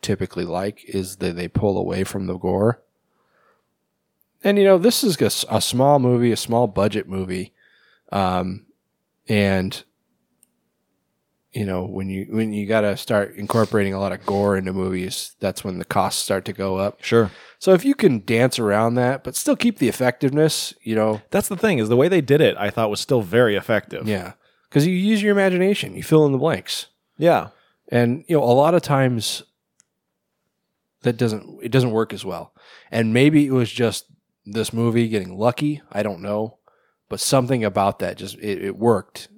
typically like is that they pull away from the gore. And you know this is a small movie, a small budget movie, um, and you know when you when you got to start incorporating a lot of gore into movies, that's when the costs start to go up. Sure. So if you can dance around that, but still keep the effectiveness, you know, That's the thing is the way they did it. I thought was still very effective. yeah, because you use your imagination, you fill in the blanks. Yeah. and you know a lot of times that doesn't it doesn't work as well and maybe it was just this movie getting lucky i don't know but something about that just it, it worked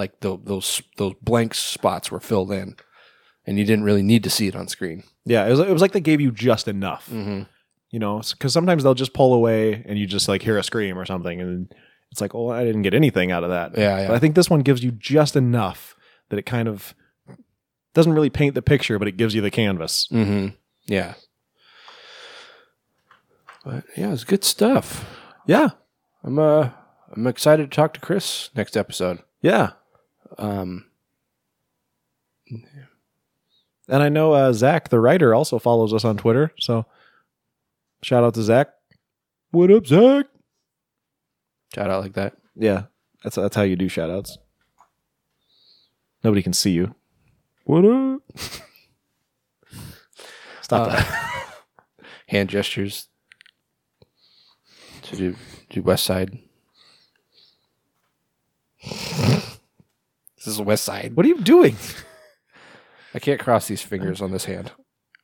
like tho- those those blank spots were filled in and you didn't really need to see it on screen Yeah, it was, it was like they gave you just enough. mm-hmm. You know, because sometimes they'll just pull away and you just like hear a scream or something, and it's like, oh, I didn't get anything out of that. Yeah, yeah. But I think this one gives you just enough that it kind of doesn't really paint the picture, but it gives you the canvas. Mm-hmm. yeah but yeah it's good stuff Yeah, i'm uh i'm excited to talk to chris next episode yeah. Um And I know uh, Zach, the writer, also follows us on Twitter. So shout out to Zach. what up zach shout out like that Yeah, that's that's how you do shout outs. Nobody can see you. What up? Stop Uh, that. hand gestures to do, do West Side. This is West Side. What are you doing? I can't cross these fingers on this hand.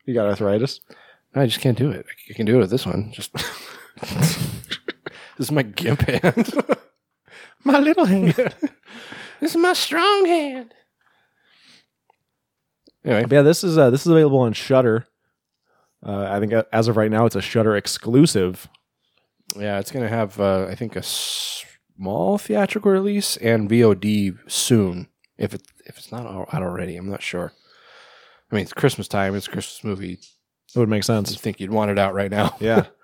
You got arthritis? No, I just can't do it. I can do it with this one. Just this is my gimp hand. My little hand. this is my strong hand. Anyway, yeah, this is uh, this is available on Shudder. Uh, I think uh, as of right now, it's a Shudder exclusive. yeah, it's gonna have uh, I think a small theatrical release and VOD soon. If it if it's not out already, I'm not sure. I mean, it's Christmas time. It's a Christmas movie. It would make sense. I think you'd want it out right now. Yeah.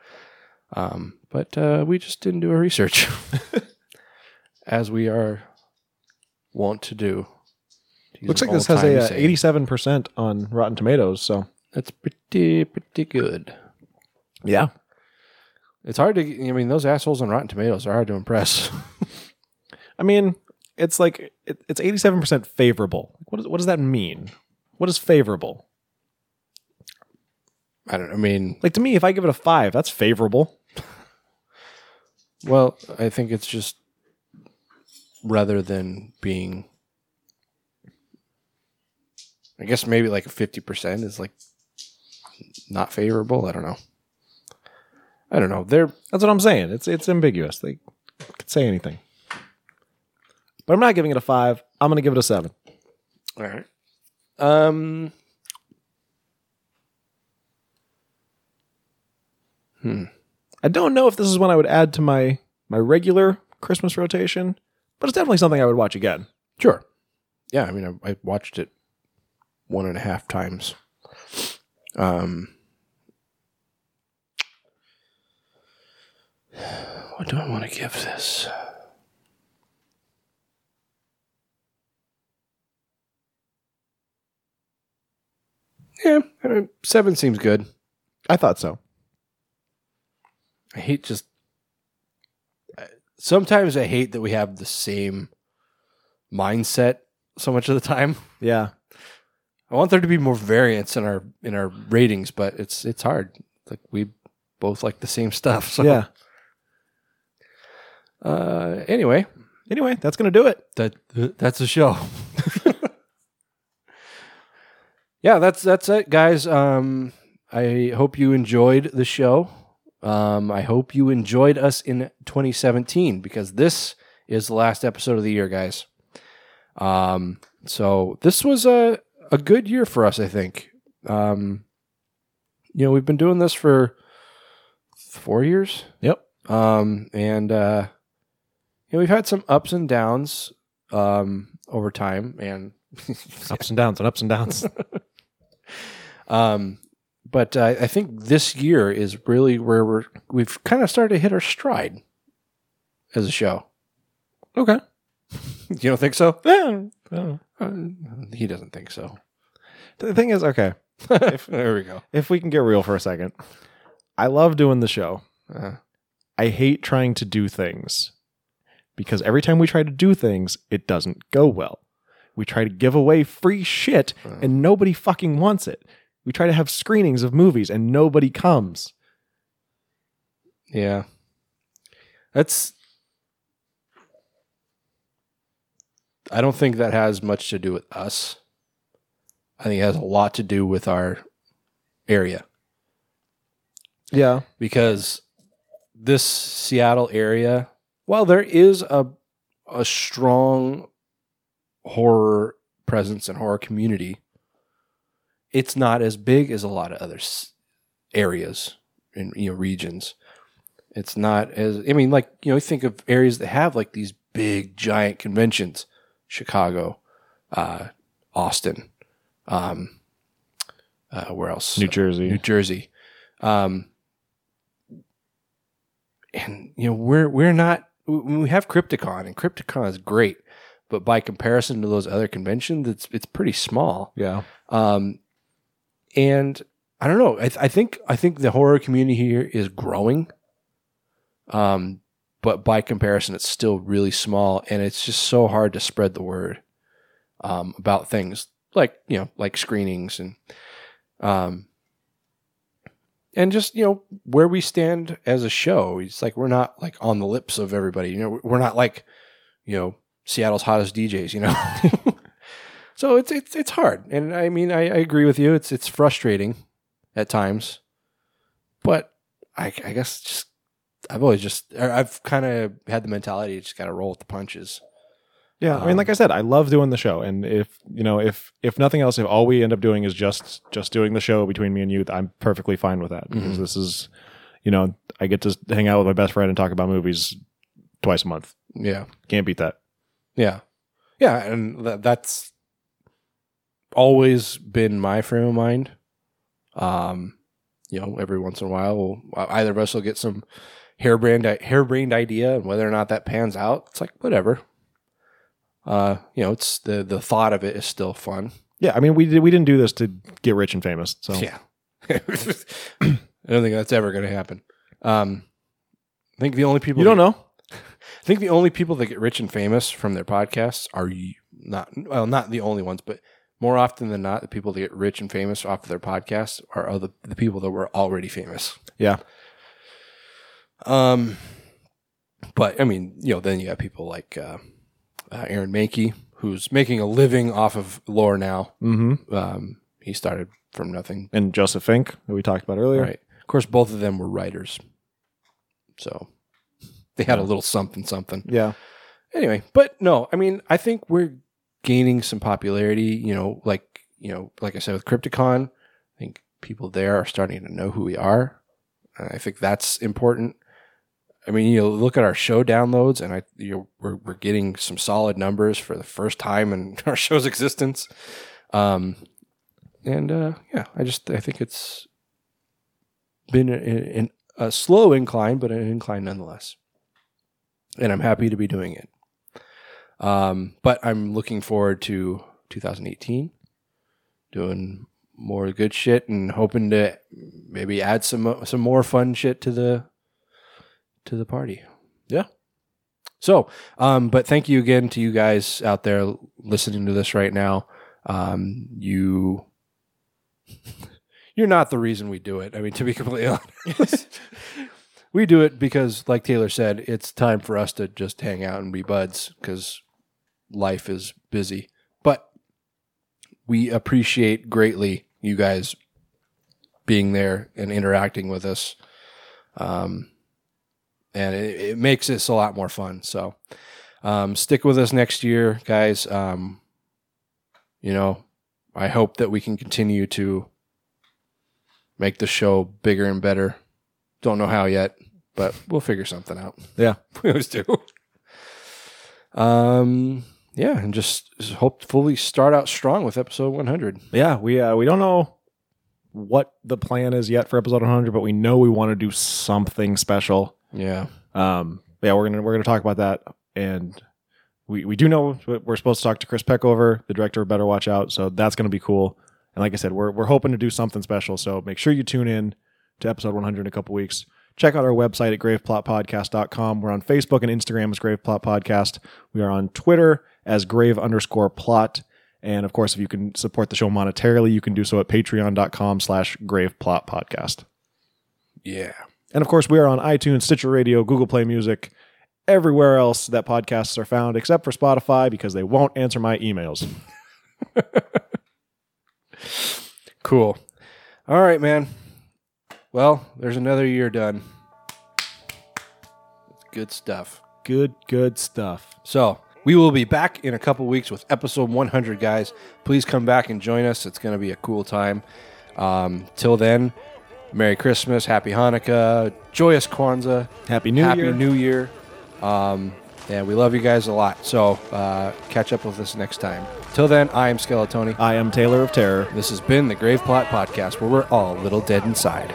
Um, but uh, we just didn't do our research, as we are want to do. to Looks like this has a uh, eighty-seven percent on Rotten Tomatoes. So That's pretty pretty good. yeah, It's hard to. I mean, those assholes on Rotten Tomatoes are hard to impress. I mean, it's like it, it's eighty-seven percent favorable. What does what does that mean? What is favorable? I don't. I mean, Like to me, if I give it a five, that's favorable. well, I think it's just rather than being. I guess maybe like a fifty percent is like not favorable. I don't know. I don't know. They're That's what I'm saying. It's it's ambiguous. They could say anything. But I'm not giving it a five. I'm going to give it a seven. all right. Um. Hmm. I don't know if this is one I would add to my my regular Christmas rotation, but it's definitely something I would watch again. Sure. Yeah, I mean, I, I watched it one and a half times. Um, what do I want to give this? Yeah, I mean, seven seems good. I thought so. I hate just. Sometimes I hate that we have the same mindset so much of the time. Yeah. I want there to be more variance in our in our ratings, but it's it's hard. Like we both like the same stuff. So Yeah. Uh, anyway, Anyway, that's going to do it. that that's the show. yeah, that's that's it, guys. Um, I hope you enjoyed the show. Um, I hope you enjoyed us in 2017 because this is the last episode of the year, guys. Um, so this was a a good year for us, I think. Um, you know, we've been doing this for four years. Yep. Um, and uh, you know, we've had some ups and downs um, over time, and Ups and downs and ups and downs. um, but uh, I think this year is really where we're we've kind of started to hit our stride as a show. okay. You don't think so? Yeah. Uh, he doesn't think so. The thing is, okay, there we go. if we can get real for a second, I love doing the show. Uh, I hate trying to do things because every time we try to do things, it doesn't go well. We try to give away free shit and nobody fucking wants it. We try to have screenings of movies and nobody comes. yeah, that's. I don't think that has much to do with us. I think it has a lot to do with our area. Yeah. because this Seattle area, while there is a a strong horror presence and horror community, it's not as big as a lot of other areas and you know regions. It's not as I mean, like you know, you think of areas that have like these big giant conventions, Chicago, uh, Austin, um, uh, where else? New Jersey. New Jersey. Um, and you know we're we're not we have Crypticon and Crypticon is great, but by comparison to those other conventions, it's it's pretty small. Yeah. Um, and I don't know. I, th- I think I think the horror community here is growing. Um, but by comparison, it's still really small, and it's just so hard to spread the word um, about things like you know like screenings and um and just you know where we stand as a show. It's like we're not like on the lips of everybody. You know, we're not like you know Seattle's hottest DJs. You know. So it's it's it's hard, and I mean I, I agree with you. It's it's frustrating at times, but I, I guess just I've always just I've kind of had the mentality just got to roll with the punches. Yeah, I mean, Um, like I said, I love doing the show, and if you know, if if nothing else, if all we end up doing is just just doing the show between me and you, I'm perfectly fine with that because Mhm. this is, you know, I get to hang out with my best friend and talk about movies twice a month. Yeah, Can't beat that. yeah, yeah, and that, that's always been my frame of mind. Um, you know, every once in a while, we'll, either of us will get some harebrained harebrained idea, and whether or not that pans out, it's like whatever. Uh, you know, it's the the thought of it is still fun. Yeah, I mean, we did, we didn't do this to get rich and famous. So Yeah. I don't think that's ever going to happen. Um, I think the only people you don't know. I think the only people that get rich and famous from their podcasts are not well, not the only ones, but more often than not, the people that get rich and famous off of their podcasts are other the people that were already famous. Yeah, Um, but I mean, you know, then you have people like uh, uh, Aaron Mahnke, who's making a living off of lore now. Mm-hmm. Um, he started from nothing. And Joseph Fink, who we talked about earlier. Right. Of course, both of them were writers, so they had a little something something. Yeah. Anyway, but no, I mean, I think we're gaining some popularity. You know, like you know, like I said with Crypticon, I think people there are starting to know who we are. I think that's important. I mean, you look at our show downloads, and I you know, we're we're getting some solid numbers for the first time in our show's existence. Um, and uh, yeah, I just I think it's been a, a, a slow incline, but an incline nonetheless. And I'm happy to be doing it. Um, but I'm looking forward to 2018, doing more good shit, and hoping to maybe add some some more fun shit to the to the party. Yeah. So, um, but thank you again to you guys out there listening to this right now. Um, you, you're not the reason we do it. I mean, to be completely honest, we do it because, like Taylor said, it's time for us to just hang out and be buds because life is busy. But we appreciate greatly you guys being there and interacting with us. Um, and it, it makes this a lot more fun. So, um, stick with us next year, guys. Um, you know, I hope that we can continue to make the show bigger and better. Don't know how yet, but we'll figure something out. Yeah. we always do. Um, yeah, and just, hopefully start out strong with episode 100. Yeah, we uh, we don't know what the plan is yet for episode 100, but we know we want to do something special. Yeah. Um. Yeah, we're gonna we're gonna talk about that, and we we do know we're supposed to talk to Chris Peckover, the director of Better Watch Out. So that's gonna be cool. And like I said, we're we're hoping to do something special. So make sure you tune in to episode 100 in a couple weeks. Check out our website at graveplotpodcast.com. We're on Facebook and Instagram as Grave Plot Podcast. We are on Twitter as grave underscore plot. And of course, if you can support the show monetarily, you can do so at patreon.com slash grave plot podcast. Yeah. And of course, we are on iTunes, Stitcher Radio, Google Play Music, everywhere else that podcasts are found, except for Spotify because they won't answer my emails. Cool. All right, man. Well, there's another year done. Good stuff. Good, good stuff. So we will be back in a couple weeks with episode 100, guys. Please come back and join us. It's going to be a cool time. Um, till then, Merry Christmas, Happy Hanukkah, joyous Kwanzaa, Happy New year. Happy Year. New Year. Um, and we love you guys a lot. So uh, catch up with us next time. Till then, I am Skeletoni. I am Taylor of Terror. This has been the Grave Plot Podcast, where we're all a little dead inside.